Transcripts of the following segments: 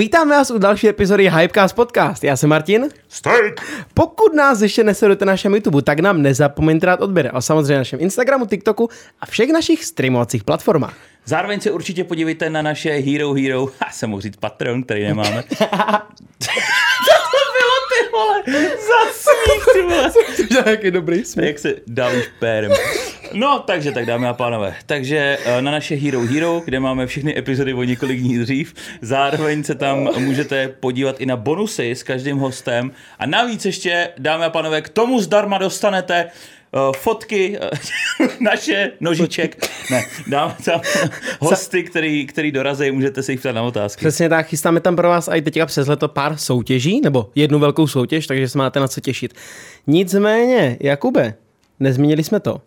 Vítáme vás u další epizody Hypecast Podcast. Já jsem Martin. Steak! Pokud nás ještě nesledujete na našem YouTube, tak nám nezapomeňte dát odběr. A samozřejmě na našem Instagramu, TikToku a všech našich streamovacích platformách. Zároveň se určitě podívejte na naše Hero Hero, ha, jsem mohl říct Patreon, který nemáme. Za smích, ty vole. Jaký dobrý smích. Jak se dávíš pérem. No, takže tak dámy a pánové. Takže eh, na naše Hero Hero, kde máme všechny epizody o několik dní dřív, zároveň se tam můžete podívat i na bonusy s každým hostem. A navíc ještě, dámy a pánové, k tomu zdarma dostanete fotky uh, naše nožiček. Ne, dáme tam hosty, který, který dorazí, můžete se jich ptát na otázky. Přesně tak, chystáme tam pro vás i teďka přes leto pár soutěží, nebo jednu velkou soutěž, takže se máte na co těšit. Nicméně, Jakube, nezmínili jsme to,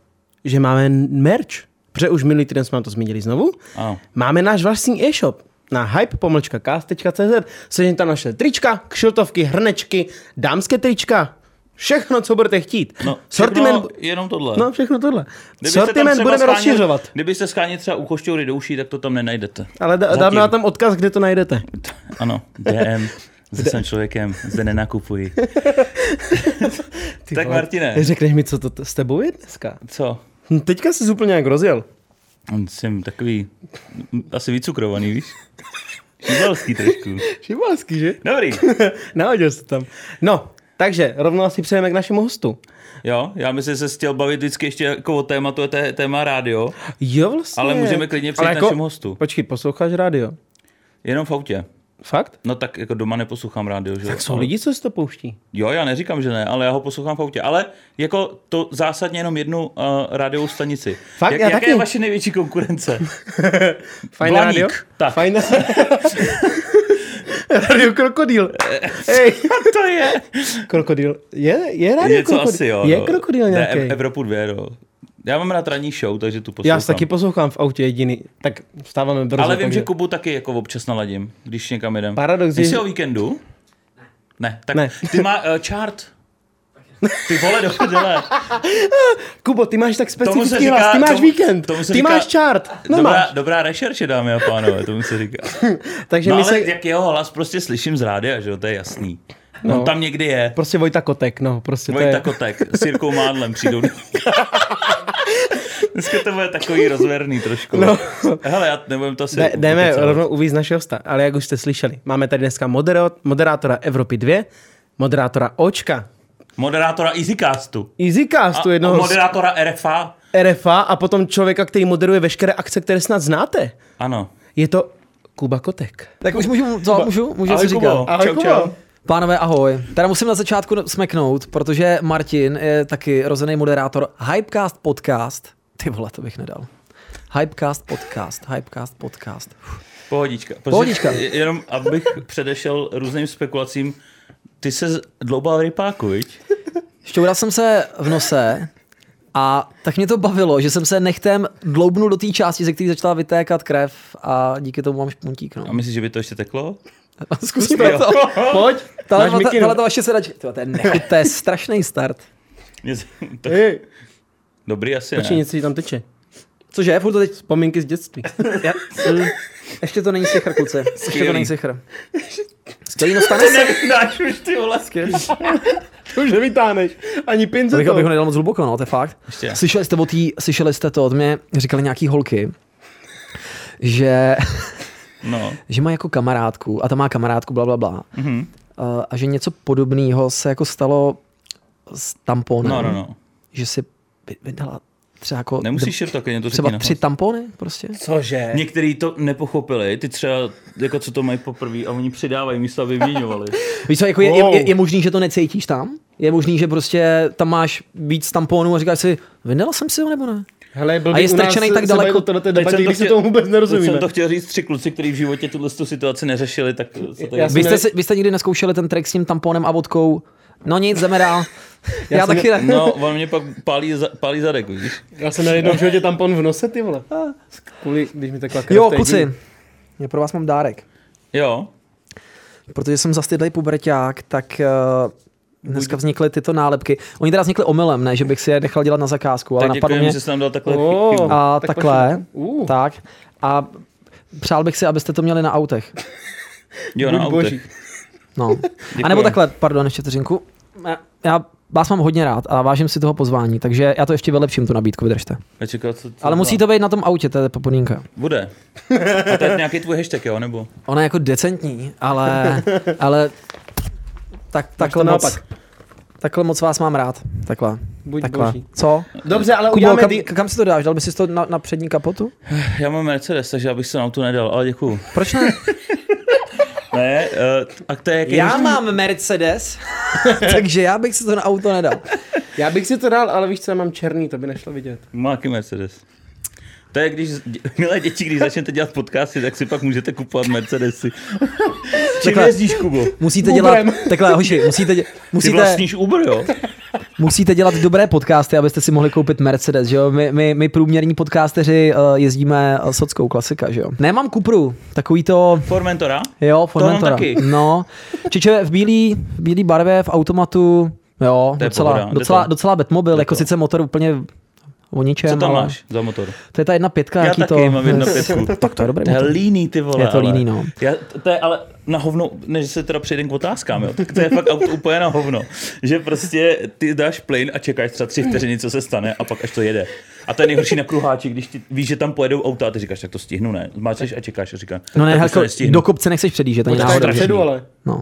že máme merch, protože už minulý týden jsme to zmínili znovu. Ano. Máme náš vlastní e-shop na hype-cast.cz. Sežení tam naše trička, kšiltovky, hrnečky, dámské trička, všechno, co budete chtít. No, Sortiment, jenom tohle. no všechno tohle. Tam Sortiment budeme scháněli- rozšiřovat. Kdybyste scháněli třeba u chošťoury do uší, tak to tam nenajdete. Ale Zatím. dáme vám tam odkaz, kde to najdete. Ano, DM. Zde jsem člověkem, zde nenakupuji. Ty Tak vole, Martine. Řekneš mi, co to t- s tebou je dneska? Co? Hm, Teďka jsi úplně jak rozjel. Jsem takový asi vycukrovaný, víš? Šibalský trošku. Šibalský, že? Dobrý. Nahodil jsi tam. No, takže rovnou asi přejeme k našemu hostu. Jo, já myslím, že se chtěl bavit vždycky ještě jako o tématu, je té, téma rádio, Jo, vlastně. ale můžeme klidně Ale přijít jako... našemu hostu. Počkej, posloucháš rádio? Jenom v autě. Fakt? No tak jako doma neposlouchám rádio, že jo? Tak jsou lidi, co si to pouští. Jo, já neříkám, že ne, ale já ho poslouchám v autě. Ale jako to zásadně jenom jednu uh, rádiovou stanici. Fakt? Jak, Já jaká taky. je vaše největší konkurence? Fajn Blaník. rádio? Tak. Fajn Radio Krokodýl. Hej, to je. krokodýl. Je, je radio Něco krokodýl? asi, jo. Je no. krokodýl Ne, nějaký? Ev- Evropu 2, no. Já mám rád ranní show, takže tu poslouchám. Já se taky poslouchám v autě jediný. Tak vstáváme brzo. Ale vím, takže- že Kubu taky jako občas naladím, když někam jedem. Paradox Ty je- jsi o víkendu? Ne. Tak Ne. ty má uh, chart. Ty vole do prdele. Kubo, ty máš tak specifický říká- hlas, ty máš tomu- víkend, tomu ty říká- máš chart, no dobrá, máš. dobrá rešerše, dámy a pánové, tomu se říká. Takže No my ale se, jak jeho hlas prostě slyším z rádia, že jo, to je jasný. No. On tam někdy je. prostě Vojta Kotek, no, prostě to Vojta je. Kotek s Jirkou Mádlem přijdou. Dneska to bude takový rozverný trošku. No. Hele, já nebudem to asi... Jde- Jdeme pokecávat. rovnou uvízt našeho hosta, ale jak už jste slyšeli, máme tady dneska moderátora Evropy 2, moderátora Očka, Moderátora Easycastu. Easycastu, A jednoho z moderátora RFA. RFA a potom člověka, který moderuje veškeré akce, které snad znáte. Ano. Je to Kuba Kotek. Tak už můžu, co, můžu, můžu Ahoj, si Kubo. říkat. Ahoj, čau, Kubo. čau. Pánové, ahoj. Teda musím na začátku smeknout, protože Martin je taky rozený moderátor Hypecast Podcast. Ty vole, to bych nedal. Hypecast Podcast, Hypecast Podcast. Pohodička. Prostě Pohodička. Jenom abych předešel různým spekulacím. Ty se dloubal v rypáku, viď? Šťoural jsem se v nose a tak mě to bavilo, že jsem se nechtem dloubnul do té části, ze které začala vytékat krev a díky tomu mám špuntík. No. A myslíš, že by to ještě teklo? Zkusíme to. Pojď, Tahle, máš tahle, to vaše sedačka. To je, nechut, to je strašný start. To- Hej, Dobrý asi počkej, ne. něco tam teče. Cože, furt to teď... Vzpomínky z dětství. Ještě to není sichr, kluci. Ještě Skvělý. to není sichr. Skvělý, no stane se. Nevydáš už ty vole. To už nevytáhneš. Ani pince Abych, to. abych ho nedal moc hluboko, no, to je fakt. Ještě. Slyšeli jste, o tý, slyšeli jste to, od mě říkali nějaký holky, že, No. že má jako kamarádku, a ta má kamarádku, bla, bla, bla. Mhm. A, a že něco podobného se jako stalo s tamponem. No, no, no. Že si vy- vydala třeba jako... Nemusíš šir taky, to Třeba tři tampony prostě. Cože? Některý to nepochopili, ty třeba, jako co to mají poprvé a oni přidávají místo, aby vyměňovali. Víš co, jako je, Wow. je, je, je, možný, že to necítíš tam? Je možný, že prostě tam máš víc tamponů a říkáš si, vydala jsem si ho nebo ne? Hele, byl A je strčenej tak daleko- Tohle Teď debatě, jsem to když chtěl- tomu vůbec Teď nerozumíme. jsem to chtěl říct tři kluci, kteří v životě tuhle tu situaci neřešili, tak co tady... Já jsem Vy jste, si, vy jste nikdy neskoušeli ten trik s tím tamponem a vodkou? No nic, jdeme dál. Já, Já taky ne. No, on mě pak pálí, za, pálí zadek, víš? Já jsem měl jednou v životě tampon v nose, ty vole. Kvůli, když mi takhle Jo, kluci, já pro vás mám dárek. Jo. Protože jsem zastydlej puberťák, tak uh, dneska vznikly tyto nálepky. Oni teda vznikly omylem, ne, že bych si je nechal dělat na zakázku, ale Tak napadlo děkujeme, mě... že jsi nám dal takhle O, chybu. A tak takhle, Uh. tak. A přál bych si, abyste to měli na autech. Jo, Buď na boží. No. A nebo takhle, pardon, ještě vteřinku. Já- vás mám hodně rád a vážím si toho pozvání, takže já to ještě vylepším, tu nabídku, vydržte. Čekal, co, co Ale musí to být na tom autě, to je podmínka. Bude. A to je nějaký tvůj hashtag, jo, nebo? Ona je jako decentní, ale, ale tak, takhle to moc, naopak. takhle moc vás mám rád. Takhle. Buď takhle. boží. Co? Dobře, ale Kubo, uděláme... kam, Di- kam si to dáš? Dal bys si to na, na přední kapotu? Já mám Mercedes, takže já bych se na auto nedal, ale děkuju. Proč ne? Ne, uh, a to je jaký... Já mám Mercedes, takže já bych si to na auto nedal. Já bych si to dal, ale víš co, já mám černý, to by nešlo vidět. Má jaký Mercedes. To je, když, milé děti, když začnete dělat podcasty, tak si pak můžete kupovat Mercedesy. Čím jezdíš, Kubo? Musíte Uberem. dělat, takhle, hoši, musíte, dě, Ty musíte, vlastníš Uber, jo? musíte dělat dobré podcasty, abyste si mohli koupit Mercedes, že jo? My, my, my průměrní podcasteři uh, jezdíme uh, sockou, klasika, že jo? Nemám Kupru, takový to, Formentora? jo, Formentora. mám taky. No, čiče v bílý, v bílý barvě, v automatu, jo, To docela, pohoda, docela, to. docela Batmobil, jako to. sice motor úplně o ničem, Co tam ale máš za motor? to je ta jedna pětka, Já jaký taky to, mám jedno pětku. tak to je dobrý To je líný, ty vole. Je to líný, no. Já, to je ale na hovno, než se teda přejdem k otázkám, jo, tak to je fakt auto úplně na hovno. Že prostě ty dáš plyn a čekáš třeba tři vteřiny, co se stane a pak až to jede. A to je nejhorší na kruháči, když ty víš, že tam pojedou auta a ty říkáš, tak to stihnu, ne? Zmáčeš a čekáš a říká, No ne, tak to jako, do kopce nechceš předjíždět, ani No, náhodou. ale. No.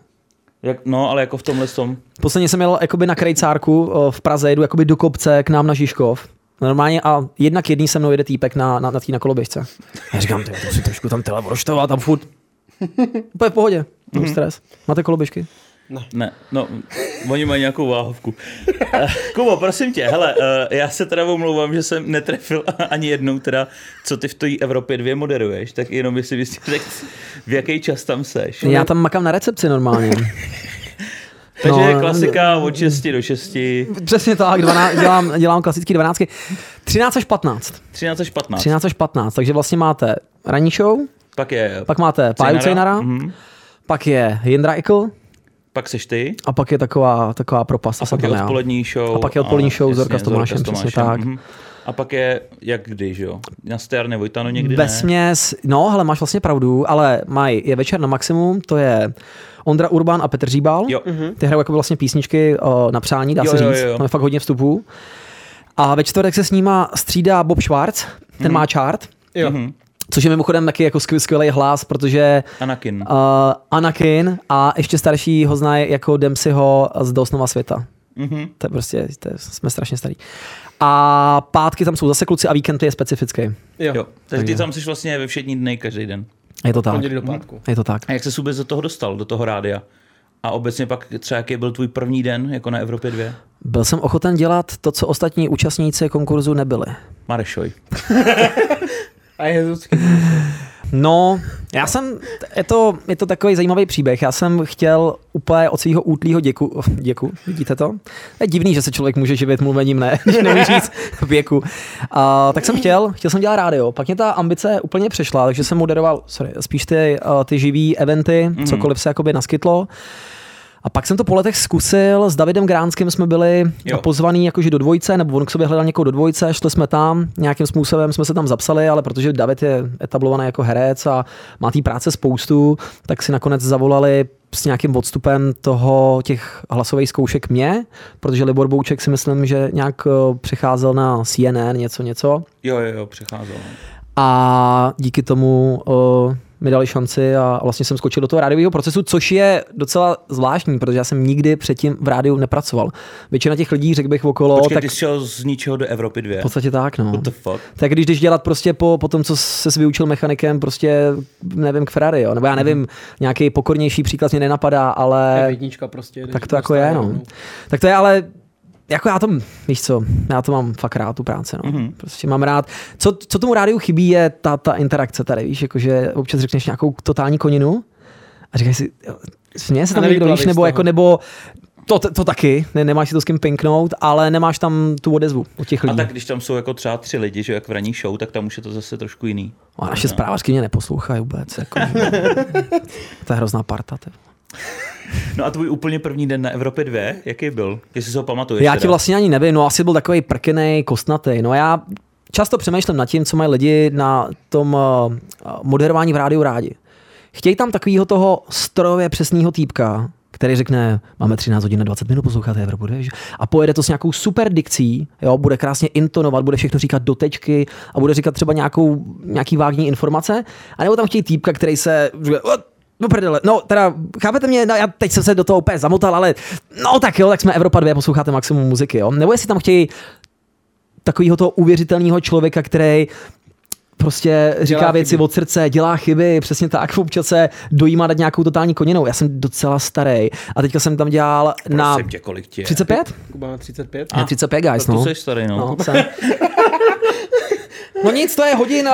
Jak, no, ale jako v tomhle tom. Posledně jsem jel jakoby na krejcárku o, v Praze, jedu jakoby do kopce k nám na Žižkov. Normálně a jednak jedný se mnou jede týpek na, na, na tý na koloběžce. Já říkám, ty, to si trošku tam tele roštovat, tam furt. Úplně v pohodě, mm-hmm. stres. Máte koloběžky? Ne, no, oni mají nějakou váhovku. Eh, Kubo, prosím tě, hele, eh, já se teda omlouvám, že jsem netrefil ani jednou teda, co ty v té Evropě dvě moderuješ, tak jenom jestli bys řekl, v jaký čas tam seš. Já tam makám na recepci normálně. Takže no, klasika od 6 do 6, Přesně tak, 12, dělám, dělám klasický 12. 13 až 15. 13 až 15. 13 až 15, takže vlastně máte ranní show, Pak je pak máte Páju Cejnara, mhm. pak je Jindra Ikl pak seš ty, a pak je taková, taková propast. a pak je odpolední show. A pak je odpolední show Zorka s Zorka Tomášem, přesně tak. mhm. A pak je, jak kdy, že jo? Na Stjarne Vojtano někdy Ve ne? směs, no, hele, máš vlastně pravdu, ale mají, je večer na maximum, to je Ondra Urban a Petr Říbal. Jo. Ty hrajou jako vlastně písničky o, na přání, dá Jo, se jo, říct. jo. Tam je fakt hodně vstupů. A ve čtvrtek se s nima střídá Bob Schwartz, ten Mhm. má chart, Jo. Mhm. což je mimochodem taky jako skvěl- skvělý hlas, protože Anakin. uh, Anakin a ještě starší ho znají jako Dempseyho z Dosnova světa. Mhm. To je prostě, to je, jsme strašně starý. A pátky tam jsou zase kluci a víkend je specifický. Jo. Jo, takže ty Takže- tam jsi vlastně ve všední dny každý den. Je to tak. Do pátku. Je to tak. A jak se vůbec do toho dostal, do toho rádia? A obecně pak třeba jaký byl tvůj první den jako na Evropě 2? Byl jsem ochoten dělat to, co ostatní účastníci konkurzu nebyli. Marešoj. A je. No, já jsem, je to, je to takový zajímavý příběh. Já jsem chtěl úplně od svého útlýho děku, děku, vidíte to? Je divný, že se člověk může živit mluvením, ne, když říct věku. A, tak jsem chtěl, chtěl jsem dělat rádio. Pak mě ta ambice úplně přešla, takže jsem moderoval sorry, spíš ty, uh, ty živý eventy, mm. cokoliv se jakoby naskytlo. A pak jsem to po letech zkusil, s Davidem Gránským jsme byli Jo. pozvaný jakože do dvojce, nebo on k sobě hledal někoho do dvojce, šli jsme tam, nějakým způsobem jsme se tam zapsali, ale protože David je etablovaný jako herec a má té práce spoustu, tak si nakonec zavolali s nějakým odstupem toho těch hlasových zkoušek mě, protože Libor Bouček si myslím, že nějak eh, přicházel na CNN, něco, něco. Jo, jo, jo, přecházel. no. A díky tomu uh, mi dali šanci a vlastně jsem skočil do toho rádiového procesu, což je docela zvláštní, protože já jsem nikdy předtím v rádiu nepracoval. Většina těch lidí, řekl bych okolo, Počkej, tak ty jsi šel z ničeho do Evropy 2. v podstatě tak, no. What the fuck? Tak když jdeš dělat prostě po, po tom, co se vyučil mechanikem, prostě nevím, k Ferrari, jo? nebo já nevím, nějaký pokornější příklad mě nenapadá, ale Jednička prostě. tak to jako je, no. Tak to je ale, jako já to, víš co, já to mám fakt rád, tu práci, no. Mhm. Mm-hmm. Prostě mám rád. Co, co tomu rádiu chybí, je ta, ta interakce tady, víš, jakože občas řekneš nějakou totální koninu a říkáš si, směje se A tam někdo, víš, nebo jako, nebo to, to, to taky, ne, nemáš si to s kým pinknout, ale nemáš tam tu odezvu od těch A lidí. tak když tam jsou jako třeba tři lidi, že jak v ranní show, tak tam už je to zase trošku jiný. A naše zprávařky mě neposlouchají vůbec. Jako, to je hrozná parta. Ty. No a tvůj úplně první den na Evropě 2, jaký byl? Jestli si ho pamatuješ Já ti vlastně ani nevím, no asi byl takový prkenej, kostnatý. No já často přemýšlím nad tím, co mají lidi na tom uh, moderování v rádiu rádi. chtějí tam takového toho strojově přesného týpka, který řekne, máme 13 hodin a 20 minut, posloucháte Evropu, víš? a pojede to s nějakou super dikcí, jo, bude krásně intonovat, bude všechno říkat do tečky a bude říkat třeba nějakou, nějaký vágní informace, a nebo tam chtějí týpka, který se říká, "O, No prdele, no teda, chápete mě, no, já teď jsem se do toho úplně zamotal, ale no tak jo, tak jsme Evropa 2, posloucháte maximum muziky, jo. Nebo jestli tam chtějí takového toho uvěřitelného člověka, který prostě říká Dělá věci chyby. od srdce, dělá chyby, přesně tak, občas se dojímá dát nějakou totální koninou. Já jsem docela starý a teďka jsem tam dělal na Prosím tě, kolik tě je? 35? Kuba má 35. Ne, 35, guys, Tak to no. jsi starý, no. No, jsem. no nic, to je hodin,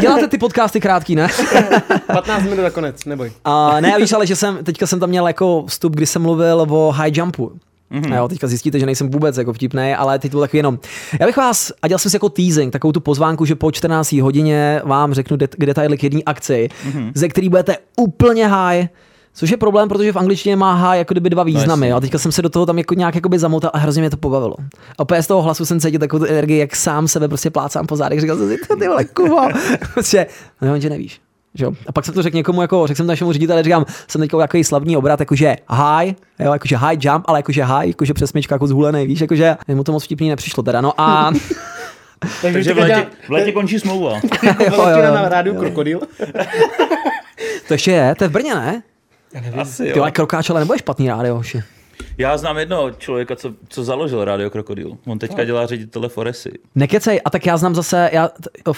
děláte ty podcasty krátký, ne? 15 minut na konec, neboj. A ne, víš, ale že jsem, teďka jsem tam měl jako vstup, kdy jsem mluvil o high jumpu. Mm-hmm. Jo, teďka zjistíte, že nejsem vůbec jako vtipný, ale teď to bylo takový jenom. Já bych vás, a dělal jsem si jako teasing, takovou tu pozvánku, že po 14 hodině vám řeknu det- detaily k jedné akci, mm-hmm. ze který budete úplně high, Což je problém, protože v angličtině má high jako kdyby dva významy. jasně. a teďka jsem se do toho tam jako nějak jakoby zamotal a hrozně mě to pobavilo. A opět z toho hlasu jsem cítil takovou tu energii, jak sám sebe prostě plácám po zádech. Říkal jsem si, to ty vole, kuva. Prostě, no, že nevíš. Že jo? A pak jsem to řekl někomu, jako řekl jsem našemu řediteli, říkám, jsem teď takový slavný obrat, jakože high, jo, jakože high jump, ale jakože high, jakože přesmička jako zhulený, víš, jakože mu to moc vtipný nepřišlo teda, no a Takže v létě, v létě končí smlouva. jo, jo. na rádiu Krokodil. to ještě je, to je v Brně, ne? Asi Ty jo. ale krokáč, ale nebo je špatný rádio, hoši. Já znám jednoho člověka, co, co založil Radio Krokodil. On teďka dělá ředitele Foresy. Nekecej, a tak já znám zase, já,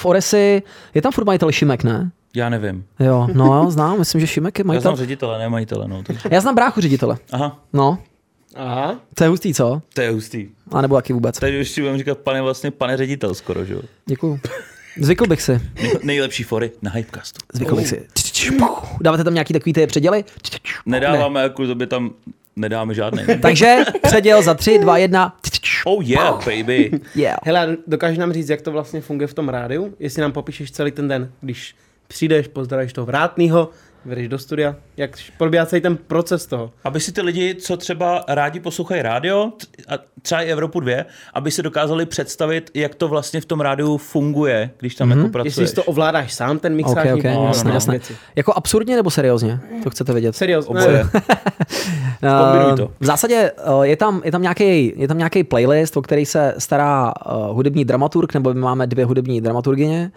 Oresi, je tam furt majitel Šimek, ne? Já nevím. Jo, no, znám, myslím, že Šimek je Já majitel. znám ředitele, ne majitele. No. Takže- Já znám bráchu ředitele. Aha, No, Aha. to je hustý, co? to je hustý. A nebo taky vůbec. Tady už si budeme říkat pane vlastně pane ředitel skoro, že jo? Děkuju. Zvykl bych si. Nej, nejlepší fory na Hypecastu. Zvykl bych si. Dáváte tam nějaký takový ty předěly? Nedáváme, jako tobě tam nedáme žádný. Takže předěl za 3, 2, 1. Oh yeah, baby. Yeah. Hele, dokážeš nám říct, jak to vlastně funguje v tom rádiu? Jestli nám popíšeš celý ten den, když přijdeš, pozdravíš toho vrátného, vyjdeš do studia, jak probíhá celý ten proces toho. Aby si ty lidi, co třeba rádi poslouchají rádio, třeba i Evropu 2, aby si dokázali představit, jak to vlastně v tom rádiu funguje, když tam mm-hmm. jako pracuješ. Jestli si to ovládáš sám, ten mixáž. Ok, ok, někoho, jasně, no, jasně. věci. Jako absurdně nebo seriózně? To chcete vědět. Seriózně. Oboje. Eh, to. V zásadě eh, je tam, je tam nějaký je tam nějaký playlist, o který se stará uh, hudební dramaturg, nebo my máme dvě hudební dramaturgyně.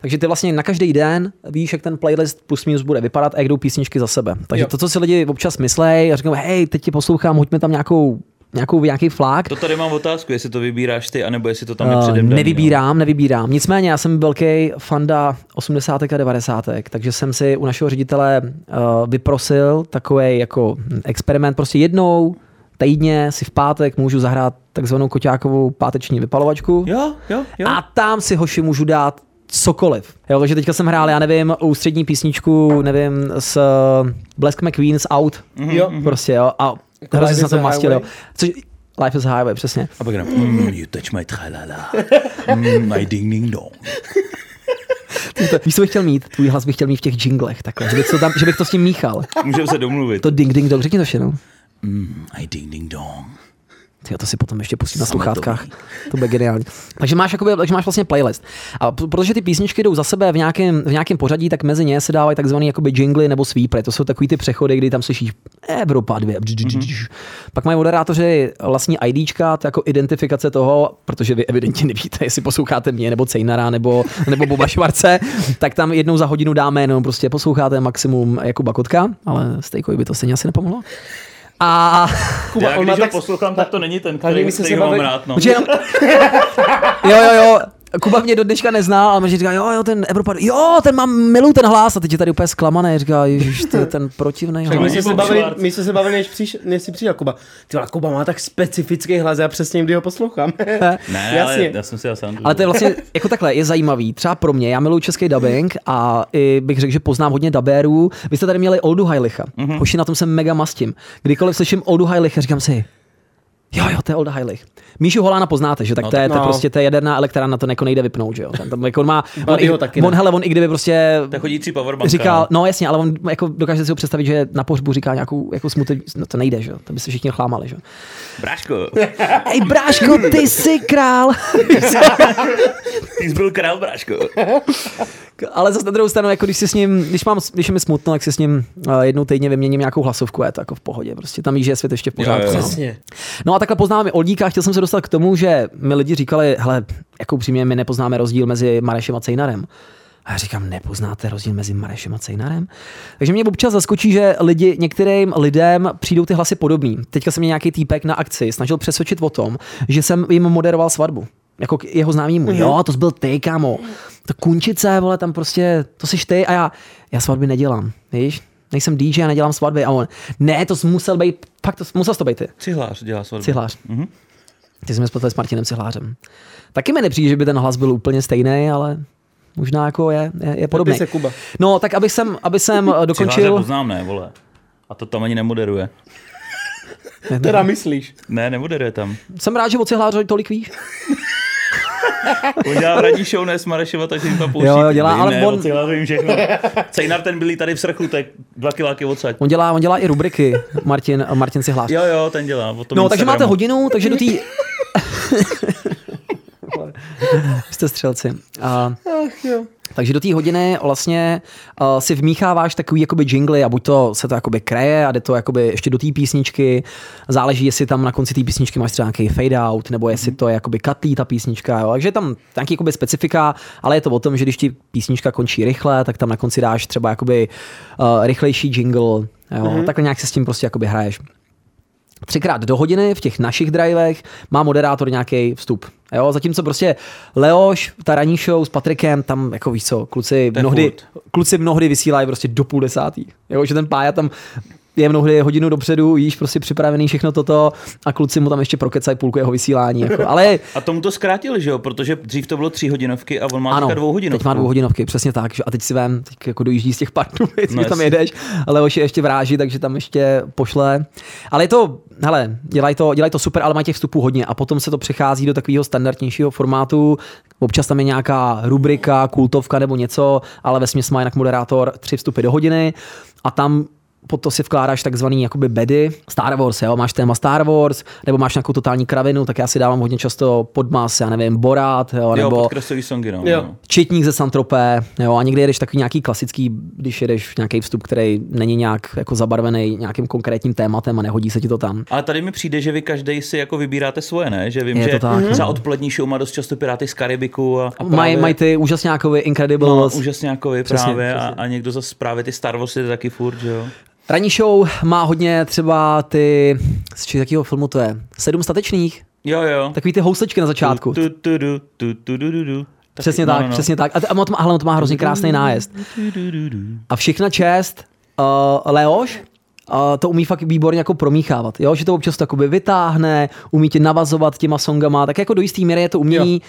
Takže ty vlastně na každý den víš, jak ten playlist plus minus bude vypadat a jak jdou písničky za sebe. Takže Jo. to, co si lidi občas myslej a říkají, hej, teď ti poslouchám, hoďme tam nějakou, nějakou, nějaký flák. To tady mám otázku, jestli to vybíráš ty, anebo jestli to tam je Eh, předem no. nevybírám, nevybírám. Nicméně já jsem velký fanda 80. a 90. takže jsem si u našeho ředitele uh, vyprosil takový jako experiment. Prostě jednou týdně si v pátek můžu zahrát takzvanou koťákovou páteční vypalovačku Jo, jo, jo. a tam si hoši můžu dát cokoliv. Jo, takže teďka jsem hrál, já nevím, ústřední písničku, nevím, s uh, Blesk McQueen's Out. Mhm, Jo. Prostě, jo. A hrozně Life jsem na to mastil, jo. Což, Life is a Highway, přesně. A pak jenom, mm, you touch my tralala, mm, my ding ding dong. To, víš, co bych chtěl mít? Tvůj hlas bych chtěl mít v těch jinglech, takhle, že bych to, tam, že bych to s tím míchal. Můžeme se domluvit. To ding ding dong, řekni to všechno. Mm, my ding ding dong. Ty to si potom ještě pustím na sluchátkách. To bude geniální. Takže máš, jakoby, takže máš vlastně playlist. A protože ty písničky jdou za sebe v nějakém, v nějakém pořadí, tak mezi ně se dávají takzvané jakoby jingly nebo sweepry. To jsou takový ty přechody, kdy tam slyšíš Evropa 2. Mm-hmm. Pak mají moderátoři vlastní IDčka, to jako identifikace toho, protože vy evidentně nevíte, jestli posloucháte mě, nebo Cejnara, nebo, nebo Boba Švarce, tak tam jednou za hodinu dáme jenom prostě posloucháte maximum jako Bakotka, ale Stejkovi by to stejně asi nepomohlo. A Kuba, Já když ho tak... poslouchám, tak to není ten, který, který se mám rád. No. Jo, jo, jo. Kuba mě do dneška nezná, ale mě říká, jo, jo, ten Evropa, jo, ten mám milu ten hlas a teď je tady úplně zklamaný, říká, ježiš, to je ten protivný Tak my hlas. jsme se bavili, my jsme se bavili, než, příš, než jsi přišel Kuba. Ty vole, Kuba má tak specifický hlas, já přesně kdy ho poslouchám. Ne, Jasně. ale já jsem si sám. Ale to je vlastně, jako takhle, je zajímavý. Třeba pro mě, já miluji český dubbing a i bych řekl, že poznám hodně dubérů. Vy jste tady měli Oldu Hajlicha. Mm-hmm. Hoši, na tom se mega mastím. Kdykoliv slyším Oldu Hajlicha, říkám si, Jo, jo, to je Olda Heilich. Míšu Holána poznáte, že? Tak No, to je, to je no. prostě ta jaderná elektrárna, to jako nejde vypnout, že jo? Ten, tam, jako on má, on, i, taky on, hele, on i kdyby prostě To je chodící powerbanka. říkal, no jasně, ale on jako dokáže si ho představit, že na pohřbu říká nějakou jako smutek, no to nejde, že jo? To by se všichni chlámali, že jo? Bráško, Ej, bráško, ty jsi král! ty jsi byl král, bráško. Ale zase na druhou stranu, jako když si s ním, když, mám, když je mi smutno, tak si s ním uh, jednou týdně vyměním nějakou hlasovku, a je to jako v pohodě. Prostě tam ví, že je svět ještě v pořádku. Jo, jo. no. Přesně. A takhle poznáme Oldíka, chtěl jsem se dostat k tomu, že mi lidi říkali, hele, jako upřímně my nepoznáme rozdíl mezi Marešem a Cejnarem. A já říkám, nepoznáte rozdíl mezi Marešem a Cejnarem? Takže mě občas zaskočí, že lidi, některým lidem přijdou ty hlasy podobný. Teďka se mě nějaký týpek na akci snažil přesvědčit o tom, že jsem jim moderoval svatbu. Jako k jeho známýmu. Jo, to byl ty, kámo. To kunčice, vole, tam prostě, to jsi ty a já, já svatby nedělám, víš? Nejsem DJ a nedělám svatby. A on, ne, to jsi musel být, fakt to, musel to být ty. Cihlář dělá svatbu. Cihlář. Mhm. Ty jsme spletli s Martinem Cihlářem. Taky mi nepřijde, že by ten hlas byl úplně stejný, ale možná jako je, je, je podobný. se Kuba. No, tak aby jsem, aby jsem eh, Cihláře dokončil... poznám, ne, vole. A to tam ani nemoderuje. Teda myslíš. Ne, nemoderuje tam. Jsem rád, že o Cihlářovi tolik víš. On dělá radní show, ne Smarešova, takže jim to pouští. Jo, jo, dělá, Vím, ale ne, on- vím všechno. Cejnar ten byli tady v srchu, tak dva kiláky odsaď. On dělá, on dělá i rubriky, Martin, Martin Cihlář. Jo, jo, ten dělá. O tom No, takže máte hodinu, takže do té... Jste střelci. A, Ach jo. Takže do té hodiny vlastně uh, si vmícháváš takový jakoby jingly a buď to se to jakoby kreje a jde to jakoby ještě do té písničky. Záleží, jestli tam na konci té písničky máš třeba nějaký fade out, nebo jestli to je jakoby katlí ta písnička. Jo. Takže je tam nějaký jakoby specifika, ale je to o tom, že když ti písnička končí rychle, tak tam na konci dáš třeba jakoby uh, rychlejší jingle. Jo. Mm-hmm. Takhle nějak se s tím prostě jakoby hraješ třikrát do hodiny v těch našich drivech má moderátor nějaký vstup. Jo, zatímco prostě Leoš, ta ranní show s Patrikem, tam jako víš co, kluci mnohdy, furt. kluci mnohdy vysílají prostě do půl desátý. Jo, že ten pája tam je mnohdy hodinu dopředu, jíš prostě připravený všechno toto a kluci mu tam ještě prokecají půlku jeho vysílání. Jako. Ale A tomu to zkrátili, že jo? Protože dřív to bylo tři hodinovky a on má ano, dvou hodinovku. teď má dvou hodinovky, přesně tak. Že? A teď si vem, teď jako dojíždí z těch partů, no, tam jedeš, ale už je ještě vráží, takže tam ještě pošle. Ale je to, hele, dělají to, dělaj to super, ale mají těch vstupů hodně a potom se to přechází do takového standardnějšího formátu. Občas tam je nějaká rubrika, kultovka nebo něco, ale ve směs má jinak moderátor tři vstupy do hodiny a tam pod to si vkládáš takzvaný jakoby bedy. Star Wars, jo, máš téma Star Wars, nebo máš nějakou totální kravinu, tak já si dávám hodně často podmas, já nevím, Borat, jo, Jo, nebo podkresový songy, no. Jo. no. Četník ze Santropé, jo, a někdy jedeš takový nějaký klasický, když jedeš nějaký vstup, který není nějak jako zabarvený nějakým konkrétním tématem a nehodí se ti to tam. Ale tady mi přijde, že vy každý si jako vybíráte svoje, ne? Že vím, Je že to tak, třeba no. odpolední show má dost často Piráty z Karibiku a, a Mají právě- maj ty úžasňákový Incredibles. No, úžasně jako vy Přesně, právě přesně. A, a, někdo zase právě ty Star Wars je taky furt, že jo? Ranní show má hodně třeba ty, z či- jakého filmu to je? Sedm statečných? Jo, jo. Takový ty housličky na začátku. Tu, tu, tu, tu, tu, tu, tu, tu. Přesně no, tak, no, no. přesně tak. A, a to má, to má hrozně krásný nájezd. A všechna čest, uh, Leoš, uh, to umí fakt výborně jako promíchávat, jo? že to občas takoby vytáhne, umí ti navazovat těma songama, tak jako do jistý míry je to umění. Jo.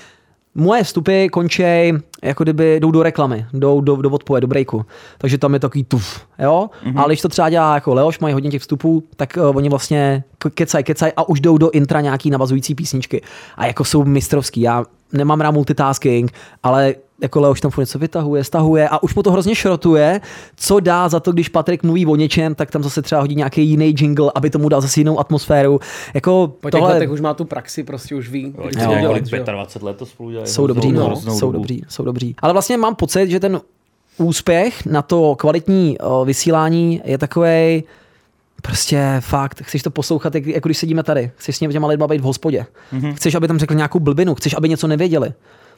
Moje vstupy končej, jako kdyby jdou do reklamy, jdou do, do odpoje, do breaku. Takže tam je takový tuf, jo? Mm-hmm. Ale když to třeba dělá jako Leoš, mají hodně těch vstupů, tak uh, oni vlastně kecaj, kecaj a už jdou do intra nějaký navazující písničky. A jako jsou mistrovský. Já nemám rád multitasking, ale jako Leoš tam furt něco vytahuje, stahuje a už mu to hrozně šrotuje, co dá za to, když Patrik mluví o něčem, tak tam zase třeba hodí nějaký jiný jingle, aby tomu dal zase jinou atmosféru. Jako Po těch tohle letech už má tu praxi, prostě už ví, Jo, to dělat, kolik, že jo. 25 let to spolu dělají. jsou dobří, no, jsou dobří, jsou dobří. Ale vlastně mám pocit, že ten úspěch na to kvalitní vysílání je takový prostě fakt, chceš to poslouchat, jak, jako když sedíme tady, chceš s těma lidma být v hospodě. Mhm. Mm-hmm. Chceš, aby tam řekl nějakou blbinu, chceš, aby něco nevěděli.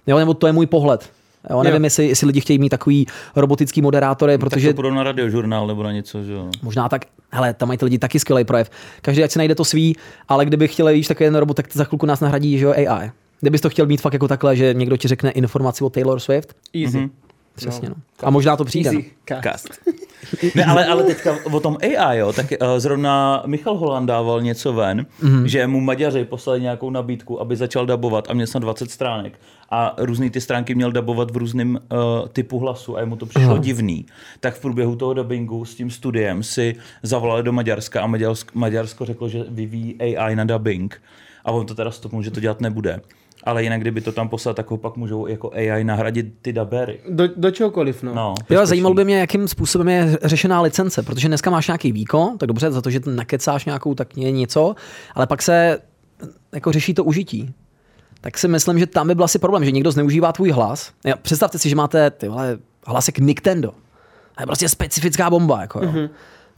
Jo, nebo to je můj pohled. Jo, nevím, Jo. jestli, jestli lidi chtějí mít takový robotický moderátory, Tak protože to půjdou na radiožurnál nebo na něco, že jo? Možná tak, hele, tam mají ty lidi taky skvělý projev. Každý ať si najde to svý, ale kdyby chtěli víš takový jeden robot, tak za chvilku nás nahradí, že jo, AI. Kdybys to chtěl mít fakt jako takhle, že někdo ti řekne informaci o Taylor Swift, Easy. Mhm. přesně no. A možná to přijde. No. Easy. Cast. Cast. Ne, ale, ale teďka o tom AI, jo, tak uh, zrovna Michal Holand dával něco ven, mm-hmm. že mu Maďaři poslali nějakou nabídku, aby začal dabovat a měl snad 20 stránek a různý ty stránky měl dabovat v různém uh, typu hlasu a jemu to přišlo uh-huh. divný. Tak v průběhu toho dubbingu s tím studiem si zavolali do Maďarska a Maďarsko, Maďarsko řeklo, že vyvíjí AI na dubbing a on to teda stopnul, že to dělat nebude. Ale jinak, kdyby to tam poslal, tak ho pak můžou jako AI nahradit ty dabery. Do, do čehokoliv, no. No, Jo, zajímalo by mě, jakým způsobem je řešená licence, protože dneska máš nějaký výkon, tak dobře, za to, že nakecáš nějakou, tak je něco, ale pak se jako řeší to užití. Tak si myslím, že tam by byl asi problém, že někdo zneužívá tvůj hlas. Představte si, že máte ty vole, hlasek Nintendo. To je prostě specifická bomba. Jako, jo. Mm-hmm.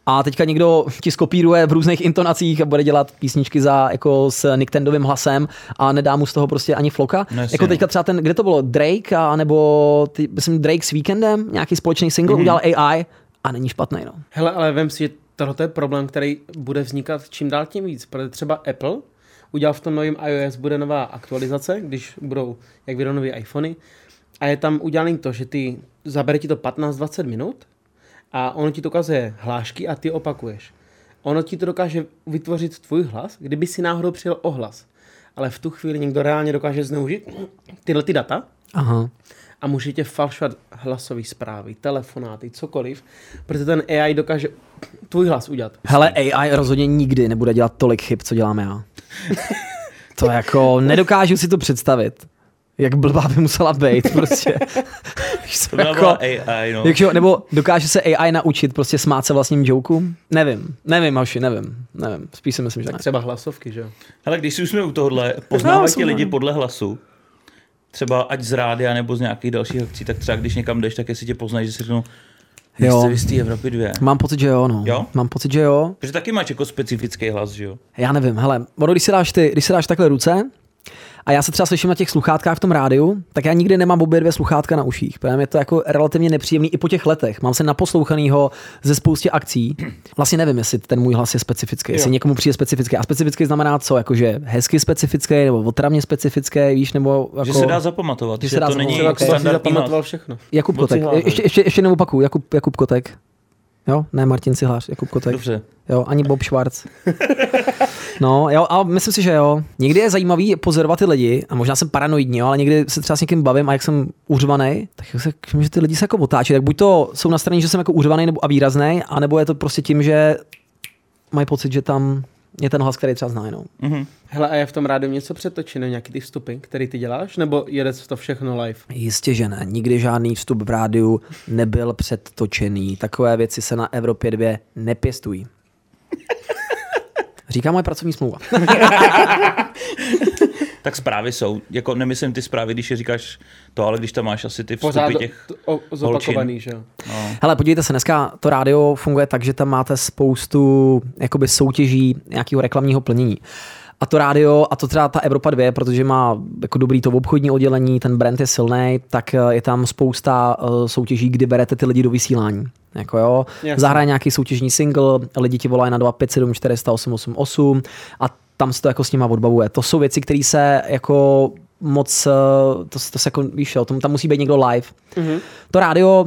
A teďka někdo ti skopíruje v různých intonacích a bude dělat písničky za, jako s Nintendovým hlasem a nedá mu z toho prostě ani floka. No, jako teďka no. třeba ten, kde to bylo, Drake, a nebo ty, myslím Drake s Weekendem, nějaký společný single, mm-hmm. udělal AI a není špatný. No. Hele, ale vem si, že tohle je problém, který bude vznikat čím dál tím víc, protože třeba Apple udělal v tom novém iOS, bude nová aktualizace, když budou, jak vyjdou nové iPhony, a je tam udělané to, že ty, zabere ti to 15-20 minut a ono ti to ukazuje hlášky a ty opakuješ. Ono ti to dokáže vytvořit tvůj hlas, kdyby si náhodou přijel ohlas. Ale v tu chvíli někdo reálně dokáže zneužít tyhle ty data Aha. a můžete falšovat hlasové zprávy, telefonáty, cokoliv, protože ten AI dokáže tvůj hlas udělat. Hele, AI rozhodně nikdy nebude dělat tolik chyb, co dělám já. to jako, nedokážu si to představit. Jak blbá by musela být, prostě. To jako, AI, no. jakže, nebo dokáže se AI naučit prostě smát se vlastním jokům? Nevím, nevím, Hoši, nevím, nevím. Spíš si myslím, že ne. Třeba hlasovky, že jo? Hele, když si už jsme u tohohle, poznávají jsou ti lidi no. podle hlasu, třeba ať z rádia nebo z nějakých dalších akcí, tak třeba když někam jdeš, tak jestli tě poznají, že si řeknou, Jo. jste vy z té Evropy dvě. Mám pocit, že jo, no. Jo? Mám pocit, že jo. Protože taky máš jako specifický hlas, že jo? Já nevím, hele, ono, když si dáš, ty, když si dáš takhle ruce a já se třeba slyším na těch sluchátkách v tom rádiu, tak já nikdy nemám obě dvě sluchátka na uších. Protože je to jako relativně nepříjemný i po těch letech. Mám se naposlouchanýho ze spoustě akcí. Vlastně nevím, jestli ten můj hlas je specifický, jestli Jo. někomu přijde specifický. A specifický znamená co? Jakože hezky specifický nebo otravně specifický, víš, nebo jako... Že se dá zapamatovat, Že že, se dá to není standardní zapamatoval všechno. Jakub Kotek. Ještě, ještě, ještě opakuju. Jakub, Jakub Kotek. Jo, ne Martin Cihlář, Jakub Kotek. Dobře. Jo, ani Bob Schwarz. No, jo, a myslím si, že jo. Někdy je zajímavý pozorovat ty lidi, a možná jsem paranoidní, jo, ale někdy se třeba s někým bavím a jak jsem uřvaný, tak se, že ty lidi se jako otáčí. Tak buď to jsou na straně, že jsem jako uřvaný nebo a výrazný, anebo je to prostě tím, že mají pocit, že tam je ten hlas, který třeba znají. No. Mhm. Hele, a je v tom rádiu něco přetočeno, nějaký ty vstupy, který ty děláš, nebo jede to všechno live? Jistě, že ne. Nikdy žádný vstup v rádiu nebyl předtočený. Takové věci se na Evropě 2 nepěstují. Říká moje pracovní smlouva. Tak zprávy jsou, jako nemyslím ty zprávy, když je říkáš to, ale když tam máš asi ty vstupy Pořád těch... t- o, zopakovaný, že jo? No. Hele, podívejte se, dneska to rádio funguje tak, že tam máte spoustu jakoby soutěží nějakého reklamního plnění. A to rádio, a to třeba ta Evropa 2, protože má jako dobrý to obchodní oddělení, ten brand je silný, tak eh, je tam spousta eh, soutěží, kdy berete ty lidi do vysílání. Jako jo, Jasně. zahraje nějaký soutěžní single, lidi ti volají na 257 400 888 a tam se to jako s nima odbavuje. To jsou věci, které se jako moc, eh, to, to se jako, víš jo, tam, musí být někdo live. Mhm. To rádio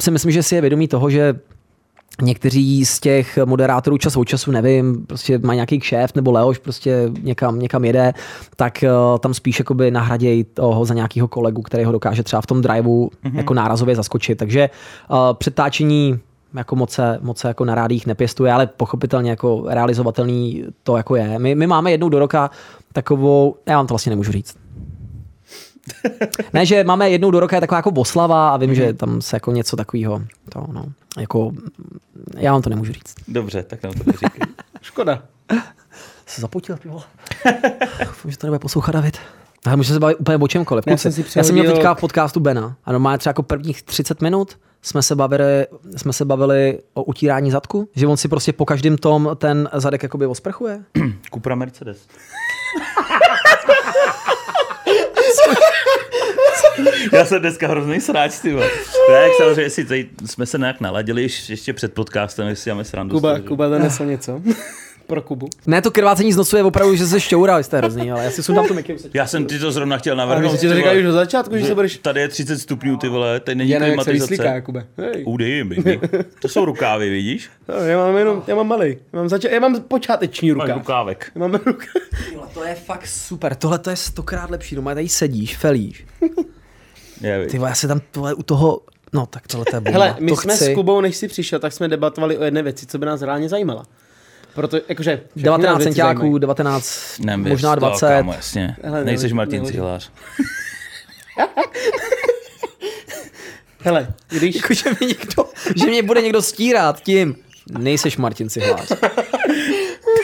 si myslím, že si je vědomí toho, že někteří z těch moderátorů čas od času, nevím, prostě má nějaký kšéft nebo Leoš prostě někam, někam jede, tak uh, tam spíš jakoby nahradějí toho za nějakého kolegu, který ho dokáže třeba v tom driveu mm-hmm. jako nárazově zaskočit. Takže uh, přetáčení jako moc se, moc se jako na rádích nepěstuje, ale pochopitelně jako realizovatelný to jako je. My, my máme jednou do roka takovou, já vám to vlastně nemůžu říct. Ne, že máme jednou do roka je taková jako oslava a vím, mm-hmm. že tam se jako něco takového, to no, jako, já vám to nemůžu říct. Dobře, tak nám to neříkej. Škoda. Se zapotil, ty vole. Že to nebude poslouchat David. Ale můžeme se bavit úplně o čemkoliv. Já jsem si já jsem měl teďka v podcastu Bena a normálně třeba jako prvních 30 minut jsme se bavili, jsme se bavili o utírání zadku, že on si prostě po každém tom ten zadek jakoby osprchuje. Cupra Mercedes. Já jsem dneska hrozný sráč, ty vole. Tak samozřejmě tady jsme se nějak naladili ještě před podcastem, jestli máme srandu. Kuba, Kuba donesl něco. Pro Kubu. Ne, to krvácení z nosu je opravdu, že se šťourá, jste hrozný, ale já si sundám to mikem. Já jsem ti to zrovna chtěl Ale navrhnout. si to ty říkali vole. už od začátku, že se budeš... Tady je 30 stupňů, ty vole, tady není Já nevím, jak se klimatizace. Jakube. Udy, baby. To jsou rukávy, vidíš? No, já mám jenom, já mám malý. Já mám, zača- já mám počáteční Máš ruka. rukávek. Já mám ruka. To je fakt super, tohle to je stokrát lepší, doma tady sedíš, felíš. Ty vole, já se tam tohle u toho, no tak tohle to je bomba. Hele, my to jsme chci. s Kubou, než jsi přišel, tak jsme debatovali o jedné věci, co by nás reálně zajímala. Proto, jakože... všechny 19 nás věci centiáků, zajímají. 19, Nevěř možná to, 20. Kámo, jasně. Hele, Nejseš Martin nehoď. Cihlář. Hele, když... Jako, že, mě někdo, že mě bude někdo stírat tím, nejseš Martin Cihlář.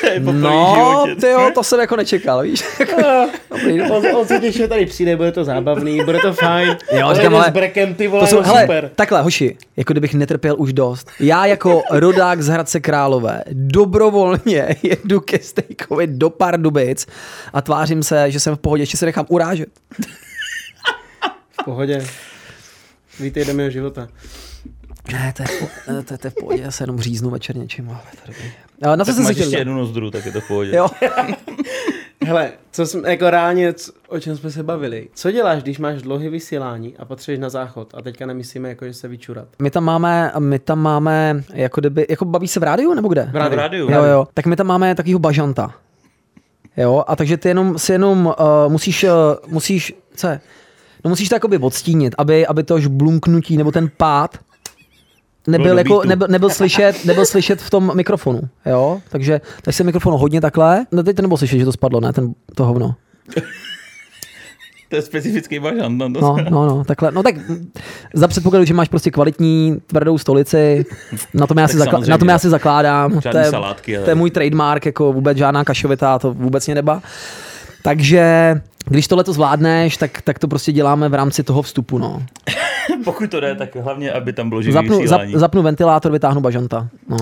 No, ty jo, to jsem jako nečekal, víš. Dobrý, On, on se těší, že tady přijde, bude to zábavný, bude to fajn. Jo, říkám, ale s brekem, ty To vole, jsou, no, hele, super. takhle, hoši, jako kdybych netrpěl už dost. Já jako rodák z Hradce Králové dobrovolně jedu ke Stejkovi do Pardubic a tvářím se, že jsem v pohodě, ještě se nechám urážet. V pohodě. Víte, jdeme o života. Ne, to je, v po- ne, to, je, to je v pohodě, já se jenom říznu večer něčím. Ale to dobrý. A na co Tak jsem se chtěl? ještě jednu nozdru, tak je to v pohodě. Jo. Hele, co jsme, jako reálně, co- o čem jsme se bavili. Co děláš, když máš dlouhé vysílání a potřebuješ na záchod? A teďka nemyslíme, jako, že se vyčurat. My tam máme, my tam máme, jako kdyby, jako baví se v rádiu nebo kde? V rádiu. V rádiu. Jo, jo. Tak my tam máme takovýho bažanta. Jo, a takže ty jenom, si jenom uh, musíš, uh, musíš, co je? No musíš to jakoby odstínit, aby, aby to žblunknutí nebo ten pád nebyl, jako, nebyl, nebyl, slyšet, nebyl slyšet v tom mikrofonu, jo? Takže, takže se mikrofonu hodně takhle. No teď to nebylo slyšet, že to spadlo, ne? Ten, to hovno. To je specifický bažant. No, No, no, no, takhle. No tak za předpokladu, že máš prostě kvalitní tvrdou stolici, na tom já, si, Tak zakla- na tom já si zakládám. Žádný to, je, salátky, ale- to je můj trademark, jako vůbec žádná kašovita, to vůbec mě neba. Takže když tohle to zvládneš, tak, tak to prostě děláme v rámci toho vstupu. No. Pokud to jde, tak hlavně, aby tam bylo živý Zapnu, zap, zapnu ventilátor, vytáhnu bažanta. No.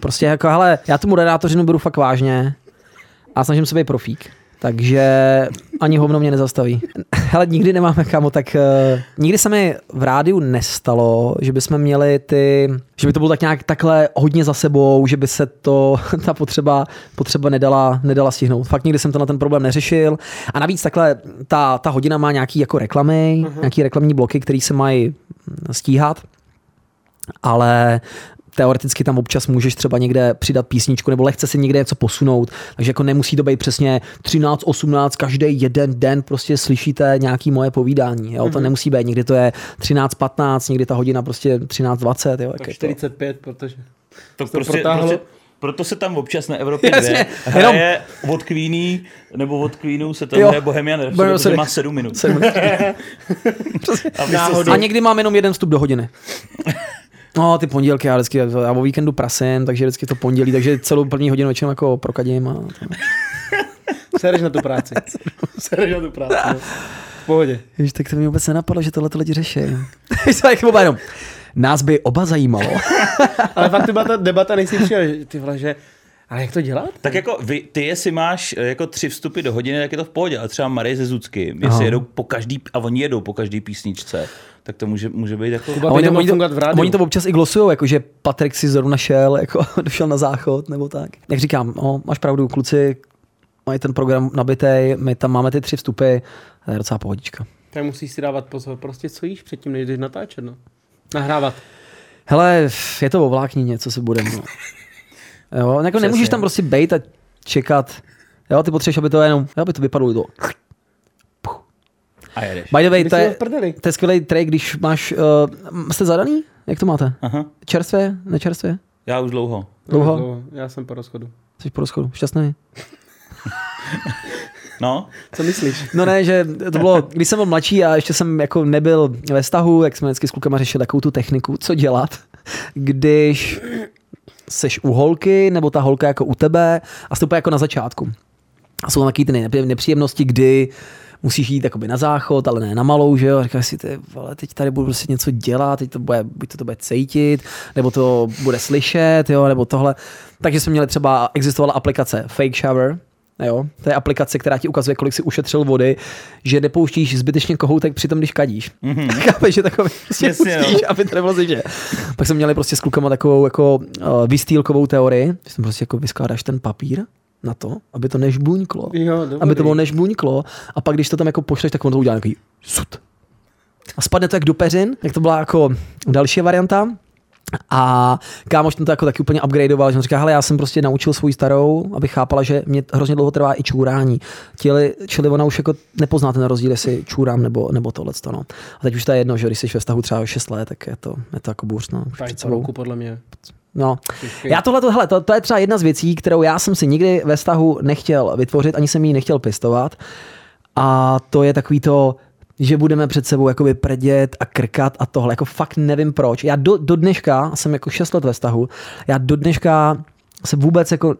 Prostě jako, hele, já tomu moderátořinu beru fakt vážně a snažím se být profík. Takže ani hovno mě nezastaví. Hele, nikdy nemáme kámo, tak uh, nikdy se mi v rádiu nestalo, že bychom měli ty, že by to bylo tak nějak takhle hodně za sebou, že by se to, ta potřeba, potřeba nedala, nedala stihnout. Fakt nikdy jsem to na ten problém neřešil. A navíc takhle ta, ta hodina má nějaký jako reklamy, uh-huh. nějaký reklamní bloky, které se mají stíhat ale teoreticky tam občas můžeš třeba někde přidat písničku nebo lehce si někde něco posunout, takže jako nemusí to být přesně 13, 18, každý jeden den prostě slyšíte nějaký moje povídání, jo? to nemusí být, někdy to je 13, 15, někdy ta hodina prostě 13, 20, jo? Tak jak je to. 45, protože... To to prostě, protáhlo. prostě, proto se tam občas na Evropě Jasně, 2 hraje od Queeny, nebo od Queenu se tam Jo. hraje Bohemian Rhapsody, má 7 minut. Sedm. A vy Náhodou. A někdy mám jenom jeden vstup do hodiny. No, ty pondělky, já vždycky, já o víkendu prasím, takže vždycky to pondělí, takže celou první hodinu většinou jako prokadím. A. Sereš na tu práci. Sereš na tu práci. no. V pohodě. Víš, tak to mi vůbec nenapadlo, že tohle lidi řeší. Nás by oba zajímalo. Ale fakt ta debata, než jsi přijel, že ty vole, že... Ale jak to dělat? Tak jako vy, ty jestli máš eh, jako tři vstupy do hodiny, tak je to v pohodě, ale třeba Marie ze Zucky, Aha. jestli jedou po každý, a oni jedou po každý písničce, tak to může, může být jako... Kuba A oni, nemohl oni, fungovat v to, rádiu. oni to občas i glosujou, jako že Patrik si zrovna šel, jako došel na záchod, nebo tak. Jak říkám, no, máš pravdu, kluci mají ten program nabitej, my tam máme ty tři vstupy, to je docela pohodička. Tak musíš si dávat pozor, prostě co jíš předtím, než jdeš natáčet, no. Nahrávat. Hele, je to o vláknině, co se bude. No. Jo, jako nemůžeš tam prostě bejt a čekat. Jo, ty potřebuješ, aby to jenom, aby to vypadlo to. A jedeš. By the way, Ty to je, to je skvělý trik, když máš, uh, jste zadaný? Jak to máte? Aha. Čerstvě? Nečerstvě? Já už dlouho. Dlouho? Já jsem po rozchodu. Jsi po rozchodu? Šťastný? No, Co myslíš? No ne, že to bylo, když jsem byl mladší a ještě jsem jako nebyl ve vztahu, jak jsme vždycky s klukama řešili takovou tu techniku, co dělat, když seš u holky, nebo ta holka jako u tebe a úplně jako na začátku. A jsou tam taky ty nepří- nepříjemnosti, kdy musíš jít jakoby na záchod, ale ne na malou, že jo, říkáš si, ty vole, teď tady budu prostě něco dělat, teď to bude, buď to, to bude cítit, nebo to bude slyšet, jo, nebo tohle. Takže jsme měli třeba, existovala aplikace Fake Shower, Jo, to je aplikace, která ti ukazuje, kolik si ušetřil vody, že nepouštíš zbytečně kohoutek při tom, když kadíš. Mm-hmm. Chápeš, že takový prostě Jasně, no. pustíš, aby to nebylo že. Pak jsme měli prostě s klukama takovou jako uh, vystýlkovou teorii, že jsem prostě jako vyskládáš ten papír na to, aby to nežbuňklo. Jo, dobrý. aby to bylo nežbuňklo a pak když to tam jako pošleš, tak on to udělá nějaký sud. A spadne to jak do peřin, jak to byla jako další varianta. A kámoš ten to jako taky úplně upgradeoval, že on říká, hele, já jsem prostě naučil svou starou, aby chápala, že mě hrozně dlouho trvá i čůrání. Čili, čili ona už jako nepozná ten rozdíl, jestli čůrám nebo, nebo tohle. No. A teď už to je jedno, že když jsi ve vztahu třeba 6 let, tak je to, je to jako bůř. No, po roku, podle mě. No. Já tohle, hele, to, to, je třeba jedna z věcí, kterou já jsem si nikdy ve vztahu nechtěl vytvořit, ani jsem ji nechtěl pěstovat. A to je takový to, že budeme před sebou jakoby prdět a krkat a tohle. Jako fakt nevím proč. Já do, do dneška, jsem jako 6 let ve vztahu, já do dneška se vůbec jako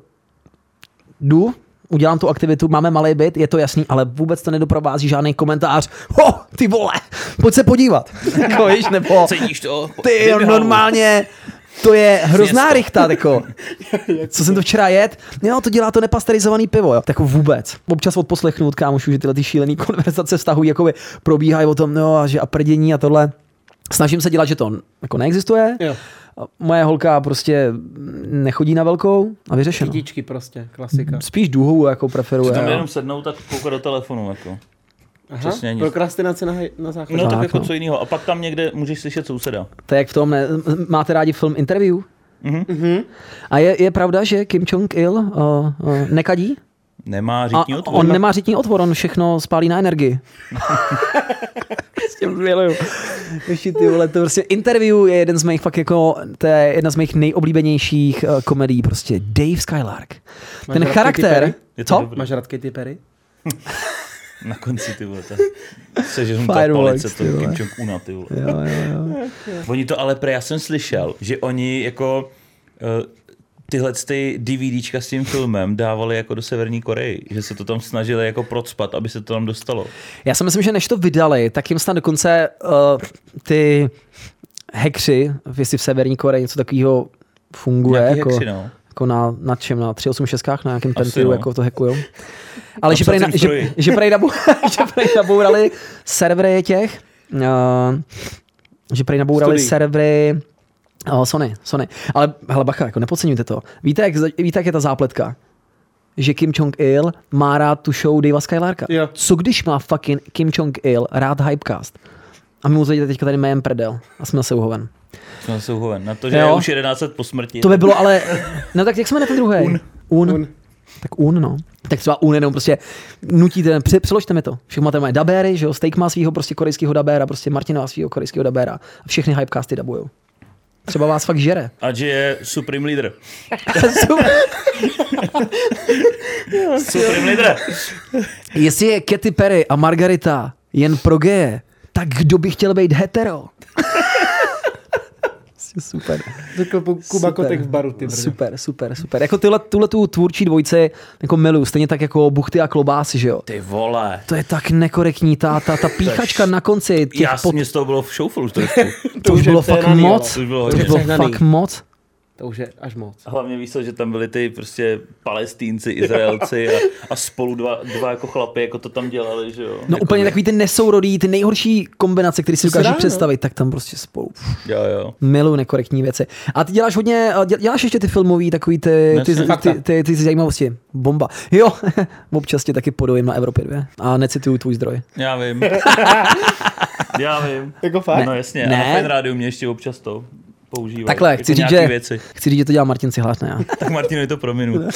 jdu, udělám tu aktivitu, máme malý byt, je to jasný, ale vůbec to nedoprovází žádný komentář. Ho, ty vole, pojď se podívat. jako, víš, nebo Cítíš to? ty jo, normálně, to je hrozná rychta, jako. Co jsem to včera jet? Jo, to dělá to nepasterizovaný pivo, jo. Tak jako vůbec. Občas odposlechnu od kámošů, že tyhle ty šílený konverzace vztahují, jakoby probíhají o tom, no, a že a prdění a tohle. Snažím se dělat, že to jako neexistuje. Jo. Moje holka prostě nechodí na velkou a vyřešeno. Kytičky prostě, klasika. Spíš duhou jako preferuje. Tam jenom sednout a koukat do telefonu. Jako. Aha, přesně nic. prokrastinace na, na základě. No tak Tak, jako no. co jiného. A pak tam někde můžeš slyšet souseda. To je jak v tom, ne, máte rádi film Interview? Mhm. A je, je pravda, že Kim Jong-il uh, uh, nekadí? Nemá A řítní otvor. on nemá řitní otvor, on všechno spálí na energii. S tím miluju. Ještě ty vole, to prostě interview je jeden z mých fakt jako, to je jedna z mých nejoblíbenějších uh, komedií, prostě Dave Skylark. Máš Ten charakter, Perry? Je to co? Máš rád Katy Perry? Na konci ty vole. ta- Seženu palice, to. Kim Jong-una, ty vole. Jo, jo, jo. Oni to ale pre, já jsem slyšel, že oni jako uh, tyhle ty DVDčka s tím filmem dávali jako do Severní Koreji, že se to tam snažili jako procpat, aby se to tam dostalo. Já si myslím, že než to vydali, tak jim snad dokonce uh, ty hekři, jestli v Severní Koreji něco takového funguje, Nějaký jako, hekři, no. Jako na, na čem, na 386, na nějakém Asi Pentiu, no. jako to hackujou. Ale že prej, na, že, že, prej nabou, že prej nabourali servery těch, uh, že prej nabourali Studií. servery uh, Sony, Sony. Ale hele bacha, jako nepodceňujte to. Víte jak, víte, jak je ta zápletka? Že Kim Jong-il má rád tu show Davea Skylarka. Jo. Co když má fucking Kim Jong-il rád Hypecast? A my mu teďka tady jménem prdel. A jsme se uhoven. Jsme se uhoven. Na to, že Jo. je už 11 let po smrti. To by bylo ale... No tak jak jsme na ten druhý? Un. Un. Un. Tak un, no. Tak třeba un jenom prostě nutíte, pře- přeložte mi to. Všechno máte moje dabéry, že jo, Steak má svého prostě korejského dabéra, prostě Martin má svého korejského dabéra a všechny hypecasty dabujou. Třeba vás fakt žere. A že je Supreme Leader. Supreme Leader. Jestli je Katy Perry a Margarita jen pro geje, tak kdo by chtěl být hetero? Prostě super. Řekl Kuba Super. Kotek v baru, ty brďo. Super, super, super. Jako tyhle, tuhle tu tvůrčí dvojce jako miluju, stejně tak jako buchty a klobásy, že jo. Ty vole. To je tak nekorektní, ta, ta, ta píchačka na konci těch Já pot, mě z toho bylo v šouflu už trošku. to už bylo fakt moc. To už bylo To už bylo fakt moc. To už je až moc. Hlavně víš že tam byli ty prostě palestínci, Izraelci a, a spolu dva, dva jako chlapy, jako to tam dělali, že jo. No jako úplně takový ty nesourodý, ty nejhorší kombinace, které si dokážeš no. představit, tak tam prostě spolu. Jo, jo. Miluju nekorektní věci. A ty děláš hodně, děl- děláš ještě ty filmový, takový ty, ty, ty, ty, ty, ty zajímavosti. Bomba. Jo, občas tě taky podojím na Evropě 2. A necituju tvůj zdroj. Já vím. Já vím. Jako fakt? No jasně, Ne. ne. a na Fine rádiu mě ještě občas to používají. Takhle, chci říct, že, věci. chci říct, že to dělá Martin Cihlář, ne já. Tak Martinovi to prominu.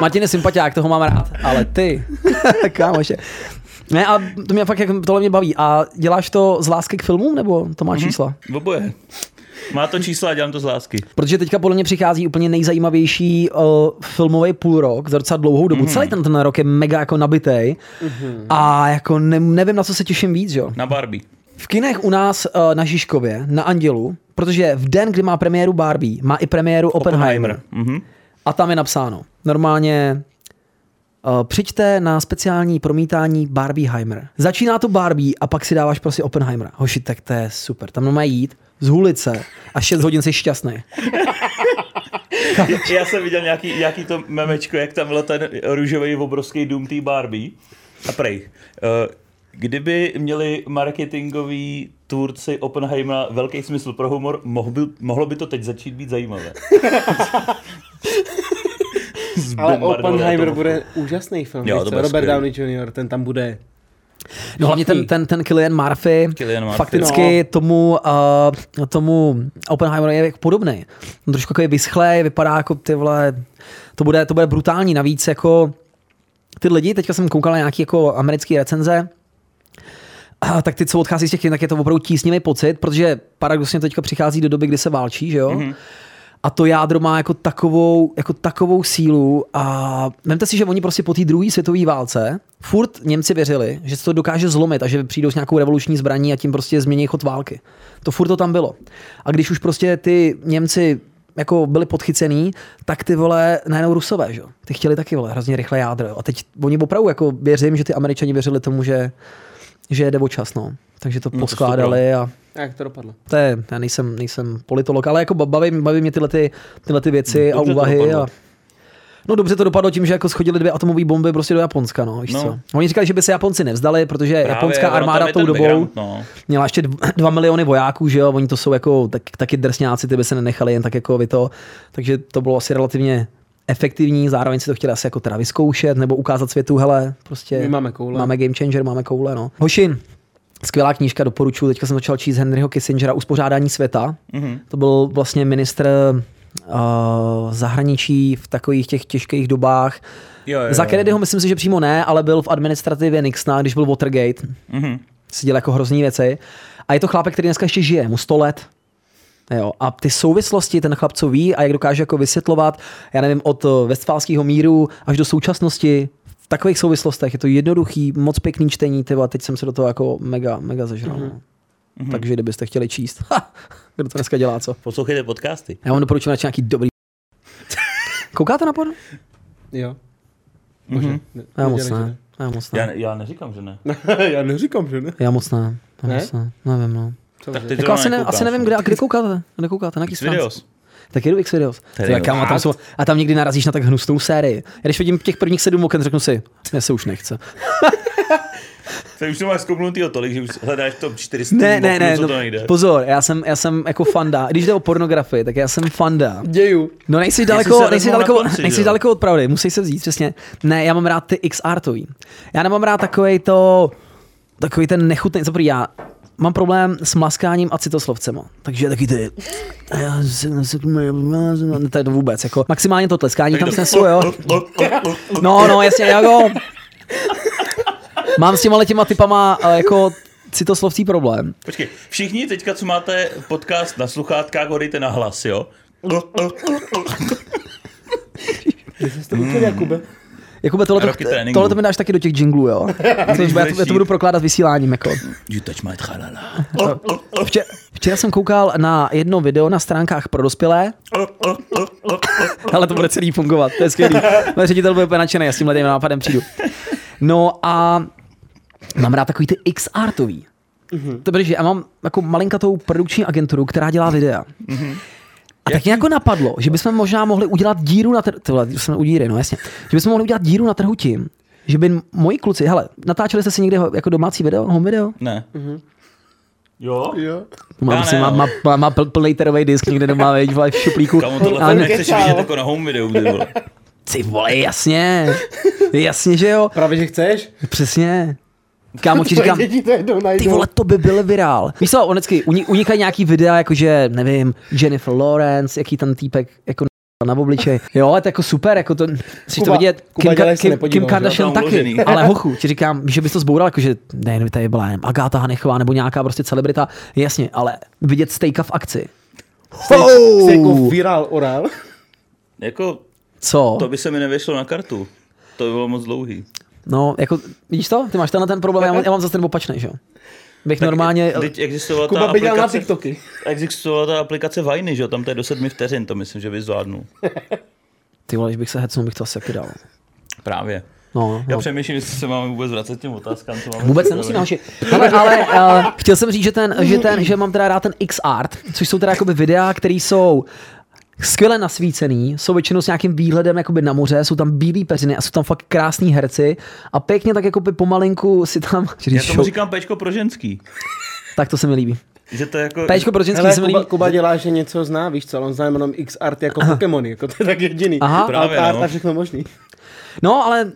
Martin je sympatiák, toho mám rád, ale ty, kámoše. Ne, a to mě fakt, jak tohle mě baví. A děláš to z lásky k filmům, nebo to má čísla? Oboje. Má to čísla a dělám to z lásky. Protože teďka podle mě přichází úplně nejzajímavější uh, filmový půlrok za docela dlouhou dobu. Mm. Celý ten, ten rok je mega jako nabitej. Mm. A jako ne, nevím, na co se těším víc, jo. Na Barbie. V kinech u nás uh, na Žižkově, na Andělu, protože v den, kdy má premiéru Barbie, má i premiéru Oppenheimer. Mhm. A tam je napsáno, normálně uh, přijďte na speciální promítání Barbieheimer. Začíná to Barbie a pak si dáváš prostě Oppenheimera. Hoši, tak to je super. Tam má jít z ulice a 6 hodin jsi šťastný. Já jsem viděl nějaký, nějaký to memečko, jak tam byl ten růžový obrovský dům té Barbie. A prej, uh, kdyby měli marketingoví tvůrci Oppenheimera velký smysl pro humor, mohl by, mohlo by to teď začít být zajímavé. Ale Oppenheimer bude úžasný film. Jo, to bude Robert. Downey Jr., ten tam bude. No hlavně ten, ten, ten Killian Murphy, Cillian Murphy. fakticky tomu, uh, tomu Oppenheimeru je jako podobný. On trošku takový vyschlej, vypadá jako ty vole, to bude, to bude brutální. Navíc jako ty lidi, teďka jsem koukal na nějaký jako americký recenze, a tak ty, co odchází z těch kin, tak je to opravdu tísnivý pocit, protože paradoxně teďka přichází do doby, kdy se válčí, že jo? Mm-hmm. A to jádro má jako takovou, jako takovou sílu a vemte si, že oni prostě po té druhé světové válce furt Němci věřili, že se to dokáže zlomit a že přijdou s nějakou revoluční zbraní a tím prostě změní chod války. To furt to tam bylo. A když už prostě ty Němci jako byli podchycený, tak ty vole najednou Rusové, že? jo? Ty chtěli taky vole hrozně rychle jádro. A teď oni opravdu jako věřím, že ty Američani věřili tomu, že, že jde o čas, no. Takže to to poskládali a A jak to dopadlo? to je, já nejsem, nejsem politolog, ale jako baví, baví mě tyhle, ty, tyhle ty věci a Dobře to úvahy. A, no dobře to dopadlo tím, že jako schodili dvě atomové bomby prostě do Japonska, no, víš No. no. co. Oni říkali, že by se Japonci nevzdali, protože Právě, japonská armáda tou dobou No. měla ještě dv- dva miliony vojáků, že jo, oni to jsou jako tak, taky drsňáci, ty by se nenechali jen tak jako vy to, takže to bylo asi relativně efektivní, zároveň si to chtěli asi jako teda vyzkoušet nebo ukázat světu, hele, prostě My máme koule. máme game changer, máme koule, no. Hoši, skvělá knížka, doporučuji, teďka jsem začal číst Henryho Kissingera, Uspořádání světa, Mhm. to byl vlastně ministr uh, zahraničí v takových těch těžkých dobách. Jo, jo, Za. Kennedyho myslím si, že přímo ne, ale byl v administrativě Nixona, když byl Watergate. Mhm. Si dělal jako hrozný věci. A je to chlápek, který dneska ještě žije, mu 100 let. Jo, a ty souvislosti ten chlap, co ví a jak dokáže jako vysvětlovat, já nevím, od eh, Westfálského míru až do současnosti, v takových souvislostech je to jednoduchý, moc pěkný čtení, ty vole, teď jsem se do toho jako mega, mega zažral. Mm-hmm. Takže kdybyste chtěli číst, ha, kdo to dneska dělá, co? Poslouchejte podcasty. Já vám doporučuji radši nějaký dobrý Koukáte na porno? Jo. Bože, Mhm. ne, Já moc ne. Já moc ne. Já, já neříkám, že ne. ne. Já neříkám, že ne. Já moc ne. Já Ne? moc ne. Nevím, no. Tak ty Jako asi, ne, asi nevím, kde, a kde koukáte? Kde koukáte? Na jaký stránce? Tak jedu X-Videos. Jo. kámo, tam jsou, a tam někdy narazíš na tak hnusnou sérii. Já když vidím těch prvních sedm oken, řeknu si, mě se už nechce. Ty už to máš zkouknutýho tolik, že už hledáš top 400 Ne, ne, ne, no, to nejde. pozor, já jsem, já jsem jako fanda. Když jde o pornografii, tak já jsem fanda. Děju. No nejsi daleko, nejsi daleko, konci, nejsi daleko od pravdy, musíš se vzít, přesně. Ne, já mám rád ty X-artový. Já nemám rád takovej to, takový ten nechutný, co prý já mám problém s mlaskáním a citoslovcema. Takže taky ty... To je to vůbec, jako maximálně to tleskání tam snesu, jo. No, no, jasně, jako... Mám s těma těma typama jako citoslovcí problém. Počkej, všichni teďka, co máte podcast na sluchátkách, hodejte na hlas, jo? Ty jsi to učil, Jakube. Jakube, tohle, tohle to mi dáš taky do těch jinglů, jo? To, já, to, já to budu prokládat vysíláním, jako. You touch my. Včera, včera jsem koukal na jedno video na stránkách pro dospělé. Ale to bude celý fungovat, to je skvělý. Můj ředitel bude úplně nadšený, já s tímhle tím nápadem přijdu. No a mám rád takový ty X-artový. To protože já mám jako malinkatou produkční agenturu, která dělá videa. A tak mě jako napadlo, že bychom možná mohli udělat díru na trhu, tyhle, jsme u díry, no jasně, že bychom mohli udělat díru na trhu tím, že by moji kluci, hele, natáčeli jste si někde jako domácí video, home video? Ne. Jo? Jo. Má, Já prostě, ne, má, no. má, má, má pl- plný terový disk někde doma, veď, v šuplíku. Kamu tohle Ale nechceš vidět jako na home videu, ty vole. Ty vole, jasně. Jasně, že jo. Právě, že chceš? Přesně. Kámo, ti říkám, Děti to jednou najdou. ty vole, to by byl virál. Víš co, vždycky uni- unikají nějaký videa, jakože, nevím, Jennifer Lawrence, jaký ten týpek, jako na obličej. Jo, ale to jako super, jako to, chceš to vidět, Kuba, Kim, Ka- Kim, Kim? Kardashian Tam taky, uložený. ale hochu, ti říkám, že bys to zboural, jakože, ne, no, tady byla nevím, Agáta Hanechová nebo nějaká prostě celebrita, jasně, ale vidět stejka v akci. Jsi jako viral orál. Jako, Co? to by se mi nevyšlo na kartu. To by bylo moc dlouhý. No, jako, vidíš to? Ty máš tenhle ten problém, já mám, já mám zase ten opačný, že jo? Bych normálně, Teď existovala ta Kuba by dělal na aplikace, TikToky. existovala ta aplikace Viny, že jo? Tam to je do sedmi vteřin, to myslím, že by zvládnul. ty vole, když bych se hecnul, bych to asi taky dal. Právě. No, Já no. přemýšlím, jestli se máme vůbec vracet těm otázkám, co máme Vůbec nemusíme, hoši. Ale, ale uh, chtěl jsem říct, že, ten, že, ten, že mám teda rád ten X-art, což jsou teda jakoby videa, které jsou skvěle nasvícený, jsou většinou s nějakým výhledem jakoby na moře, jsou tam bílé peřiny a jsou tam fakt krásní herci a pěkně tak jakoby pomalinku si tam... Já tomu říkám pečko pro ženský. Tak to se mi líbí. Že to jako... Péčko pro ženský Hele, se mi Kuba, líbí. Kuba dělá, že něco zná, víš co, on zná jenom X art jako Pokémony, jako to je tak jediný. Aha. Právě, art no. a všechno možný. No, ale...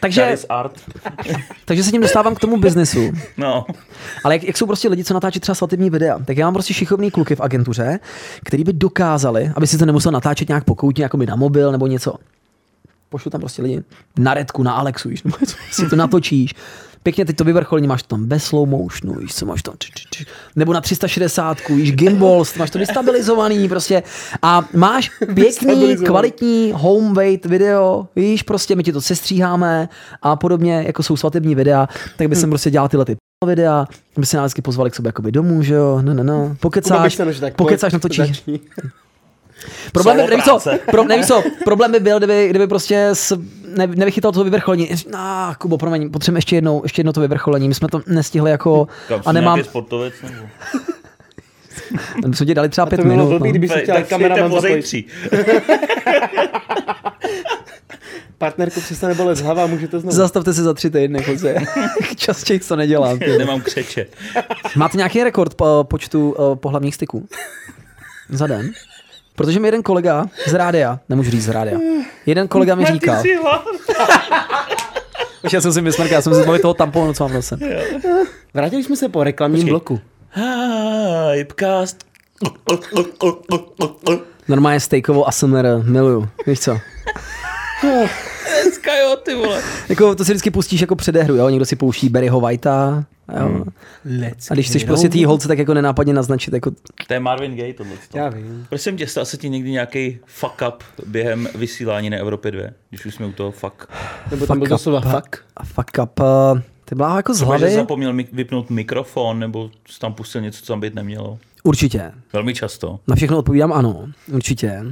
Takže, art. takže se tím dostávám k tomu biznesu. No. Ale jak, jak, jsou prostě lidi, co natáčí třeba svatební videa, tak já mám prostě šikovný kluky v agentuře, který by dokázali, aby si to nemusel natáčet nějak pokoutně, jako by na mobil nebo něco. Pošlu tam prostě lidi na Redku, na Alexu, víš, nebo si to natočíš. Pěkně teď to vyvrcholení máš tam bez slow motionu, víš, co máš tam, č, č, č, nebo na 360, víš, gimbals, máš to vystabilizovaný prostě. A máš pěkný, kvalitní home weight video, víš, prostě my ti to sestříháme a podobně, jako jsou svatební videa, tak by jsem prostě dělal tyhle ty videa, by se nás vždycky pozvali k sobě jakoby domů, že jo, no, no, no, pokecáš, pokecáš pojď, na točí. začni. Problém by, nevíš co, pro, nevíš co, problém by byl, kdyby, kdyby prostě s, ne, nevychytal to vyvrcholení. No, Kubo, promiň, potřebujeme ještě jednou, ještě jedno to vyvrcholení. My jsme to nestihli jako, Kam a nemám, sportovec nebo... my jsme ti dali třeba To pět by bylo minut. blbý, No. kdyby se Tak- chtěl tak kameraman zapojit. Partnerku přestane bolet hlava, můžete znovu. Zastavte se za tři týdny, kluci. Častěji to nedělám. ty. Nemám křeče. Máte nějaký rekord po počtu uh, pohlavních styků? Za den? Protože mi jeden kolega z rádia, nemůžu říct z rádia, jeden kolega mi říkal, já jsem si myslel, já jsem si zbavil toho tamponu, co mám v nose. Vrátili jsme se po reklamním Počkej. bloku. Hypecast. Normálně steakovou ASMR, miluju, víš co? Dneska jo, ty vole. Jako, to si vždycky pustíš jako předehru, jo? Někdo si pouští Barryho Whitea, jo? Let's A když chceš prostě tý holce tak jako nenápadně naznačit, jako To je Marvin Gaye tohle. Já vím. Prosím tě, stal se ti někdy nějaký fuck up během vysílání na Evropě 2? Když už jsme u toho fuck. Nebo tam byl doslova up. fuck. a fuck up, uh, ty byla jako z Třeba, že hlavy. zapomněl mi- vypnout mikrofon, nebo jsi tam pustil něco, co tam být nemělo. Určitě. Velmi často. Na všechno odpovídám ano, určitě.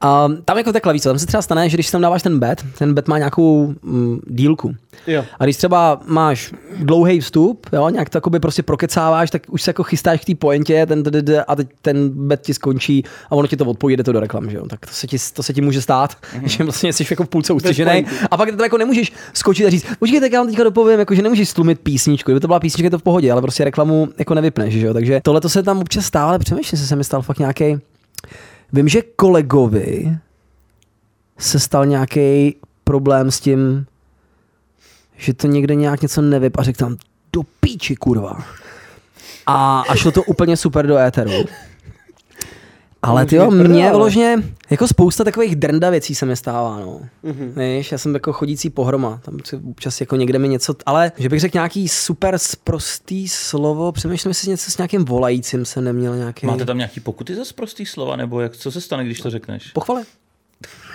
A tam jako takhle víc, tam se třeba stane, že když tam dáváš ten bet, ten bet má nějakou mm, dílku. Jo. A když třeba máš dlouhý vstup, jo, nějak to jakoby prostě prokecáváš, tak už se jako chystáš k té pointě ten, a teď ten bet ti skončí a ono ti to odpojí, to do reklam, že jo. Tak to se ti, to se ti může stát, že vlastně jsi jako v půlce ustřižený pointy. a pak to jako nemůžeš skočit a říct, počkejte, já vám teďka dopovím, jako, že nemůžeš stlumit písničku, kdyby to byla písnička, je to v pohodě, ale prostě reklamu jako nevypneš, že jo. Takže tohle to se tam občas stává, ale přemýšlím, že se mi stal fakt nějaký. Vím, že kolegovi se stal nějaký problém s tím, že to někde nějak něco nevyp a řekl tam do píči, kurva. A, a šlo to úplně super do éteru. Ale ty jo, mě vyloženě, jako spousta takových drnda věcí se mi stává, no. Mhm. Víš, já jsem jako chodící pohroma, tam si občas jako někde mi něco, ale že bych řekl nějaký super sprostý slovo, přemýšlím, jestli něco s nějakým volajícím jsem neměl nějaký... Máte tam nějaký pokuty za prostý slova, nebo jak, co se stane, když to řekneš? Pochvale.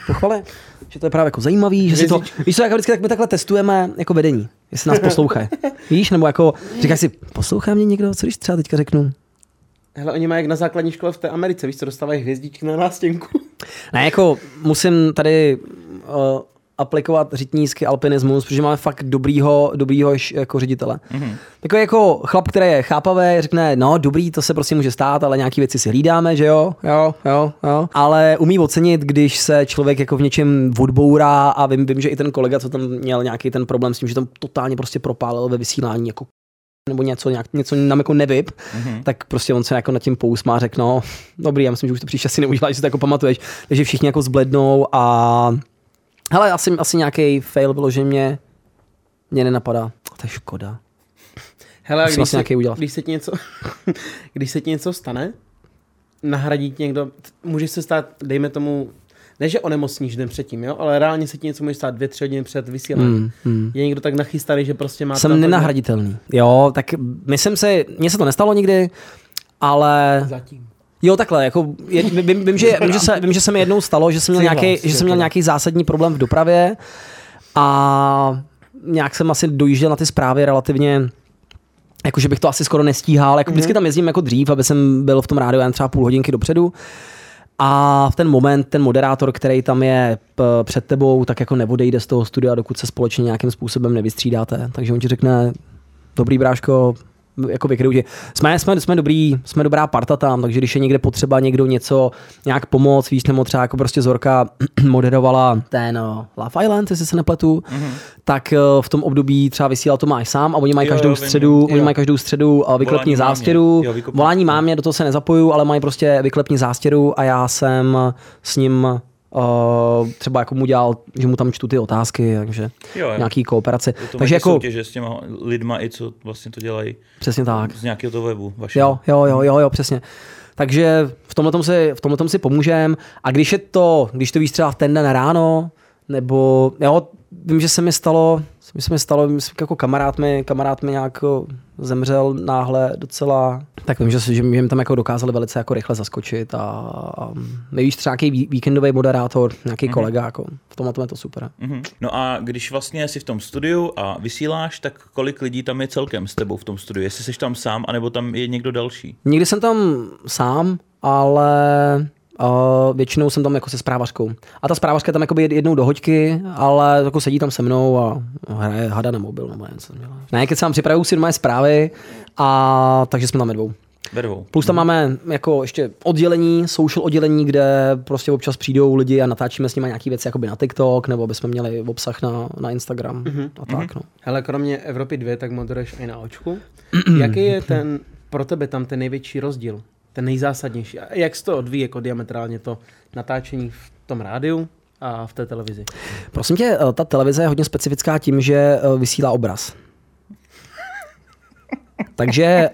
Pochvale. Že to je právě jako zajímavý, že si to, víš co, jako vždycky tak my takhle testujeme jako vedení, jestli nás poslouchají. Víš, nebo jako říkáš si, poslouchá mě někdo, co když třeba teďka řeknu? Hele, oni mají jak na základní škole v té Americe, víš co, dostávají hvězdičky na nástěnku. Ne, jako musím tady uh, aplikovat řitnícky alpinismus, protože máme fakt dobrýho, dobrýho jako ředitele. Mm-hmm. Takový jako chlap, který je chápavý, řekne, no dobrý, to se prostě může stát, ale nějaký věci si hlídáme, že jo, jo, jo, jo. Ale umí ocenit, když se člověk jako v něčem odbourá a vím, vím, že i ten kolega, co tam měl nějaký ten problém s tím, že tam totálně prostě propálil ve vysílání jako nebo něco, nějak, něco nám jako nevyp, mm-hmm. tak prostě on se jako nad tím pousmá a řekl, no, dobrý, já myslím, že už to příště asi neuděláš, že si to jako pamatuješ. Takže všichni jako zblednou a hele, asi, asi nějaký fail vyloženě mě, mě nenapadá. To je škoda. Hele, když asi se, nějaký udělat. když se ti něco, když se ti něco stane, nahradí ti někdo, může se stát, dejme tomu, ne, že onemocníš den předtím, jo, ale reálně se ti něco může stát dvě, tři hodiny před vysíláním. Hmm, hmm. Je někdo tak nachystaný, že prostě má... Jsem nenahraditelný. Jo, tak myslím si, mně se to nestalo nikdy, ale Zatím. Jo, takhle, jako je, vím, vím, že, vím, že se, vím, že se mi jednou stalo, že jsem měl, nějaký, vás, že jsem měl nějaký zásadní problém v dopravě a nějak jsem asi dojížděl na ty zprávy relativně jakože bych to asi skoro nestíhal, jako vždycky tam jezdím jako dřív, aby jsem byl v tom rádiu jen třeba půl hodinky dopředu. A v ten moment ten moderátor, který tam je před tebou, tak jako neodejde z toho studia, dokud se společně nějakým způsobem nevystřídáte. Takže on ti řekne, dobrý bráško, jako vykryuti. Jsme, jsme, jsme, dobrý, jsme dobrá parta tam, takže když je někde potřeba někdo něco nějak pomoct, víš, nebo třeba jako prostě Zorka moderovala ten uh, Love Island, jestli se nepletu, mm-hmm. tak uh, v tom období třeba vysílal to máš sám a oni mají Jo, každou jo, středu, vím. oni Jo. mají každou středu uh, vyklepní zástěru, Jo, volání mámě, do toho se nezapoju, ale mají prostě vyklepní zástěru a já jsem s ním uh, třeba jako mu dělal, že mu tam čtu ty otázky, takže Jo, jo. nějaký kooperace. To Takže jako... soutěže s těma lidma i co vlastně to dělají přesně tak. z nějakého toho webu vašeho. Jo, jo, jo, jo, jo, přesně. Takže v tomhle si, v tomhletom si pomůžem. A když je to, když to víš třeba v ten den ráno, nebo jo, vím, že se mi stalo, mi se mi stalo, myslím, jako kamarád mi, kamarád mi nějak zemřel náhle docela, tak vím, že, že mi tam jako dokázali velice jako rychle zaskočit a, a nevíš, třeba nějaký ví- víkendový moderátor, nějaký mm-hmm. kolega, jako v tomhle tom je to super. Mhm. No a když vlastně jsi v tom studiu a vysíláš, tak kolik lidí tam je celkem s tebou v tom studiu? Jestli jsi tam sám, anebo tam je někdo další? Nikdy jsem tam sám, ale uh, většinou jsem tam jako se zprávařkou. A ta zprávařka je tam jakoby jednou do hoďky, ale jako sedí tam se mnou a hraje hada na mobil nebo něco. Ne, keď se vám připravují si doma zprávy, a takže jsme tam ve dvou. Ve dvou. Plus tam máme jako ještě oddělení, social oddělení, kde prostě občas přijdou lidi a natáčíme s nimi nějaké věci jakoby na TikTok, nebo aby jsme měli obsah na, na Instagram a tak. No. Hele, kromě Evropy 2, tak moderuješ i na očku. Jaký je ten pro tebe tam ten největší rozdíl? Ten nejzásadnější? A jak se to odvíjí jako diametrálně to natáčení v tom rádiu a v té televizi? Prosím tě, eh, ta televize je hodně specifická tím, že eh, vysílá obraz. Takže eh,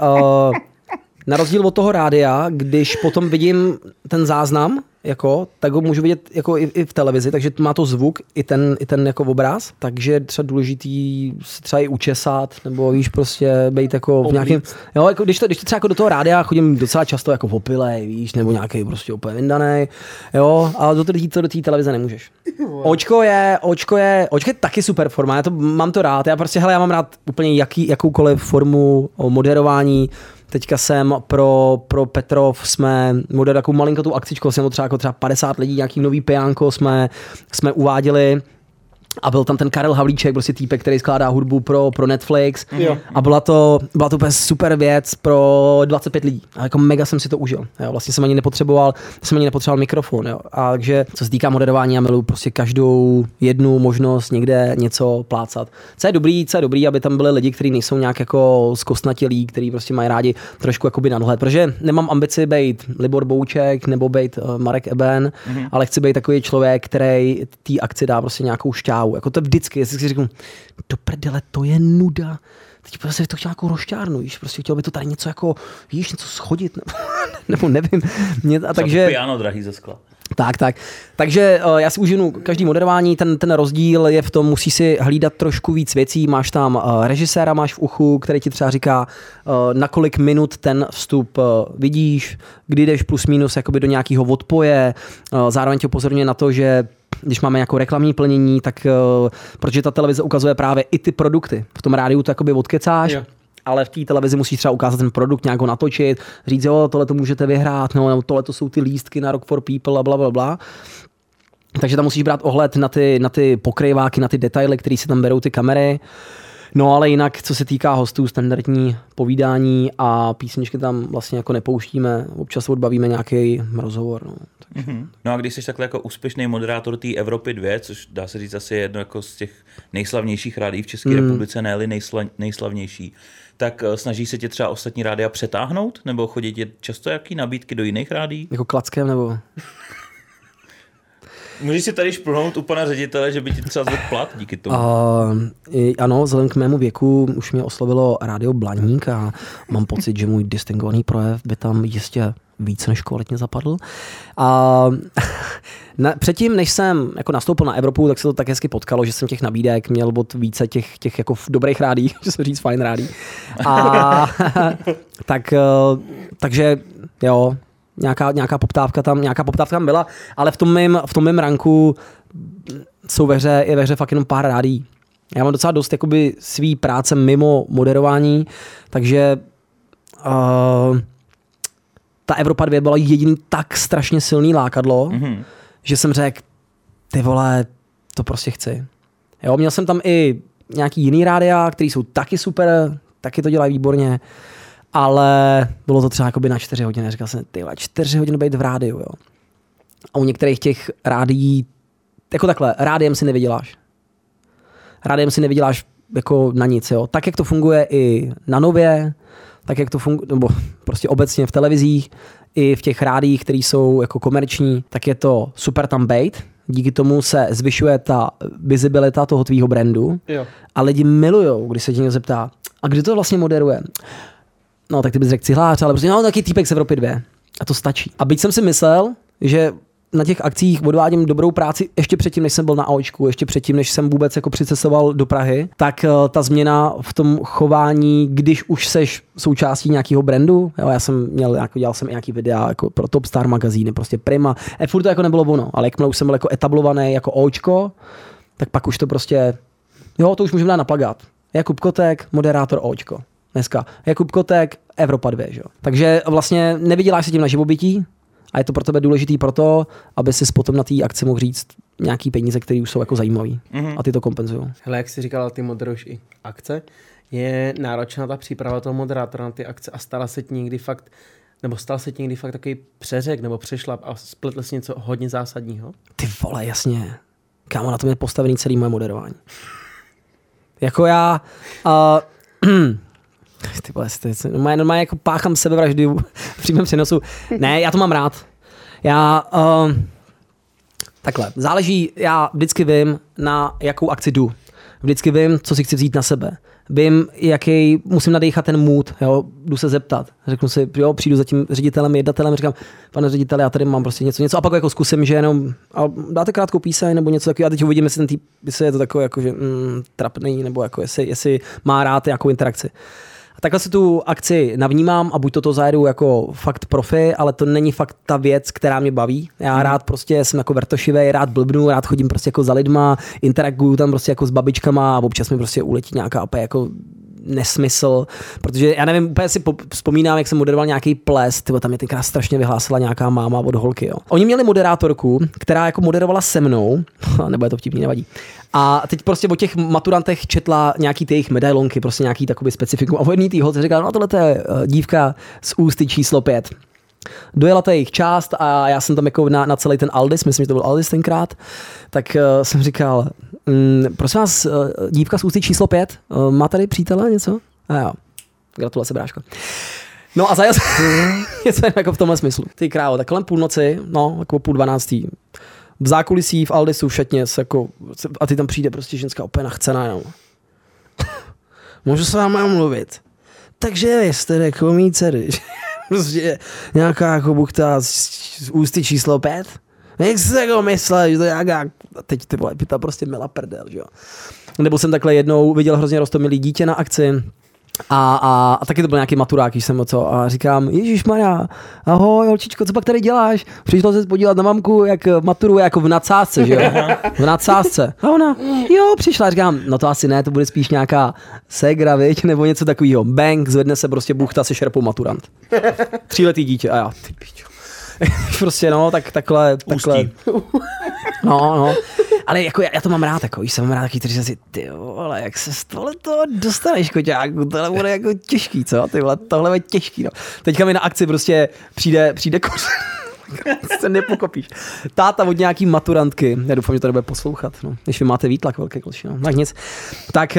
na rozdíl od toho rádia, když potom vidím ten záznam, jako, tak ho můžu vidět jako i, i v televizi, takže má to zvuk, i ten, i ten jako obraz, takže je třeba důležitý si třeba i učesat, nebo víš, prostě být jako v nějakém, jo, jako když to, když to třeba jako do toho rádia chodím docela často jako v opilej, víš, nebo nějaký prostě úplně vyndanej, jo, ale do té to do té televize nemůžeš. Očko je, očko je, očko je taky super forma, já to, mám to rád, já prostě, hele, já mám rád úplně jaký, jakoukoliv formu o moderování, Teďka jsem pro, pro Petrov jsme moderovali takovou malinkou akcičku, jsem třeba jako třeba 50 lidí, nějaký nový pijánko jsme, jsme uváděli a byl tam ten Karel Havlíček, prostě týpek, který skládá hudbu pro, pro Netflix. Jo. A byla to, byla to úplně super věc pro 25 lidí. A jako mega jsem si to užil. Jo. Vlastně jsem ani nepotřeboval, jsem ani nepotřeboval mikrofon. Jo. A takže co se týká moderování, já miluji prostě každou jednu možnost někde něco plácat. Co je dobrý, co je dobrý, aby tam byli lidi, kteří nejsou nějak jako zkostnatělí, kteří prostě mají rádi trošku jakoby nadhled. Protože nemám ambici být Libor Bouček nebo být uh, Marek Eben, mm-hmm. ale chci být takový člověk, který té akci dá prostě nějakou šťávu. Jako to vždycky, jestli si řeknu, do prdele, to je nuda. Teď prostě to chtěl jako rošťárnu, víš, prostě chtěl by to tady něco jako, víš, něco schodit, nebo, nebo nevím. Mě, a Takže... Piano drahý ze skla. tak, tak. Takže uh, já si užiju každý moderování, ten, ten rozdíl je v tom, musí si hlídat trošku víc věcí, máš tam uh, režiséra, máš v uchu, který ti třeba říká, uh, na kolik minut ten vstup uh, vidíš, kdy jdeš plus minus jakoby do nějakého odpoje, uh, zároveň tě upozorňuje na to, že když máme jako reklamní plnění, tak uh, protože ta televize ukazuje právě i ty produkty. V tom rádiu to jakoby odkecáš, Jo. ale v té televizi musíš třeba ukázat ten produkt, nějak ho natočit, říct, jo, tohle to můžete vyhrát, no, tohle to jsou ty lístky na Rock for People a bla, bla, bla. Takže tam musíš brát ohled na ty, na ty pokrýváky, na ty detaily, které si tam berou ty kamery. No ale jinak, co se týká hostů, standardní povídání a písničky tam vlastně jako nepouštíme. Občas odbavíme nějaký rozhovor. No. Mhm. No a když jsi takhle jako úspěšný moderátor té Evropy 2, což dá se říct asi je jedno jako z těch nejslavnějších rádií v České Hmm. republice, ne nejsla, nejslavnější, tak eh, snaží se tě třeba ostatní rádia přetáhnout? Nebo chodí tě často jaký nabídky do jiných rádií? Jako klackem nebo... Můžeš si tady šplhnout u pana ředitele, že by ti třeba zvedl plat díky tomu. Uh, ano, vzhledem k mému věku už mě oslovilo rádio Blaník a mám pocit, že můj distingovaný projev by tam jistě víc než kvalitně zapadl. A na, předtím, než jsem jako nastoupil na Evropu, tak se to tak hezky potkalo, že jsem těch nabídek měl od více těch, těch jako dobrých rádí, že se říct fajn rádí. A tak, eh, takže jo, nějaká, nějaká poptávka tam, nějaká poptávka tam byla, ale v tom mém, v tom mém ranku jsou ve hře, je ve hře fakt jenom pár rádí. Já mám docela dost jakoby svý práce mimo moderování, takže uh, ta Evropa 2 byla jediný tak strašně silný lákadlo, Mhm. že jsem řekl, ty vole, to prostě chci. Jo, měl jsem tam i nějaký jiný rádia, který jsou taky super, taky to dělají výborně, ale bylo to třeba jakoby na čtyři hodiny. Říkal jsem, ty čtyři hodiny být v rádiu, jo. A u některých těch rádií, jako takhle, rádiem si nevyděláš. Rádiem si nevyděláš jako na nic, jo. Tak, jak to funguje i na nově, tak, jak to funguje, nebo prostě obecně v televizích, i v těch rádiích, které jsou jako komerční, tak je to super tam bejt. Díky tomu se zvyšuje ta vizibilita toho tvýho brandu. Jo. A lidi milujou, když se tě někdo zeptá, a kdo to vlastně moderuje? No, tak ty bys řekl cihlář, ale prostě no, taky týpek z Evropy 2. A to stačí. A byť jsem si myslel, že na těch akcích odvádím dobrou práci ještě předtím, než jsem byl na AOčku, ještě předtím, než jsem vůbec jako přicestoval do Prahy, tak eh, ta změna v tom chování, když už seš součástí nějakého brandu, jo, já jsem měl, jako dělal jsem nějaký videa jako pro Top Star magazíny, prostě Prima, e, furt to jako nebylo ono, ale jakmile už jsem byl jako etablovaný jako Očko, tak pak už to prostě, jo, to už můžeme dát na plagát. Jakub Kotek, moderátor Očko. Dneska. Jakub Kotek, Evropa 2, že jo. Takže vlastně nevyděláš se tím na živobytí, a je to pro tebe důležitý proto, aby si potom na té akci mohl říct nějaký peníze, které už jsou jako zajímavý. Mm-hmm. A ty to kompenzují. Hele, jak jsi říkal, ty moderuješ i akce. Je náročná ta příprava toho moderátora na ty akce a stala se ti někdy fakt, nebo stal se ti někdy fakt takový přeřek nebo přešlap a spletl si něco hodně zásadního? Ty vole, jasně. Kámo, na tom je postavený celý moje moderování. jako já... Uh, ty vole, ty, normálně, normálně jako páchám sebevraždy v přímém přenosu. Ne, já to mám rád. Já, uh, takhle, záleží, já vždycky vím, na jakou akci jdu. Vždycky vím, co si chci vzít na sebe. Vím, jaký musím nadechat ten mood, jo, jdu se zeptat. Řeknu si, jo, přijdu za tím ředitelem, jednatelem, říkám, pane řediteli, já tady mám prostě něco, něco a pak jako zkusím, že jenom a dáte krátkou píseň nebo něco takového a teď uvidím, jestli ten týp, jestli je to takové jako, že mm, trapný, nebo jako jestli, jestli má rád nějakou interakci. A takhle si tu akci navnímám a buď toto zajedu jako fakt profi, ale to není fakt ta věc, která mě baví. Já hmm. rád prostě jsem jako vertošivý, rád blbnu, rád chodím prostě jako za lidma, interaguju tam prostě jako s babičkama a občas mi prostě uletí nějaká opět jako nesmysl, protože já nevím, úplně si vzpomínám, jak jsem moderoval nějaký ples, tyvo, tam je tenkrát strašně vyhlásila nějaká máma od holky. Jo. Oni měli moderátorku, která jako moderovala se mnou, nebo je to vtipný, nevadí. A teď prostě o těch maturantech četla nějaký ty jejich medailonky, prostě nějaký takový specifikum. A o jedný tý holce říkala, no tohle je uh, dívka z ústy číslo pět. Dojela ta jejich část a já jsem tam jako na, na celý ten Aldis, myslím, že to byl Aldis tenkrát, tak uh, jsem říkal, mm, prosím vás, uh, dívka z ústy číslo pět, uh, má tady přítele něco? A jo, gratulace bráško. No a zajel něco jako v tomhle smyslu. Ty krávo, tak kolem půlnoci, no, jako půl dvanáctý, v zákulisí, v Aldisu, v šatně, jako, a ty tam přijde prostě ženská opět nachcená, jo. Můžu s vámi mluvit. Takže jste jako mý dcery. prostě nějaká jako buchta z, z ústy číslo pět. Jak jsi jako myslel, že to je nějaká, teď ty vole, ta prostě mila prdel, že jo. Nebo jsem takhle jednou viděl hrozně rostomilý dítě na akci, a, a, a taky to byl nějaký maturák, když jsem co, a říkám, Ježíš Maria, ahoj, holčičko, co pak tady děláš? Přišlo se podívat na mamku, jak maturuje jako v nadsázce, že jo? V nadsázce. A ona, jo, přišla, říkám, no to asi ne, to bude spíš nějaká segra, viď, nebo něco takového. Bang, zvedne se prostě buchta se šerpou maturant. Tříletý dítě, a já, ty pičo. prostě no, tak takhle, takhle. No, no. Ale jako já, já, to mám rád, jako, jsem mám rád taky, kteří si, ty vole, jak se z tohle toho dostaneš, koťáku, tohle bude jako těžký, co, ty vole, tohle je těžký, no. Teďka mi na akci prostě přijde, přijde kořen. se nepokopíš. Táta od nějaký maturantky, já doufám, že to nebude poslouchat, no, když vy máte výtlak velké kloši, no, tak nic. Tak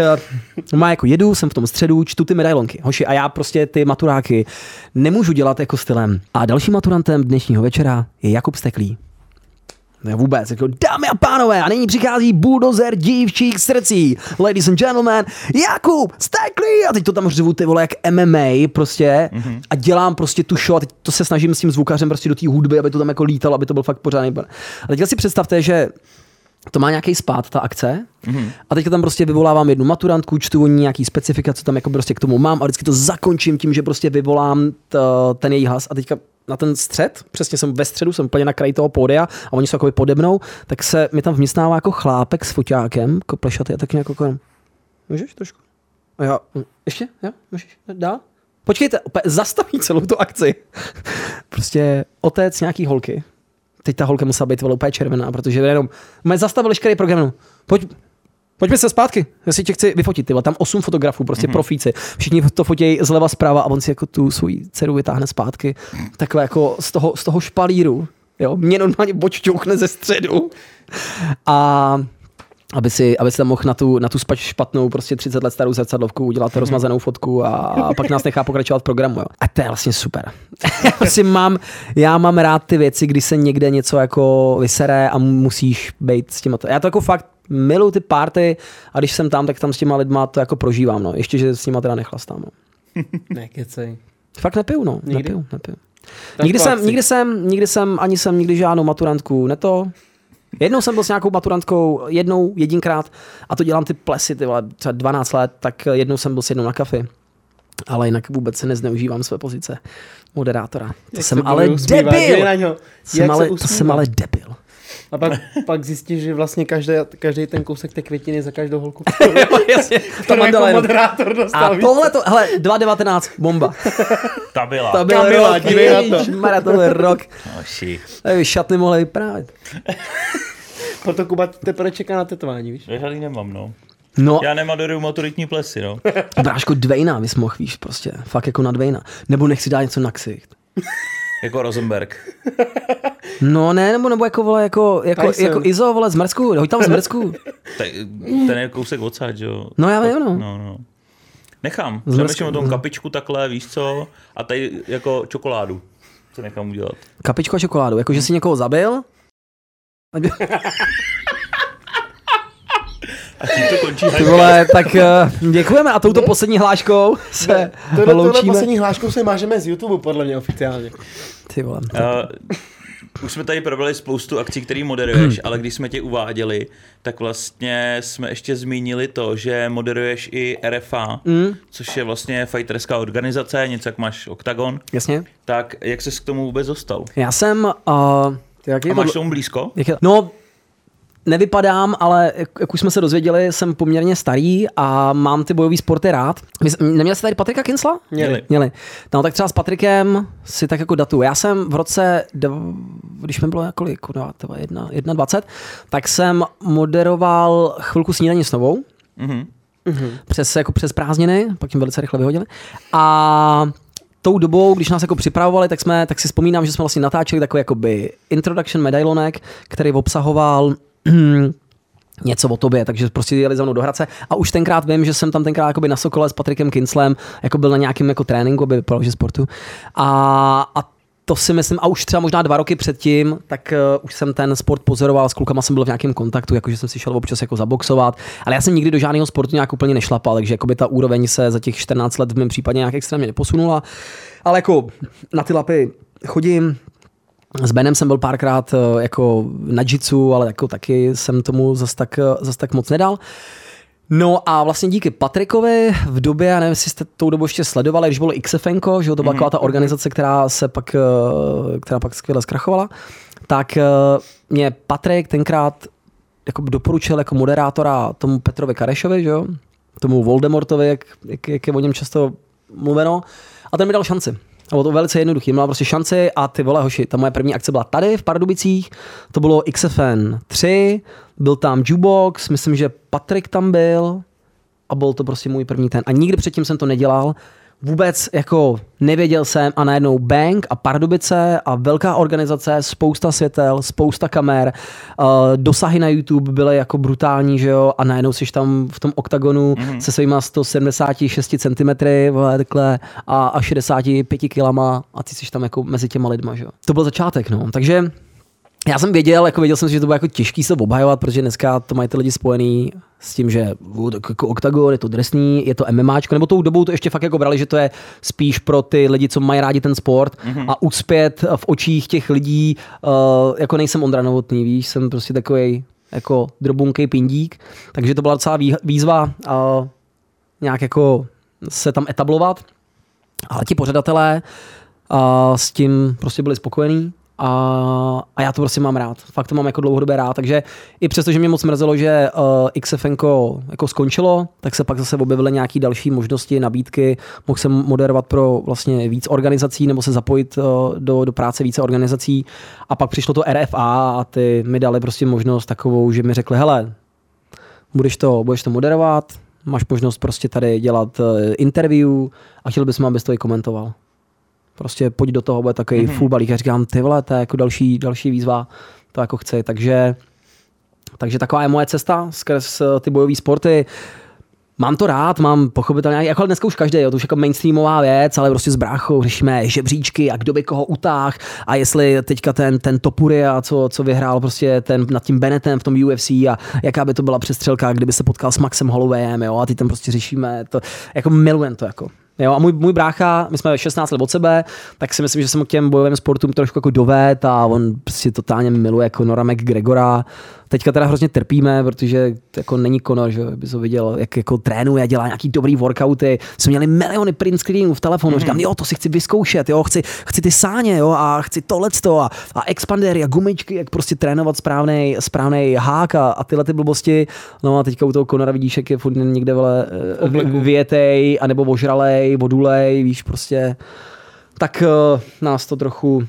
uh, má jako jedu, jsem v tom středu, čtu ty medailonky, hoši, a já prostě ty maturáky nemůžu dělat jako stylem. A dalším maturantem dnešního večera je Jakub Steklý. Ne vůbec, jako dámy a pánové, a nyní přichází bulldozer dívčích srdcí. Ladies and gentlemen, Jakub, Steklý! A teď to tam řvu ty vole jak MMA prostě mm-hmm. a dělám prostě tu show a teď to se snažím s tím zvukařem prostě do té hudby, aby to tam jako lítalo, aby to byl fakt pořádný. A teďka si představte, že to má nějaký spát, ta akce. Mm-hmm. A teďka tam prostě vyvolávám jednu maturantku, čtu nějaký specifikace, tam jako prostě k tomu mám a vždycky to zakončím tím, že prostě vyvolám t, ten její hlas a teďka na ten střed, přesně jsem ve středu, jsem úplně na kraji toho pódia a oni jsou jako pode mnou, tak se mi tam vměstnává jako chlápek s foťákem, jako plešatý a tak nějak jako, můžeš trošku? A já, hm, ještě? Jo, můžeš? Dál? Počkejte, zastaví celou tu akci. prostě otec nějaký holky. Teď ta holka musela být úplně červená, protože jenom mě zastavili škerý program. Pojď, Pojďme se zpátky, já si tě chci vyfotit, ty vole. tam osm fotografů, prostě Mhm. mm-hmm. profíci. Všichni to fotí zleva zprava a on si jako tu svou dceru vytáhne zpátky. Takhle jako z toho, z toho špalíru, jo, mě normálně bočťouchne ze středu. A aby si, aby si tam mohl na tu, na tu spa- špatnou, prostě 30 let starou zrcadlovku udělat rozmazanou fotku a, a pak nás nechá pokračovat v programu. Jo. A to je vlastně super. já, prostě mám, já mám rád ty věci, kdy se někde něco jako vysere a musíš být s těma. Já to jako fakt miluji ty party a když jsem tam, tak tam s těma lidma to jako prožívám. No. Ještě, že s nima teda nechlastám. No. Nekecej. Fakt nepiju, no. Nikdy? Nepiju, nepiju. Tak Nikdy jsem, nikdy jsem, nikdy jsem, ani jsem nikdy žádnou maturantku neto. Jednou jsem byl s nějakou maturantkou, jednou, jedinkrát, a to dělám ty plesy, ty vole, třeba 12 let, tak jednou jsem byl s jednou na kafi. Ale jinak vůbec se nezneužívám své pozice moderátora. To Jak jsem se ale debil! Jsem Jak ale, to jsem ale debil. A pak, pak zjistíš, že vlastně každý, každý ten kousek té květiny za každou holku. Jasně, to jako moderátor dostal A tohle to, hele, 2.19, bomba. Ta byla. To byl Kamila, rok, dívej na to. ježišmarja, to byl rok. Oši. Tady by šatny mohly vyprávět. Proto Kuba teprve čeká na tetování, víš? Žádný nemám, no. No, Já nemadoruju maturitní plesy, no. bráško Dwayna bys mohl, víš, prostě. Fakt jako na Dwayna. Nebo nechci dát něco na ksicht. Jako Rosenberg. No ne, nebo, nebo jako, vole, jako, jako, Tyson. jako Izo, vole, z Mrzku, hoď tam z Mrzku. Tak, ten je kousek odsad, že jo? No já vím, no. No, no. Nechám. Z Přemýšlím Mrzku, o tom no. kapičku takhle, víš co? A tady jako čokoládu. Co nechám udělat. Kapičku a čokoládu, jako že jsi někoho zabil. A tím to končí Ty vole, tak uh, děkujeme a touto poslední hláškou se Tohle, tohle loučíme. poslední hláškou se mážeme z YouTube, podle mě oficiálně. Ty vole. Uh, už jsme tady probrali spoustu akcí, které moderuješ, ale když jsme tě uváděli, tak vlastně jsme ještě zmínili to, že moderuješ i RFA, Mm, což je vlastně fighterská organizace, něco jak máš Octagon. jasně. Tak jak ses k tomu vůbec dostal? Já jsem... Uh, jak A je máš to, tomu blízko? jak je, no, nevypadám, ale jak, už jsme se dozvěděli, jsem poměrně starý a mám ty bojové sporty rád. Neměl jste tady Patrika Kinsla? Měli. Měli. No tak třeba s Patrikem si tak jako datu. Já jsem v roce, když mi bylo kolik, kurva, to bylo jedna, jedna 20, tak jsem moderoval chvilku snídaní s novou, Mhm. přes, jako přes prázdniny, pak jim velice rychle vyhodili. A tou dobou, když nás jako připravovali, tak, jsme, tak si vzpomínám, že jsme vlastně natáčeli takový jakoby introduction medailonek, který obsahoval něco o tobě, takže prostě jeli za mnou do Hradce. A už tenkrát vím, že jsem tam tenkrát na Sokole s Patrikem Kinslem, jako byl na nějakém jako tréninku, aby vypadalo, že sportu. A, a to si myslím, a už třeba možná dva roky předtím, tak uh, už jsem ten sport pozoroval, s klukama jsem byl v nějakém kontaktu, jakože jsem si šel občas jako zaboxovat, ale já jsem nikdy do žádného sportu nějak úplně nešlapal, takže jakoby ta úroveň se za těch 14 let v mém případě nějak extrémně neposunula, ale jako na ty lapy chodím, s Benem jsem byl párkrát eh, jako na jitsu, ale jako taky jsem tomu zas tak, eh, zas tak moc nedal. No a vlastně díky Patrikovi v době, já nevím, jestli jste tou dobu ještě sledovali, když bylo XFNko, že jo, to byla taková ta organizace, která se pak, eh, která pak skvěle zkrachovala, tak mě Patrik tenkrát jako doporučil jako moderátora tomu Petrovi Karešovi, že jo, tomu Voldemortovi, jak, jak, jak je o něm často mluveno, a ten mi dal šanci. A bylo to velice jednoduchý. Měla prostě šanci a ty vole hoši, ta moje první akce byla tady v Pardubicích, to bylo XFN 3, byl tam Jukebox, myslím, že Patrik tam byl a byl to prostě můj první ten. A nikdy předtím jsem to nedělal. Vůbec jako nevěděl jsem a najednou Bank a Pardubice a velká organizace, spousta světel, spousta kamer, uh, dosahy na YouTube byly jako brutální, že jo, a najednou jsi tam v tom oktagonu mm-hmm. se svýma 176 cm vole, takhle a, a 65 kilama a ty jsi tam jako mezi těma lidma, že jo. To byl začátek, no. Takže já jsem věděl, jako věděl jsem, že to bude jako těžký se obhajovat, protože dneska to mají ty lidi spojený s tím, že uh, jako oktagon, je to drsný, je to MMAčko, nebo tou dobou to ještě fakt jako brali, že to je spíš pro ty lidi, co mají rádi ten sport mm-hmm. a uspět v očích těch lidí, uh, jako nejsem Ondra Novotný, víš, jsem prostě takový jako drobunkej pindík, takže to byla docela vý- výzva uh, nějak jako se tam etablovat, ale ti pořadatelé a s tím prostě byli spokojení a, a já to prostě mám rád. Fakt to mám jako dlouhodobě rád, takže i přesto, že mě moc mrzelo, že uh, XFNko jako skončilo, tak se pak zase objevily nějaké další možnosti, nabídky. Mohl jsem moderovat pro vlastně víc organizací nebo se zapojit uh, do, do práce více organizací a pak přišlo to RFA a ty mi dali prostě možnost takovou, že mi řekli, hele, budeš to, budeš to moderovat, máš možnost prostě tady dělat eh, interview a chtěl bys, abys to i komentoval. Prostě pojď do toho, bude takový mm-hmm. full balík. Já říkám, ty vole, to je jako další, další výzva, to jako chci. Takže, takže taková je moje cesta skrz eh, ty bojové sporty. Mám to rád, mám pochopitelně, jako dneska už každý, jo, to už jako mainstreamová věc, ale prostě s bráchou řešíme žebříčky a kdo by koho utáh a jestli teďka ten, ten a co, co vyhrál prostě ten nad tím Bennettem v tom UFC a jaká by to byla přestřelka, kdyby se potkal s Maxem Hollowayem, jo, a ty tam prostě řešíme to, jako milujem to, jako. Jo, a můj, můj brácha, my jsme 16 let od sebe, tak si myslím, že jsem k těm bojovým sportům trošku jako doved a on prostě totálně miluje Conora McGregora. Teďka teda hrozně trpíme, protože to jako není Conor, že by to viděl, jak jako trénuje, dělá nějaký dobrý workouty. Jsme měli miliony print screenů v telefonu, mm-hmm. říkám, jo, to si chci vyzkoušet, jo, chci, chci ty sáně, jo, a chci tohleto a, a expandery a gumičky, jak prostě trénovat správný, správný hák a, a tyhle ty blbosti. No a teďka u toho Conora vidíš, jak je furt někde vele větej, anebo ožralej, vodulej, víš, prostě. Tak uh, nás to trochu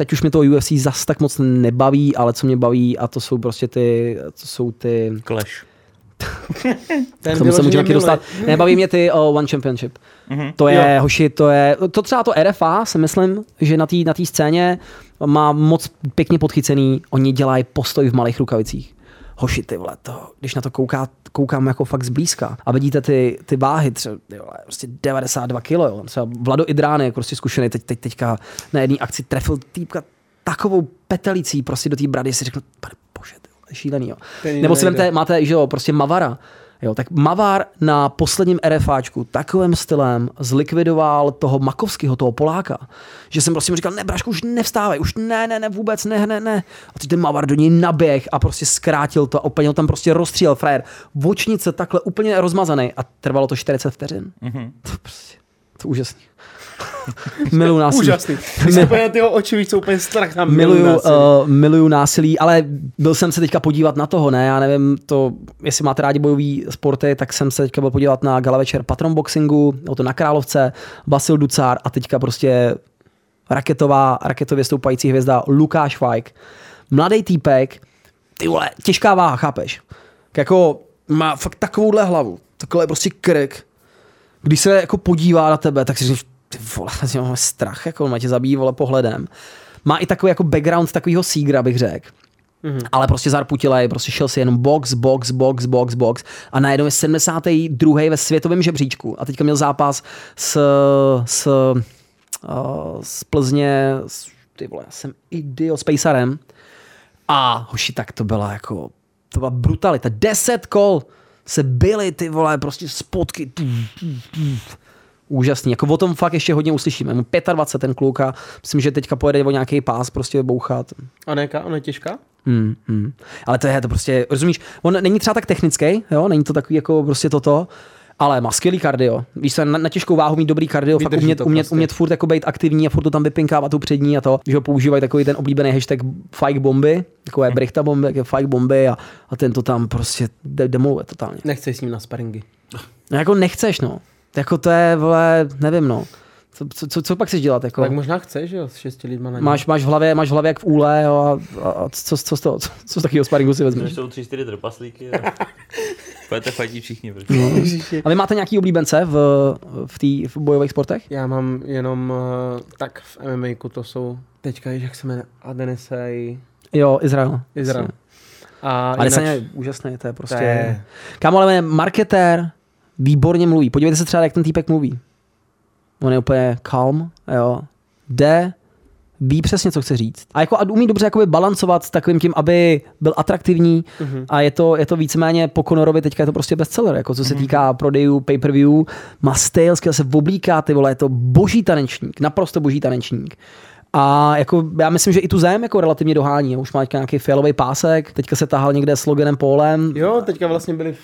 teď už mi to UFC zas tak moc nebaví, ale co mě baví a to jsou prostě ty, to jsou ty... Clash. Ten tomu se můžeme dostat. Nebaví mě ty oh, One Championship. Mm-hmm. To je, jo. hoši, to je, to třeba to RFA si myslím, že na té na scéně má moc pěkně podchycený, oni dělají postoj v malých rukavicích hoši, ty vole, to, když na to kouká, koukám jako fakt zblízka a vidíte ty, ty váhy, třeba vole, prostě 92 kg, jo. třeba Vlado Idrány, jako prostě zkušený, teď, teď, teďka na jedné akci trefil týpka takovou petelicí prostě do té brady, si řekl, pane bože, ty vole, šílený, jo. Nebo si vemte, máte, že jo, prostě Mavara, Jo, tak Mavar na posledním RFáčku takovým stylem zlikvidoval toho Makovského, toho Poláka, že jsem prostě mu říkal, ne, Brašku, už nevstávaj, už ne, ne, ne, vůbec, ne, ne, ne. A teď ten Mavar do něj naběh a prostě zkrátil to a úplně ho tam prostě rozstřílel frajer. Vočnice takhle úplně rozmazaný a trvalo to 40 vteřin. Mm-hmm. To prostě, to úžasný. miluju násilí. Úžasný. Úplně tyho oči víš, jsou úplně strach na miluju, násilí. Uh, miluju násilí, ale byl jsem se teďka podívat na toho, ne, já nevím, to, jestli máte rádi bojový sporty, tak jsem se teďka byl podívat na gala večer Patron Boxingu, o to na Královce, Basil Ducár a teďka prostě raketová, raketově stoupající hvězda Lukáš Fajk. Mladý týpek, ty vole, těžká váha, chápeš? Jako má fakt takovouhle hlavu, takhle prostě krk. Když se jako podívá na tebe, tak si říkáš, ty vole, mám strach, jako on tě zabíjí vole pohledem. Má i takový jako background takového sígra, bych řekl. Mm-hmm. Ale prostě zarputilej, prostě šel si jenom box, box, box, box, box a najednou je 72. ve světovém žebříčku a teďka měl zápas s, s, uh, s Plzně, s, ty vole, já jsem idiot, s Pejsarem a hoši, tak to byla jako, to byla brutalita, 10 kol se byly ty vole, prostě spotky, úžasný. Jako o tom fakt ještě hodně uslyšíme. 25 ten kluk a myslím, že teďka pojede o nějaký pás prostě bouchat. A ne, ona je těžká? Hmm, hmm. Ale to je to prostě, rozumíš, on není třeba tak technický, jo, není to takový jako prostě toto, ale má skvělý kardio. Víš na, na těžkou váhu mít dobrý kardio, Vydrží fakt umět, umět, prostě. umět, furt jako být aktivní a furt to tam vypinkávat tu přední a to, že ho používají takový ten oblíbený hashtag fike bomby, takové hmm. brichta bomby, jako fike bomby a, a ten to tam prostě de- demoluje totálně. Nechceš s ním na sparingy. No, jako nechceš, no. Jako to je, vole, nevím, no. Co, co, co, co pak chceš dělat? Jako? Tak možná chceš, jo, s šesti lidma na máš, máš, v hlavě, máš v hlavě jak v úle, jo, a, a co, co, co, co, co z takového sparingu si vezmeš? jsou tři, čtyři trpaslíky a pojďte fajtí všichni. No. A vy máte nějaký oblíbence v, v, tý, v bojových sportech? Já mám jenom uh, tak v MMA to jsou teďka, jak se jmenuje, Adenisej. Jo, Izrael. Izrael. A Adesanya je úžasný, to je prostě... To je... Kámo, ale marketér, výborně mluví. Podívejte se třeba, jak ten týpek mluví. On je úplně calm, jo. Jde, ví přesně, co chce říct. A, jako, a umí dobře jakoby balancovat s takovým tím, aby byl atraktivní mm-hmm. a je to, je to víceméně po Conorovi, teďka je to prostě bestseller, jako co se mm-hmm. týká prodejů, pay-per-view, má styl, se oblíká, ty vole, je to boží tanečník, naprosto boží tanečník. A jako, já myslím, že i tu zem jako relativně dohání. Už má nějaký fialový pásek, teďka se tahal někde s Loganem Polem. Jo, teďka vlastně byli v,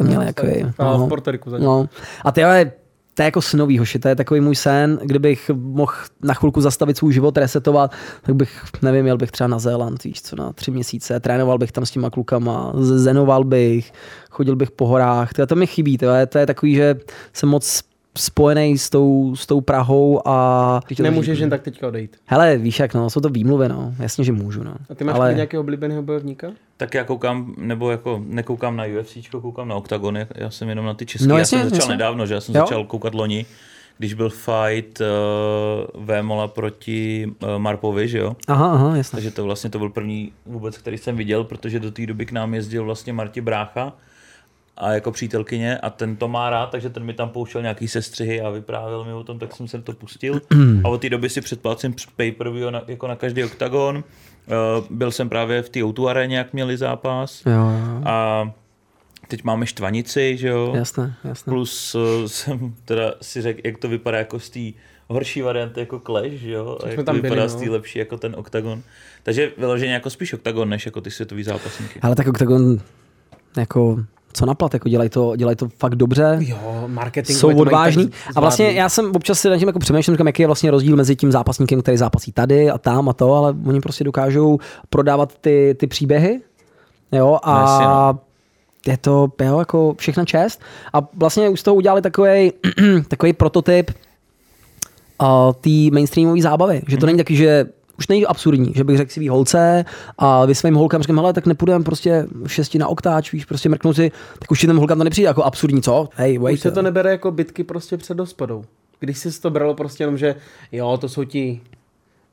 Měli jako, no, v Portoriku. No. A ty ale to je jako snový hoši, to je takový můj sen, kdybych mohl na chvilku zastavit svůj život, resetovat, tak bych, nevím, jel bych třeba na Zéland, víš co, na tři měsíce, trénoval bych tam s těma klukama, zenoval bych, chodil bych po horách, to, to mi chybí, to je, to je takový, že jsem moc spojený s tou, s tou Prahou a... Nemůžeš jen tak teďka odejít. Hele, víš jak, no, jsou to výmluvy, no. Jasně, že můžu, no. A ty máš Ale- nějakého oblíbeného bojovníka? Tak já koukám, nebo jako nekoukám na UFC, koukám na Octagon, já- jsem jenom na ty české. No já jsem začal jasně. nedávno, že já jsem Jo. začal koukat loni, když byl fight uh, Vémola proti uh, Marpovi, že jo? Aha, aha, jasně. Takže to vlastně to byl první vůbec, který jsem viděl, protože do té doby k nám jezdil vlastně Marti Brácha a jako přítelkyně a ten to má rád, takže ten mi tam pouštěl nějaký sestřihy a vyprávěl mi o tom, tak jsem se to pustil. a od té doby si předplácím pay-per-view na, jako na každý oktagon. Uh, byl jsem právě v té O2 aréně, jak měli zápas. Jo, jo, A teď máme štvanici, že jo? jasné, jasné. Plus uh, jsem teda si řekl, jak to vypadá jako z té horší varianty jako Clash, že jo? A jsme jak to tam byli, vypadá no. z té lepší jako ten Octagon. Takže vyloženě jako spíš Octagon, než jako ty světový zápasníky. Ale tak Octagon, jako, co na plat, jako dělají to, dělají to fakt dobře. Jo, marketing. jsou odvážní. A vlastně já jsem občas si nad tím jako přemýšlím, říkám, jaký je vlastně rozdíl mezi tím zápasníkem, který zápasí tady a tam a to, ale oni prostě dokážou prodávat ty, ty příběhy. Jo, a Jasně, no. je to jo, jako všechna čest. A vlastně už z toho udělali takový, takový prototyp uh, té mainstreamové zábavy. Že to není taky, že už není absurdní, že bych řekl svý holce a vy svým holkám říkám, hele, tak nepůjdeme prostě šesti na oktáč, víš, prostě mrknu si, tak už těm holkám to nepřijde jako absurdní, co? Hej, wait. Už se to nebere jako bitky prostě před hospodou. Když si to bralo prostě jenom, že jo, to jsou ti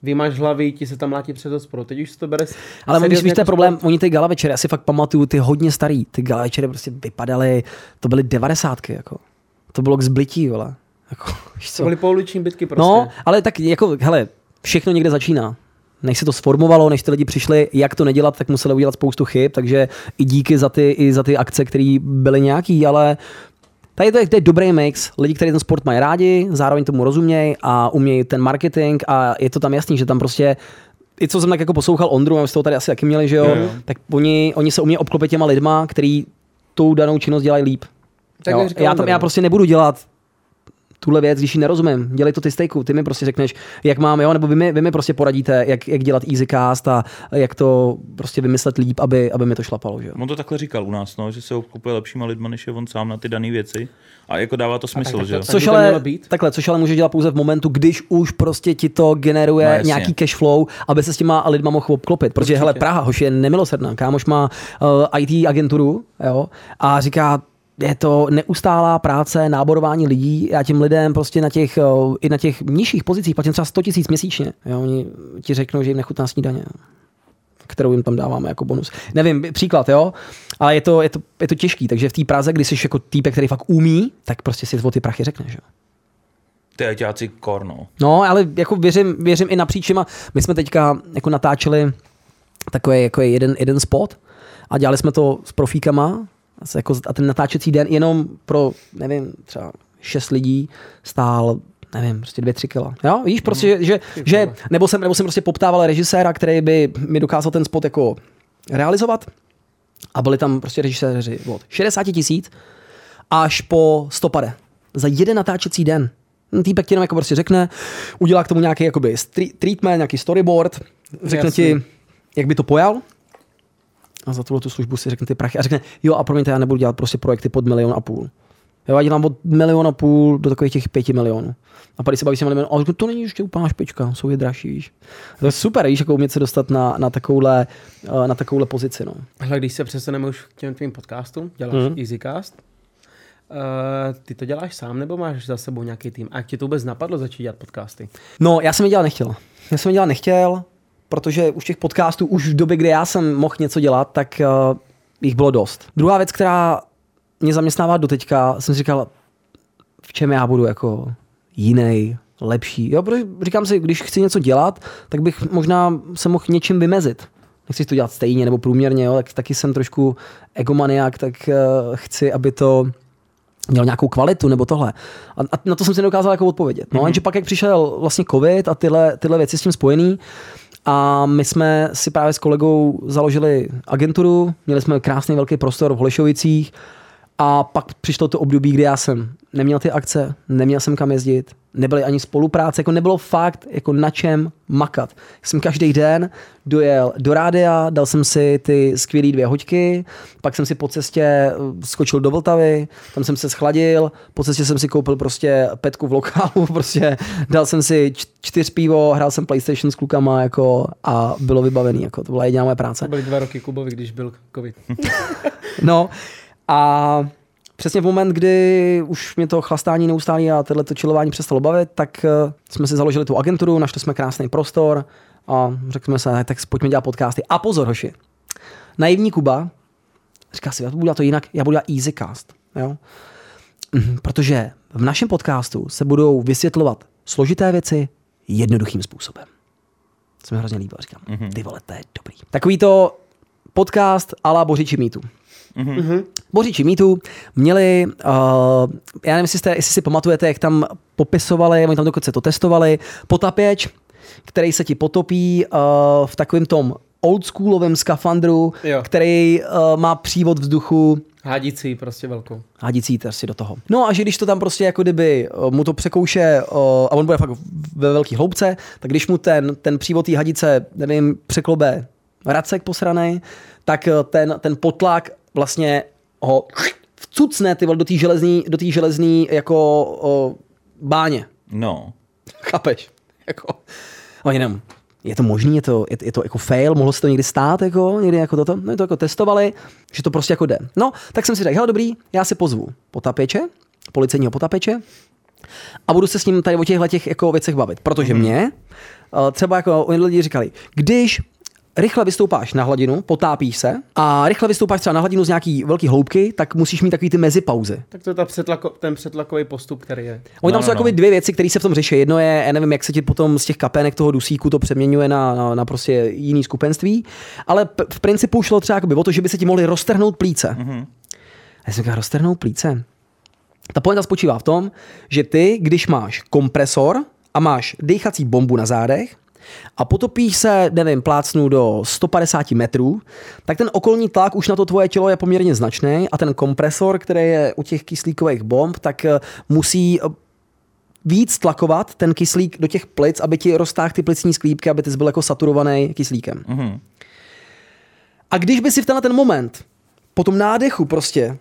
vymaž hlavy, ti se tam mlátí před hospodou. Teď už se to bere Ale seriózně víš, jako problém, sport. oni ty gala večery, já si fakt pamatuju, ty hodně starý, ty gala večery prostě vypadaly, to byly devadesátky, jako. To bylo k zblití, vole. Jako, To byly pouliční bitky prostě. No, ale tak jako, hele, všechno někde začíná. Než se to sformovalo, než ty lidi přišli, jak to nedělat, tak museli udělat spoustu chyb, takže i díky za ty, i za ty akce, které byly nějaký, ale tady to je, to je dobrý mix. Lidi, kteří ten sport mají rádi, zároveň tomu rozumějí a umějí ten marketing a je to tam jasný, že tam prostě i co jsem tak jako poslouchal Ondru, a my jste to tady asi taky měli, že jo, jo. tak oni, oni se umějí obklopit těma lidma, který tou danou činnost dělají líp. Tak jo. Já, tam, já no. prostě nebudu dělat tuhle věc, když ji nerozumím. Dělej to ty stejku, ty mi prostě řekneš, jak mám, jo, nebo vy mi, vy mi prostě poradíte, jak, jak dělat EasyCast a jak to prostě vymyslet líp, aby, aby mi to šlapalo, že jo. On to takhle říkal u nás, no, že se obklopuje lepšíma lidma, než je on sám na ty dané věci. A jako dává to smysl, tak že jo? to- Což ale, být? takhle, což ale může dělat pouze v momentu, když už prostě ti to generuje No, jasně. nějaký cash flow, aby se s těma lidma mohl obklopit. Protože hele, Praha, hoš je nemilosrdná. Kámoš má uh, IT agenturu jo, a říká, je to neustálá práce, náborování lidí. Já těm lidem prostě na těch, uh, i na těch nižších pozicích platím třeba 100 tisíc měsíčně. Jo, oni ti řeknou, že jim nechutná snídaně kterou jim tam dáváme jako bonus. Nevím, příklad, jo, ale je to, je to, je to těžký, takže v té Praze, když jsi jako týpek, který fakt umí, tak prostě si o ty prachy řekneš, jo. Ty ajťáci korno. No, ale jako věřím, věřím i napříčima. My jsme teďka jako natáčeli takový jako jeden, jeden spot a dělali jsme to s profíkama jako, a ten natáčecí den jenom pro, nevím, třeba šest lidí stál nevím, prostě dvě, tři kila. Jo, víš, prostě, že, že, že nebo, jsem, nebo jsem prostě poptával režiséra, který by mi dokázal ten spot jako realizovat a byli tam prostě režiséři od 60 tisíc až po 150 za jeden natáčecí den. Ten Týpek ti jenom jako prostě řekne, udělá k tomu nějaký jakoby stre- treatment, nějaký storyboard, řekne Jasně. ti, jak by to pojal a za tuhle tu službu si řekne ty prachy a řekne, jo a promiňte, já nebudu dělat prostě projekty pod milion a půl. Jo, já dělám od milion a půl do takových těch pěti milionů. A pak když se baví s těmi a řeknu, to není ještě úplná špička, jsou je dražší, víš. To je super, víš, jako umět se dostat na, na, takovouhle, eh, na takovouhle pozici, no. Hele, když se přesuneme už k těm tvým podcastům, děláš mm. Mhm. EasyCast, uh, ty to děláš sám nebo máš za sebou nějaký tým? A jak ti to vůbec napadlo začít dělat podcasty? No, já jsem je dělat nechtěl. Já jsem je dělat nechtěl, protože už těch podcastů, už v době, kdy já jsem mohl něco dělat, tak uh, jich bylo dost. Druhá věc, která mě zaměstnává doteďka, jsem si říkal, v čem já budu jako jiný, lepší. Jo, protože říkám si, když chci něco dělat, tak bych možná se mohl něčím vymezit. Nechci to dělat stejně nebo průměrně, jo, tak taky jsem trošku egomaniak, tak uh, chci, aby to měl nějakou kvalitu nebo tohle. A, a na to jsem si nedokázal jako odpovědět. No, mm-hmm. jenže pak, jak přišel vlastně covid a tyhle, tyhle věci s tím spojený, a my jsme si právě s kolegou založili agenturu, měli jsme krásný velký prostor v Holešovicích A pak přišlo to období, kdy já jsem neměl ty akce, neměl jsem kam jezdit, nebyly ani spolupráce, jako nebylo fakt jako na čem makat. Jsem každý den dojel do rádia, dal jsem si ty skvělé dvě hoďky, pak jsem si po cestě eh, skočil do Vltavy, tam jsem se schladil, po cestě jsem si koupil prostě petku v lokálu, prostě dal jsem si čtyř pivo, hrál jsem PlayStation s klukama jako a bylo vybavený, jako to byla jediná moje práce. To byly dva roky Kubovi, když byl covid. No a přesně v moment, kdy už mě to chlastání neustálí a tohle čilování přestalo bavit, tak eh, jsme si založili tu agenturu, našli jsme krásný prostor a řekli jsme se, tak pojďme dělat podcasty. A pozor, hoši, naivní Kuba říká si, já budu dělat to jinak, já budu dělat Easycast. Jo? Mhm, Protože v našem podcastu se budou vysvětlovat složité věci jednoduchým způsobem. Co mi hrozně líbilo, říkám, ty vole, to je dobrý. Takový to podcast ala Bořiči mýtu. Boříči mýtu měli, uh, já nevím, jestli, jste, jestli si pamatujete, jak tam popisovali, oni tam dokonce to testovali, potapěč, který se ti potopí uh, v takovém tom oldschoolovém skafandru, Jo. který uh, má přívod vzduchu, Hádicí prostě velkou. hádící si do toho. No a že když to tam prostě jako kdyby uh, mu to překouše uh, a on bude fakt ve velký hloubce, tak když mu ten, ten přívod té hadice, nevím, překlobe racek posranej, tak ten, ten potlak vlastně ho vcucne ty vole, do té železný, do té železný jako uh, báně. No. Chápeš? Jako, a jenom, je to možný, je to, je, je, to jako fail, mohlo se to někdy stát, jako, někdy jako toto, no to jako testovali, že to prostě jako jde. No, tak jsem si řekl, hele dobrý, já si pozvu potapěče, policejního potapěče a budu se s ním tady o těchto těch jako věcech bavit, protože mě eh, třeba jako oni lidi říkali, když rychle vystoupáš na hladinu, potápíš se a rychle vystoupáš třeba na hladinu z nějaký velký hloubky, tak musíš mít takový ty mezipauzy. Tak to je ta přetlako, ten přetlakový postup, který je. Oni tam No, jsou no, no. dvě věci, které se v tom řeší. Jedno je, já nevím, jak se ti potom z těch kapenek toho dusíku to přeměňuje na, na, na prostě jiný skupenství, ale p- v principu šlo třeba o to, že by se ti mohly roztrhnout plíce. Mm-hmm. A já jsem říkal, roztrhnout plíce? Ta pointa spočívá v tom, že ty, když máš kompresor a máš dýchací bombu na zádech a potopíš se, nevím, plácnu do 150 metrů, tak ten okolní tlak už na to tvoje tělo je poměrně značný a ten kompresor, který je u těch kyslíkových bomb, tak eh, musí eh, víc tlakovat ten kyslík do těch plic, aby ti roztáhl ty plicní sklípky, aby ty byl jako saturovaný kyslíkem. Mhm. A když by si v tenhle ten moment po tom nádechu prostě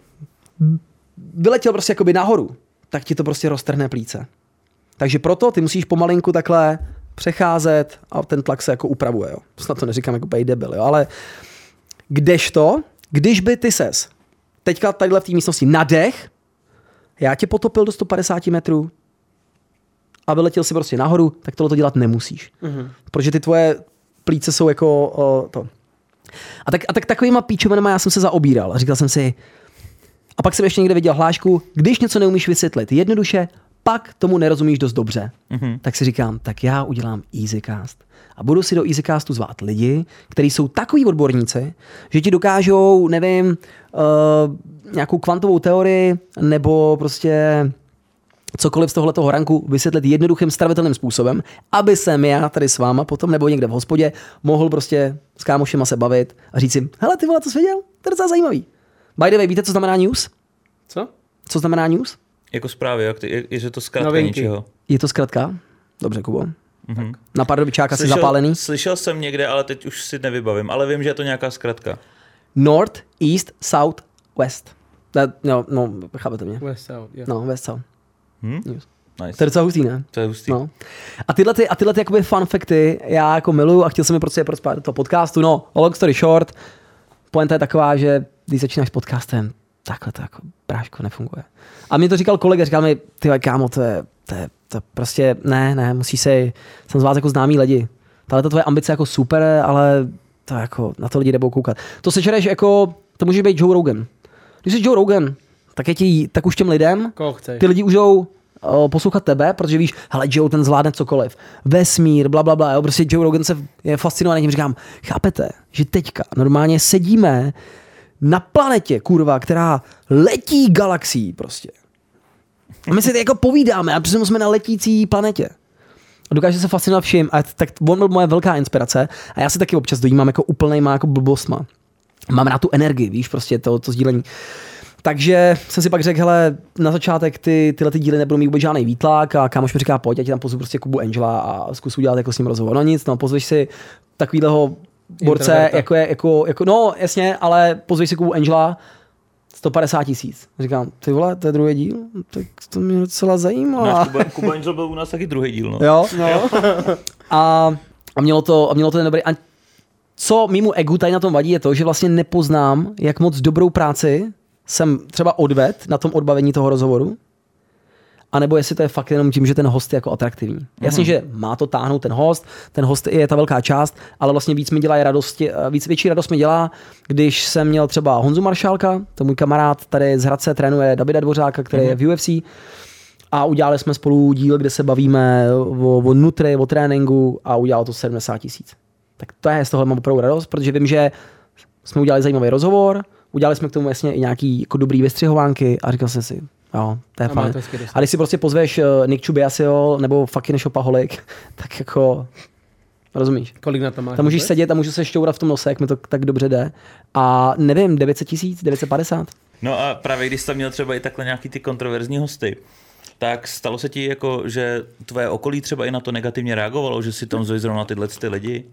vyletěl prostě jakoby nahoru, tak ti to prostě roztrhne plíce. Takže proto ty musíš pomalinku takhle přecházet a ten tlak se jako upravuje. Jo. Snad to neříkám jako úplně debil, jo. ale kdežto, když by ty ses teďka tadyhle v té místnosti nadech, já tě potopil do 150 metrů a vyletěl si prostě nahoru, tak tohle to dělat nemusíš. Mm-hmm. Protože ty tvoje plíce jsou jako o, to. A tak, a tak takovýma píčovinama já jsem se zaobíral. A říkal jsem si, a pak jsem ještě někde viděl hlášku, když něco neumíš vysvětlit jednoduše, pak tomu nerozumíš dost dobře. Mm-hmm. Tak si říkám, tak já udělám Easycast. A budu si do Easycastu zvát lidi, kteří jsou takový odborníci, že ti dokážou, nevím, uh, nějakou kvantovou teorii nebo prostě cokoliv z tohoto ranku vysvětlit jednoduchým, stravitelným způsobem, aby jsem já tady s váma potom nebo někde v hospodě mohl prostě s kámošema se bavit a říct jim, hele, ty vole, to jsi věděl? To je docela zajímavý. By the way, víte, co znamená news? Co? Co znamená news? Jako zprávy, jak ty, je, je, že to zkrátka Novinky. něčeho. Je to zkratka? Dobře, Kubo. Mm-hmm. Na Pardubičáka si Slyšel, zapálený? slyšel jsem někde, ale teď už si nevybavím, ale vím, že je to nějaká zkratka. North, East, South, West. Ne, no, no, chápete mě. West South, jo. No, West South. Hm? News. Nice. To je docela hustý, ne? To je hustý. No. A tyhle, ty, a tyhle ty jakoby fun facty já jako miluju a chtěl jsem je prostě prospát do toho podcastu. No, long story short, pointa je taková, že když začínáš s podcastem, takhle to jako bráško nefunguje. A mi to říkal kolega, říkal mi, ty kámo, to je, to je to prostě, ne, ne, musí se, jsem z vás jako známý lidi. Tahle to tvoje ambice jako super, ale to jako, na to lidi nebudou koukat. To se čereš jako, to může být Joe Rogan. Když jsi Joe Rogan, tak, je ti, tak už těm lidem ty lidi už jdou uh, poslouchat tebe, protože víš, hele, Joe ten zvládne cokoliv. Vesmír, bla, bla, bla. Jo? Prostě Joe Rogan se je fascinovaný tím, říkám, chápete, že teďka normálně sedíme na planetě, kurva, která letí galaxií prostě. A my si jako povídáme a přitom jsme na letící planetě. A dokáže se fascinovat vším. A tak on byl moje velká inspirace. A já si taky občas dojímám jako úplnejma jako blbostma. Mám rád tu energii, víš, prostě to, to sdílení. Takže jsem si pak řekl, hele, na začátek ty, tyhle ty díly nebudou mít vůbec žádný výtlak a kámoš mi říká, pojď, já ti tam pozvu prostě Kubu Angela a zkus udělat jako s ním rozhovor. No nic, no pozveš si takovýhleho borce, Introverta. jako, je, jako, jako, no jasně, ale pozveš si Kubu Angela, 150 tisíc. Říkám, ty vole, to je druhý díl? Tak to mě docela zajímá. Náš Kuba, Kuba Angel byl u nás taky druhý díl, no. Jo, no. A, a, mělo to, a mělo to ten dobrý. A co mýmu egu tady na tom vadí, je to, že vlastně nepoznám, jak moc dobrou práci jsem třeba odved na tom odbavení toho rozhovoru, a nebo jestli to je fakt jenom tím, že ten host je jako atraktivní. Jasně, že má to táhnout ten host, ten host je ta velká část, ale vlastně víc mi dělá radosti, víc, větší radost mi dělá, když jsem měl třeba Honzu Maršálka, to můj kamarád tady z Hradce trénuje Davida Dvořáka, který je v UFC, a udělali jsme spolu díl, kde se bavíme o, o nutry, o tréninku a udělalo to 70 tisíc. Tak to je z toho mám opravdu radost, protože vím, že jsme udělali zajímavý rozhovor, udělali jsme k tomu jasně i nějaký jako dobrý vystřihovánky a říkal jsem si, jo, to je fajn. A když si prostě pozveš uh, Nick Chubiasio nebo fucking Shopaholic, tak jako, rozumíš. Kolik na to máš? Tam můžeš vůbec? sedět a můžu se šťourat v tom nose, jak mi to tak dobře jde. A nevím, 900 tisíc, 950. No a právě když jsi tam měl třeba i takhle nějaký ty kontroverzní hosty, tak stalo se ti jako, že tvoje okolí třeba i na to negativně reagovalo, že si tam zvali zrovna tyhle ty lidi?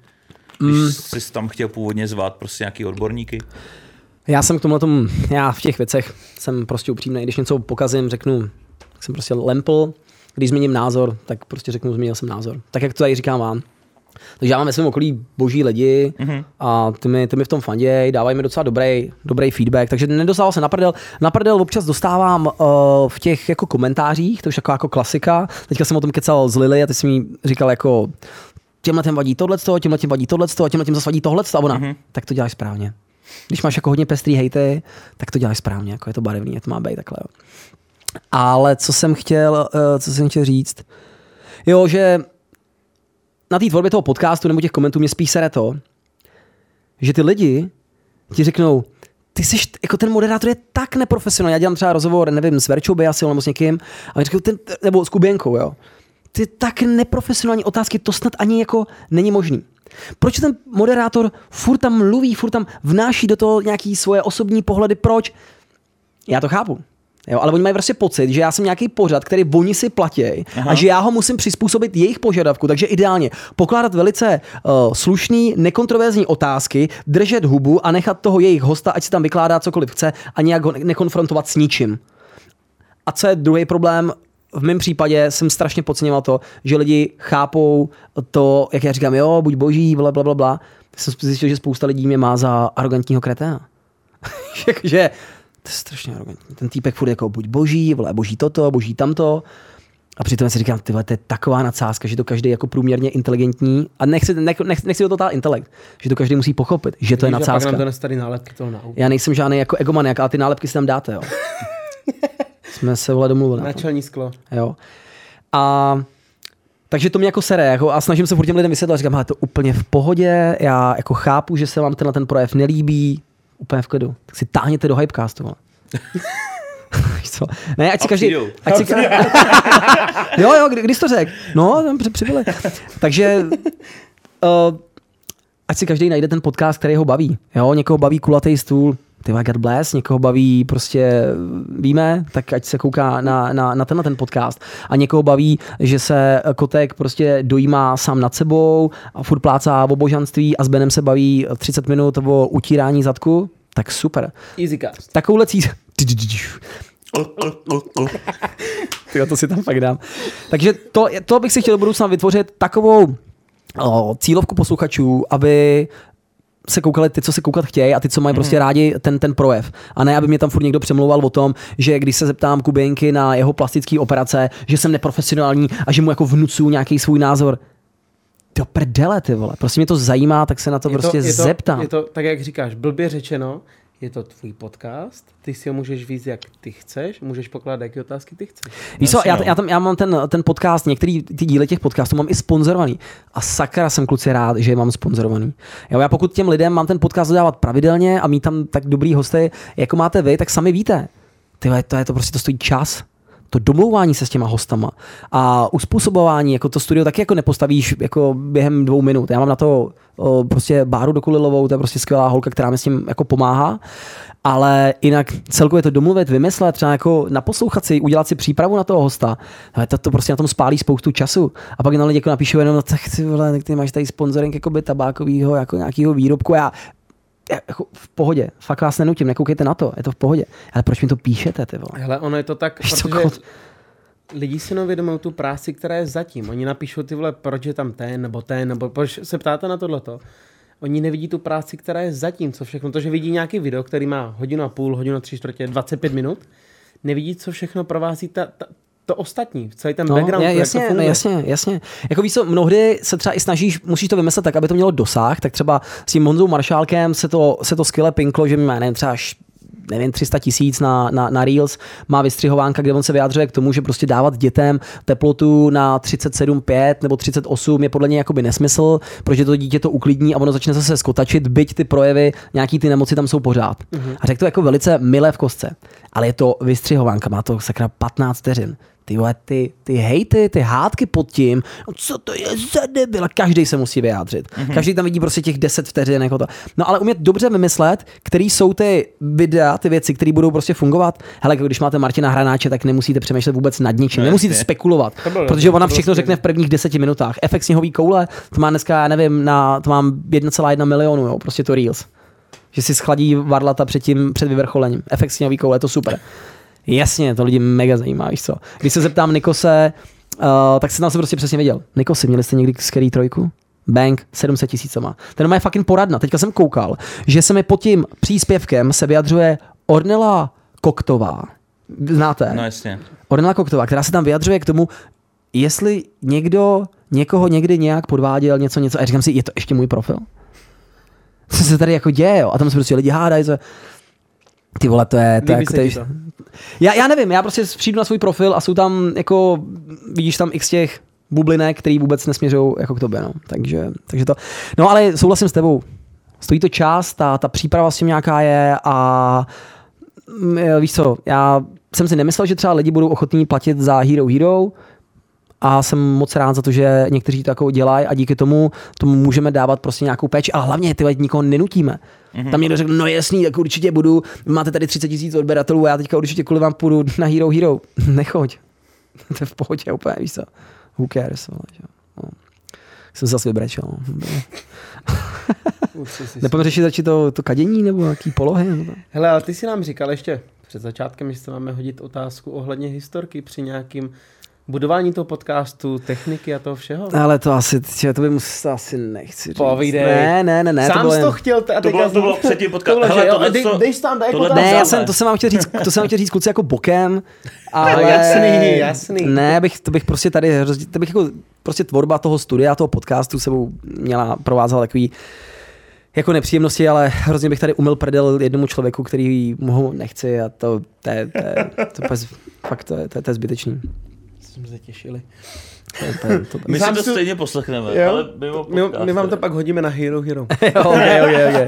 Když mm. jsi tam chtěl původně zvát prostě nějaký odborníky? Já jsem k tomu tom, já v těch věcech jsem prostě upřímný. Když něco pokazím, řeknu, tak jsem prostě lempl. Když změním názor, tak prostě řeknu, změnil jsem názor. Tak jak to tady říkám vám. Takže já mám ve svém okolí boží lidi mm-hmm. a ty mi, ty mi v tom fanděj, dávají mi docela dobrý, dobrý feedback, takže nedostával se na prdel. Na prdel občas dostávám uh, v těch jako komentářích, to už jako, jako klasika. Teďka jsem o tom kecal z Lily a ty jsi mi říkal jako těmhle těm vadí tohle, těmhle těm vadí tohle, a těmhle těm zase vadí tohle, a ona, mm-hmm. tak to děláš správně. Když máš jako hodně pestrý hejty, tak to děláš správně, jako je to barevný, to má být takhle. Jo. Ale co jsem chtěl, eh, co jsem chtěl říct, jo, že na té tvorbě toho podcastu nebo těch komentů mě spíš sere to, že ty lidi ti řeknou, ty jsi, jako ten moderátor je tak neprofesionální. Já dělám třeba rozhovor, nevím, s Verčou Bejasil nebo s někým, a řekl, ten, nebo s Kuběnkou, jo. Ty tak neprofesionální otázky, to snad ani jako není možný. Proč ten moderátor furt tam mluví, furt tam vnáší do toho nějaký svoje osobní pohledy, proč? Já to chápu. Jo, ale oni mají prostě pocit, že já jsem nějaký pořad, který oni si platí a že já ho musím přizpůsobit jejich požadavku. Takže ideálně pokládat velice uh, slušný, nekontroverzní otázky, držet hubu a nechat toho jejich hosta, ať si tam vykládá cokoliv chce a nějak ho ne- nekonfrontovat s ničím. A co je druhý problém, v mém případě jsem strašně podceňoval to, že lidi chápou to, jak já říkám, jo, buď boží, bla, bla, bla, bla. Jsem zjistil, že spousta lidí mě má za arrogantního kreténa. Takže to je strašně arrogantní. Ten týpek furt jako buď boží, vole, boží toto, boží tamto. A přitom si říkám, tyhle, to je taková nadsázka, že to každý jako průměrně inteligentní, a nechci, nech, nech, nechci do toho intelekt, že to každý musí pochopit, že to je Víš, Pak nadsázka. nám to tady nálepky toho na. Já nejsem žádný jako egomaniak, ale ty nálepky si tam dáte, jo. Jsme se vole domluvili. na tom. Načelní sklo. Jo. A takže to mě jako sere jako, a snažím se furt těm lidem vysvětlovat, říkám, hele, to úplně v pohodě, já jako chápu, že se vám tenhle ten projev nelíbí, úplně v klidu. Tak si táhněte do Hypecastu. vole. Co? Ne, ať si A každý... Ať si, jo, jo, kdy, kdy jsi to řekl? No, tam při, přibyli. Takže uh, ať si každý najde ten podcast, který ho baví. Jo, někoho baví kulatý stůl, ty God bless, někoho baví prostě, víme, tak ať se kouká na, na, na tenhle ten podcast. A někoho baví, že se kotek prostě dojímá sám nad sebou a furt plácá o božanství a s Benem se baví 30 minut o utírání zadku, tak super. Easycast. Takovouhle cíl... Tyjo, to si tam fakt dám. Takže to, to bych si chtěl do budoucna vytvořit takovou o, cílovku posluchačů, aby se koukali ty, co se koukat chtějí a ty, co mají Mhm. prostě rádi ten, ten projev. A ne, aby mě tam furt někdo přemlouval o tom, že když se zeptám Kuběnky na jeho plastické operace, že jsem neprofesionální a že mu jako vnucuju nějaký svůj názor. Do prdele, ty vole. Prostě mě to zajímá, tak se na to Je prostě je to, zeptám. Je to, tak jak říkáš, blbě řečeno, je to tvůj podcast, ty si ho můžeš víc, jak ty chceš, můžeš pokládat, jaké otázky ty chceš. Víš co, já, no. já, tam, já mám ten, ten podcast, některý ty díly těch podcastů mám i sponzorovaný. A sakra jsem kluci rád, že je mám sponzorovaný. Jo, já pokud těm lidem mám ten podcast dodávat pravidelně a mít tam tak dobrý hosty, jako máte vy, tak sami víte. Ty to je to prostě, to stojí čas. To domlouvání se s těma hostama a uspůsobování, jako to studio taky jako nepostavíš jako během dvou minut. Já mám na to o, prostě Báru Dokulilovou, to je prostě skvělá holka, která mi s tím jako pomáhá, ale jinak celkově to domluvit, vymyslet, třeba jako naposlouchat si, udělat si přípravu na toho hosta, ale to, to prostě na tom spálí spoustu času. A pak na lidi jako napíšou jenom, no tak ty vole, ty máš tady sponsoring jako by tabákového, jako nějakého výrobku. Já, jako v pohodě, fakt vás nenutím, nekoukejte na to, je to v pohodě. Ale proč mi to píšete, ty vole? Hele, ono je to tak, Víš co, protože kod- lidi si neuvědomují tu práci, která je zatím. Oni napíšou ty vole, proč je tam ten, nebo ten, nebo proč se ptáte na tohleto. Oni nevidí tu práci, která je zatím, co všechno. To, že vidí nějaký video, který má hodinu a půl, hodinu a tři čtvrtě, 25 minut, nevidí, co všechno provází ta, ta, to ostatní, celý ten No, background. je, jak to jasně, no, funguje. jasně, jasně. Jako víš co, mnohdy se třeba i snažíš, musíš to vymyslet tak, aby to mělo dosah, tak třeba s tím Honzou Maršálkem se to, se to skvěle pinklo, že má, nevím, třeba až nevím, 300 tisíc na, na, na Reels, má vystřihovánka, kde on se vyjadřuje k tomu, že prostě dávat dětem teplotu na 37,5 nebo 38 je podle něj jakoby nesmysl, protože to dítě to uklidní a ono začne zase skotačit, byť ty projevy, nějaký ty nemoci tam jsou pořád. Mm-hmm. A řekl to jako velice milé v kostce, ale je to vystřihovánka, má to sakra 15 vteřin. Ty vole, ty, ty hejty, ty hádky pod tím, no co to je za debil, každý se musí vyjádřit. Mm-hmm. Každý tam vidí prostě těch 10 vteřin. Jako to. No ale umět dobře vymyslet, který jsou ty videa, ty věci, které budou prostě fungovat. Hele, když máte Martina Hranáče, tak nemusíte přemýšlet vůbec nad ničím, No, nemusíte jasně. spekulovat, bylo protože ona všechno skvělé. řekne v prvních deseti minutách. Efekt sněhový koule, to má dneska, já nevím, na, to mám 1,1 milionu, jo, prostě to Reels. Že si schladí varlata před, tím, před vyvrcholením. Efekt sněhový koule, je to super. Jasně, to lidi mega zajímá, víš co. Když se zeptám Nikose, uh, tak se tam se prostě přesně viděl. Nikosi, měli jste někdy Scary trojku? Bank 700 tisíc má. Ten má je fucking poradna. Teďka jsem koukal, že se mi pod tím příspěvkem se vyjadřuje Ornela Koktová. Znáte? No jasně. Ornella Koktová, která se tam vyjadřuje k tomu, jestli někdo někoho někdy nějak podváděl, něco, něco. A já říkám si, je to ještě můj profil? Co se tady jako děje, jo? A tam se prostě lidi hádají, co... Ty vole, to je... To je jako, to já, já nevím, já prostě přijdu na svůj profil a jsou tam jako, vidíš tam x těch bublinek, který vůbec nesměřují jako k tobě, no. Takže, takže to, no ale souhlasím s tebou. Stojí to čas, ta, ta příprava s tím nějaká je a mm, víš co, já jsem si nemyslel, že třeba lidi budou ochotní platit za Hero Hero, a jsem moc rád za to, že někteří to jako dělají a díky tomu tomu můžeme dávat prostě nějakou péči, ale hlavně ty nikoho nenutíme. Mm-hmm. Tam někdo řekl, no jasný, tak určitě budu, máte tady 30 tisíc odběratelů a já teďka určitě kvůli vám půjdu na Hero Hero. Nechoď. to je v pohodě úplně, víš co. Who cares, vole. No. Jsem se zase vybrečel. no. Nepomůže řešit začít to, to kadění nebo nějaký polohy? Nebo to? Hele, ale ty si nám říkal ještě před začátkem, že se máme hodit otázku ohledně historky při nějakým budování toho podcastu, techniky a toho všeho. Ale to asi, tě, to by musel, asi nechci říct. Povídej. Ne, ne, ne, ne. Sám to bylo jsi to chtěl t- a To bylo- to bylo předtím podcast. Tohle, Hele, tohle dej, co- dej tam, dej tohle jako Ne, já jsem, to jsem vám chtěl říct, to jsem vám chtěl říct kluci jako bokem, ale No, jasný, jasný. Ne, bych, to bych prostě tady, to bych jako prostě tvorba toho studia, toho podcastu sebou měla provázela takový jako nepříjemnosti, ale hrozně bych tady umil prdel jednomu člověku, který mu ho nechci a to, to, je, to, je, to, je, fakt to je, to je, to je zbytečný. Jsme se těšili. To, je- to, je- to, My si Sám to si- stejně poslechneme, Jo? ale mimo My, podcast, my vám to pak hodíme na Hero Hero. jo, okay, okay, okay.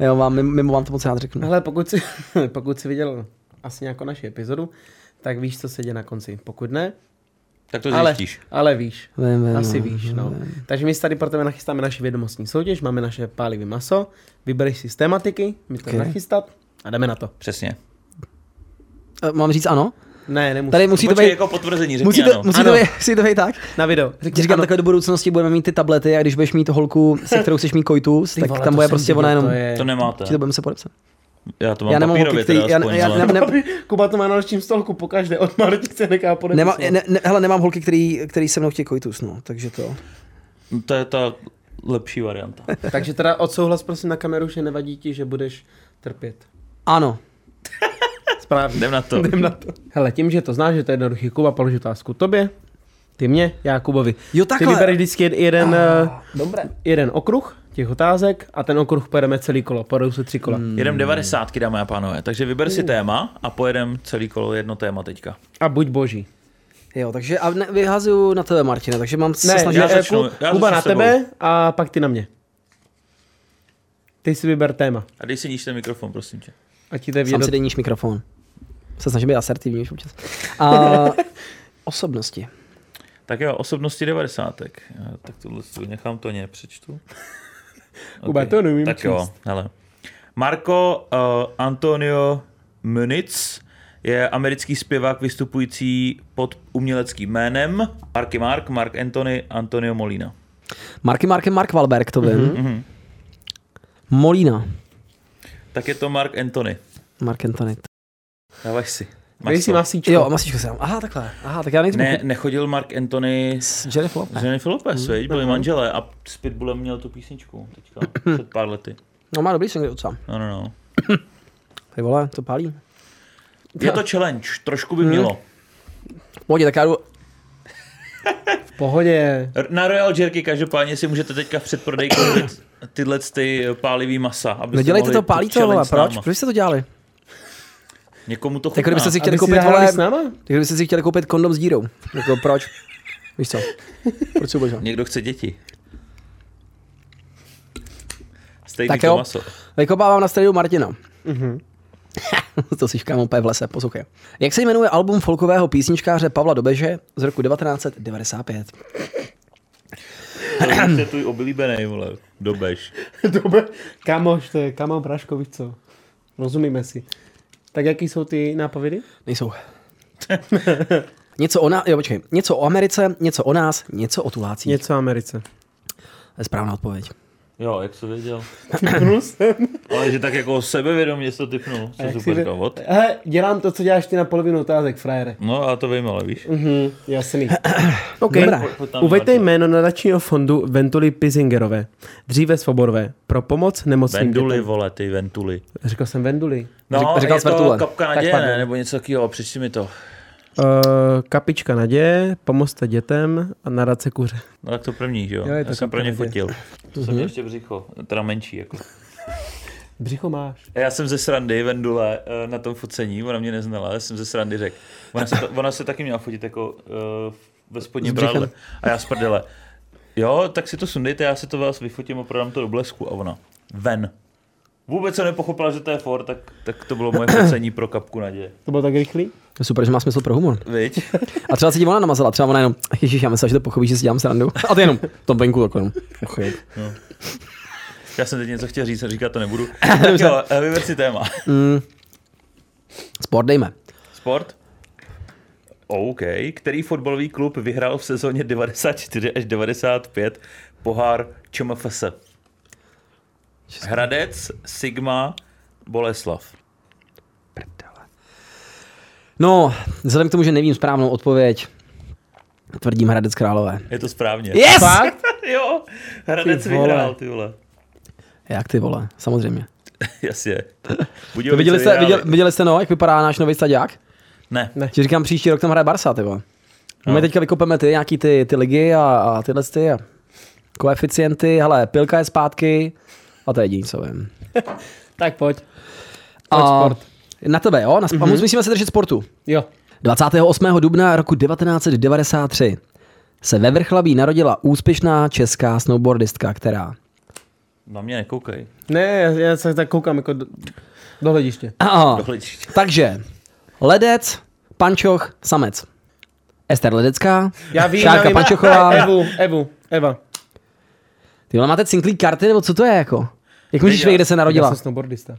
jo, vám, mimo, vám to moc rád řeknu. Hele, pokud si, pokud si viděl asi nějakou naši epizodu, tak víš, co se děje na konci. Pokud ne, Tak to ale, zjistíš. ale víš. Vím, vím, Asi víš, no. vím. Takže my si tady pro tebe nachystáme naši vědomostní soutěž, máme naše pálivý maso, vybereš si z tematiky, my to Ok. okay. nachystat a jdeme na to. Přesně. Eh, Mám říct ano? Ne, nemusí. Tady musí to Počkej, být, jako potvrzení, řekni musí to, ano. musí to být, musí to být tak? Na video. Ti říkám, takhle do budoucnosti budeme mít ty tablety a když budeš mít holku, se kterou chceš mít kojtus, Ty tak vole, tam to bude prostě ona jenom, to je... To nemáte. ti to budeme se podepsat. Já to mám Já nemám holky, papírově teda já, aspoň, já, ale- ne, ne, Kuba to má na nočním stolku pokaždé, od Marti se nechá podepisovat. nemám, ne, ne, hele, nemám holky, který, který se mnou chtějí kojtus, no, takže to. To je ta lepší varianta. Takže teda odsouhlas prosím na kameru, že nevadí ti, že budeš trpět. Ano, Správně. Jdem na to. Jdem na to. Hele, tím, že to znáš, že to je jednoduchý, Kuba položí otázku tobě, ty mě, já Kubovi. Jo, Ty takhle. vybereš vždycky jed- jeden, eh, dobré. jeden okruh těch otázek a ten okruh pojedeme celý kolo, pojedou se tři kola. Hmm. Jedem devadesátky, dámy a pánové. Takže vyber si téma a pojedem celý kolo jedno téma teďka. A buď boží. Jo, takže a ne, vyhazuju na tebe, Martine, takže mám se Ne, snažit... já já začnu, já Kuba začnu na tebe a pak ty na mě. Ty si vyber téma. A dej si níž ten mikrofon, prosím tě. A ti to je Sám si mikrofon. Se snažím být asertivní už občas. A osobnosti. Tak jo, osobnosti 90. Tak tohle tu nechám to ně, přečtu. Kuba, to neumím Tak číst. jo, hele. Marco uh, Antonio Muniz je americký zpěvák vystupující pod uměleckým jménem Marky Mark, Mark Anthony, Antonio Molina. Marky Marky Mark Wahlberg, to vím. Mm-hmm. Mhm. Molina. Tak je to Mark Anthony. Mark Antony. Dávaj si. Dej si masíčko. Jo, masíčko se Aha, takhle. Aha, tak já Ne, nechodil Mark Anthony s Jennifer Lopez. Jennifer Lopez, mm, byli manželé a s Pitbullem měl tu písničku teďka před pár lety. No má dobrý single docela. No, no, no. Ty vole, to pálí. Je to challenge, trošku by mělo. V pohodě, tak já jdu... V pohodě. Na Royal Jerky každopádně si můžete teďka v předprodeji koupit tyhle ty pálivý masa. Abyste Nedělejte to, tu pálí to, challenge vole, proč? Proč jste to dělali? Někomu to Tak chutná. kdybyste si chtěli Aby koupit, vole, s náma? tak kdybyste si chtěli koupit kondom s dírou. Jako proč? Víš co? Proč si ubližovat? Někdo chce děti. Stejný Tak to jo. maso. Vykopávám na středu Martina. to si škám úplně v lese, poslouchej. Jak se jmenuje album folkového písničkáře Pavla Dobeže z roku 1995? To je tvůj oblíbený, vole. Dobež. Dobre. Kamoš, to je Kamal Praškovič, co? Rozumíme si. Tak jaký jsou ty nápovědy? Nejsou. něco o nás, jo počkej, něco o Americe, něco o nás, něco o tulácích. Něco o Americe. To je správná odpověď. Jo, jak jsi věděl. Typnul jsem. Ale že tak jako sebevědomě jsi to typnul. Jak super, si- kavot. Hele, dělám to, co děláš ty na polovinu otázek, frajere. No a to vím, ale víš. Mhm, jasný. OK. Dobrá. Uveďte jméno nadačního fondu Ventuly Pizingerové, dříve Svobodové, pro pomoc nemocným Venduly, dětem. vole, ty ventuly. Řekl jsem Venduly. No, Řek- říkal je jsi to kapka naděje, ne? Nebo něco takového, přečti mi to. Uh, kapička naděje, pomozte dětem a nadace kuře. No tak to první, že jo? Jo, Já jsem pro ně naděje. fotil. To jsem měl ještě břicho, teda menší jako. Břicho máš. A Já jsem ze srandy Vendule eh, na tom focení, ona mě neznala, ale jsem ze srandy řekl. Ona se, ona se taky měla fotit jako uh, ve spodním brádle. A já z prdele. Jo, tak si to sundejte, já si to vás vyfotím a prodám to do blesku. A ona, ven. Vůbec jsem nepochopila, že to je for, tak, tak to bylo moje focení pro kapku naděje. To bylo tak rychlý? To je super, že má smysl pro humor. Viď? A třeba se ti ona namazala, třeba ona jenom, ježíš, já myslím, že to pochopíš, že si dělám srandu. A ty jenom, tom venku takhle. jenom, ochyt. Já jsem teď něco chtěl říct a říkat to nebudu. tak jo, eh, vyber si téma. Mm. Sport dejme. Sport? OK. Který fotbalový klub vyhrál v sezóně 94 až 95 pohár ČMFS? Hradec, Sigma, Boleslav. No, vzhledem k tomu, že nevím správnou odpověď, tvrdím Hradec Králové. Je to správně. Yes! Fakt? jo, Hradec Ty vole. vyhrál, ty vole. Jak ty vole, samozřejmě. Jasně. To Budějovice viděli, jste, viděli, viděli jste, no, jak vypadá náš nový stadiák? Ne. Ne. Ti říkám, příští rok tam hraje Barsa, ty vole. No. My No. teďka vykopeme ty nějaký ty, ty ligy a, a tyhle ty a koeficienty, hele, pilka je zpátky a to je jediný, co vím. Tak pojď. Pojď A sport. Na tebe, jo? Na sp- mm-hmm. Musíme se držet sportu. Jo. 28. dubna roku 1993 se ve Vrchlabí narodila úspěšná česká snowboardistka, která... Na mě nekoukej. Ne, já, já se tak koukám jako do, do hlediště. Aha. Do hlediště. Takže, Ledec, Pančoch, Samec. Ester Ledecká, Já vím, Šárka já vím. Pančochová. Evu, Evu, Eva. Ty vole, máte cinklý karty, nebo co to je jako? Jak můžeš já- vědět, kde se Já narodila? jsem snowboardista.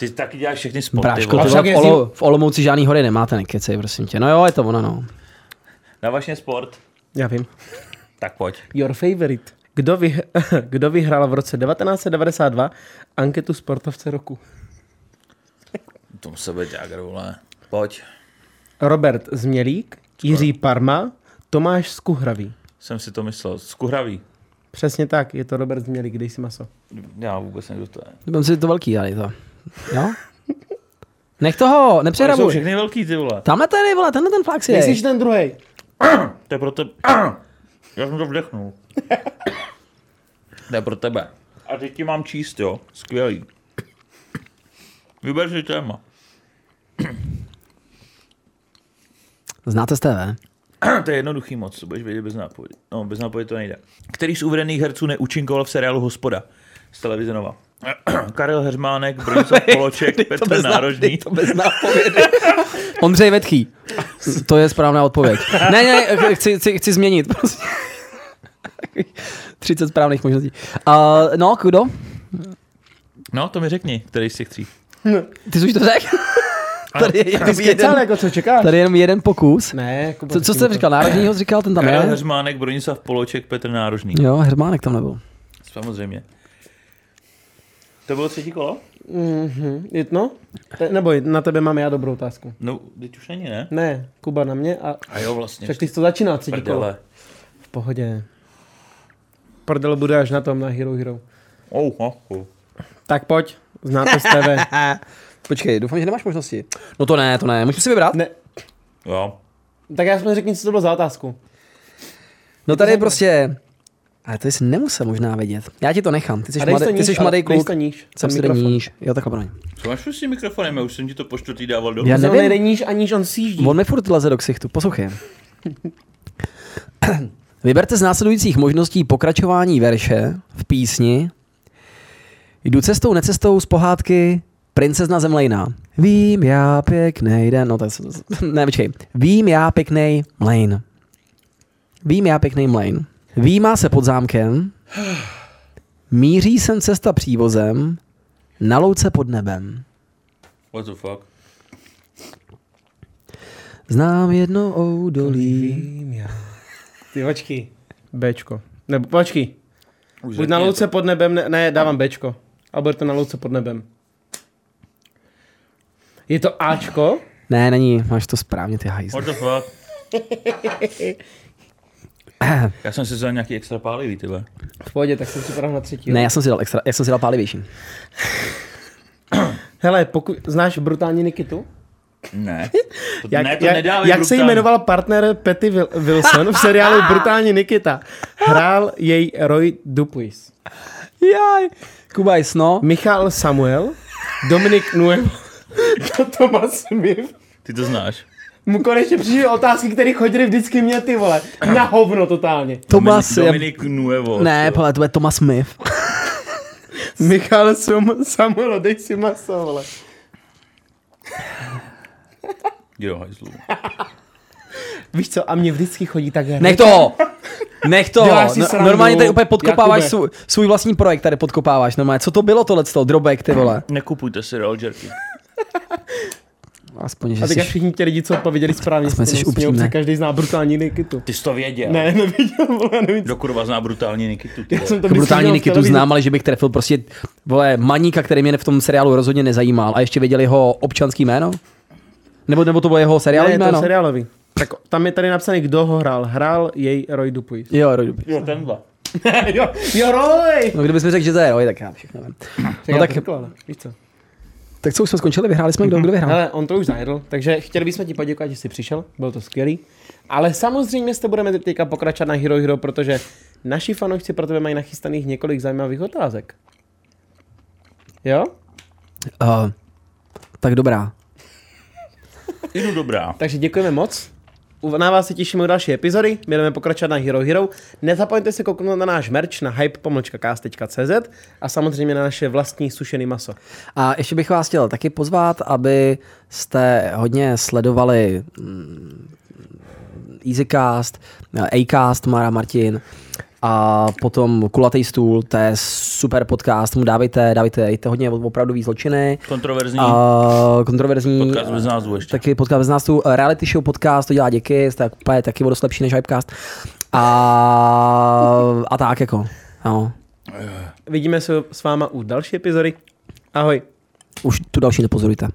Ty taky děláš všechny sporty. Bráško, ty v, Olo, v Olomouci žádný hory nemáte, nekecej, prosím tě. No jo, je to ono, no. Dáváš mě sport? Já vím. Tak pojď. Your favorite. Kdo, vych, kdo vyhrál v roce 1992 anketu sportovce roku? Tom sebe Jagger, vole. Pojď. Robert Změlík, Jiří Parma, Tomáš Skuhravý. Jsem si to myslel. Skuhravý. Přesně tak, je to Robert Změlík, dej si maso. Já vůbec nevím, kdo to je. Myslím si, to velký, ale to. Jo? Nech toho, Ale jsou nepřehrabuj. všechny velký, ty vole. Tamhle ten, vole, tenhle ten flax je. Myslíš ten druhý? To je pro tebe. Já jsem to vdechnul. To je pro tebe. A teď ti mám číst, jo. Skvělý. Vyber si téma. Znáte z TV? to je jednoduchý moc, to budeš vědět bez nápovědi. No, bez nápovědi to nejde. Který z uvedených herců neúčinkoval v seriálu Hospoda z televizionova? Karel Heřmánek, Bronislav Poloček, Petr Nárožný. To bez nápovědy. Ondřej Vetchý. To je správná odpověď. Ne, ne, chci, chci, chci změnit. Prostě. 30 správných možností. Uh, no, kdo? No, to mi řekni, který z těch tří. Ty jsi už to řekl? Tady je, jenom jeden, jako co čekáš? tady je jenom jeden pokus. Ne, Kubo, Co, co řekni jste říkal? Národního jsi říkal, ten tam Karel je? Heřmánek, Bronislav Poloček, Petr Nárožný. Jo, Hermánek tam nebyl. Samozřejmě. To bylo třetí kolo? Mhm, je- no, te, nebo na tebe mám já dobrou otázku. No, teď už není, ne? Ne, Kuba na mě a A jo, vlastně. však ty jsi to začínal třetí kolo. V pohodě. Prdel bude až na tom, na Hero Hero. Oh, oh, oh. Tak pojď, znáte z TV. Počkej, doufám, že nemáš možnosti. No to ne, to ne, můžu si vybrat? ne, Jo. tak já jsem řekni, co to bylo za otázku. No tady je prostě... Ale to jsi nemusel možná vědět. Já ti to nechám. Ty jsi, dej mladý, to ty níž, jsi mladý dej kluk. to níž, Jsem si mikrofon. níž. Jo, takhle promiň. Co máš s tím mikrofonem? Já už jsem ti to po čtvrtý dával dolů. Já Já nevím. nevím. nejde níž a níž on sjíždí. On mi furt leze do ksichtu. Poslouchej. Vyberte z následujících možností pokračování verše v písni. Jdu cestou, necestou z pohádky Princezna Zemlejná. Vím já pěknej den. No tak se- ne, počkej. Vím já pěknej mlejn. Vím já pěknej mlejn. Výmá se pod zámkem. Míří sem cesta přívozem. Na louce pod nebem. What the fuck? Znám jedno oudolí. Ty počkej. Bčko. Nebo počkej. Už Buď na louce pod nebem, ne, ne dávám Bčko. A bude to na louce pod nebem. Je to Ačko? Ne, není, máš to správně, ty hajzl. What the fuck? Já jsem si vzal nějaký extra pálivý, ty. V pohodě, tak jsem připravil na třetí. Ne, já jsem si dal extra, já jsem si dal pálivější. Hele, pokud znáš brutální Nikitu? Ne. To, Jak, ne, to jak, jak se jmenoval partner Patty Wil- Wilson v seriálu Brutální Nikita? Hrál jej Roy Dupuis. Jaj. Kubajs, no. Michal Samuel, Dominik Nuevo, Thomas Smith. Ty to znáš. Mu konečně přišly otázky, které chodily vždycky mě ty vole. Na hovno totálně. Tomas je... Dominik Nuevo. Ne, pole, to je Thomas Smith. Michal Sam, Samuel, dej si maso, vole. Jo, hajzlu. Víš co, a mě vždycky chodí tak Nech to! Nech to! No, normálně tady úplně podkopáváš svůj, svůj vlastní projekt, tady podkopáváš. Normálně, co to bylo tohle, drobek, ty vole? Nekupujte si roll jerky. Aspoň, že A teďka jsi... všichni ti lidi, co odpověděli správně, Aspoň jsi to protože každý zná brutální Nikitu. Ty jsi to věděl. Ne, neviděl, vole, nevím, Kdo kurva zná brutální Nikitu? ty Já jsem to Jako brutální Nikitu znám, ale že bych trefil prostě, vole, maníka, který mě v tom seriálu rozhodně nezajímal. A ještě věděli jeho občanský jméno? Nebo, nebo to bylo jeho Ne, seriálový to jméno? seriálový. Tak tam je tady napsaný, kdo ho hrál. Hrál jej Roy Dupuis. Jo, Roy Dupuis. Jo, tenhle. jo, jo, Roy! No kdybys mi řekl, že to je Roy, tak já všechno vím. No tak- tak, víš co. Tak co už jsme skončili, vyhráli jsme, kdo, kdo vyhrál? Hele, on to už zajedl, takže chtěli bychom ti poděkovat, že jsi přišel, bylo to skvělý. Ale samozřejmě jste budeme teďka pokračovat na Hero Hero, protože naši fanoušci pro tebe mají nachystaných několik zajímavých otázek. Jo? Uh, tak dobrá. Jdu dobrá. Takže děkujeme moc. Na vás se těšíme u další epizody, budeme pokračovat na Hero Hero. Nezapomeňte se kouknout na náš merch na hype.cast.cz a samozřejmě na naše vlastní sušený maso. A ještě bych vás chtěl taky pozvat, aby jste hodně sledovali mm, Easycast, Acast, Mara Martin a potom Kulatý stůl, to je super podcast, mu dávejte, dávejte, dejte hodně opravdový zločiny. Kontroverzní. A kontroverzní. Podcast bez názvu ještě. Taky podcast bez názvu. Reality show podcast, to dělá díky, jste úplně taky o dost lepší než Hypecast. A, a tak jako. No. Vidíme se s váma u další epizody. Ahoj. Už tu další nepozorujte.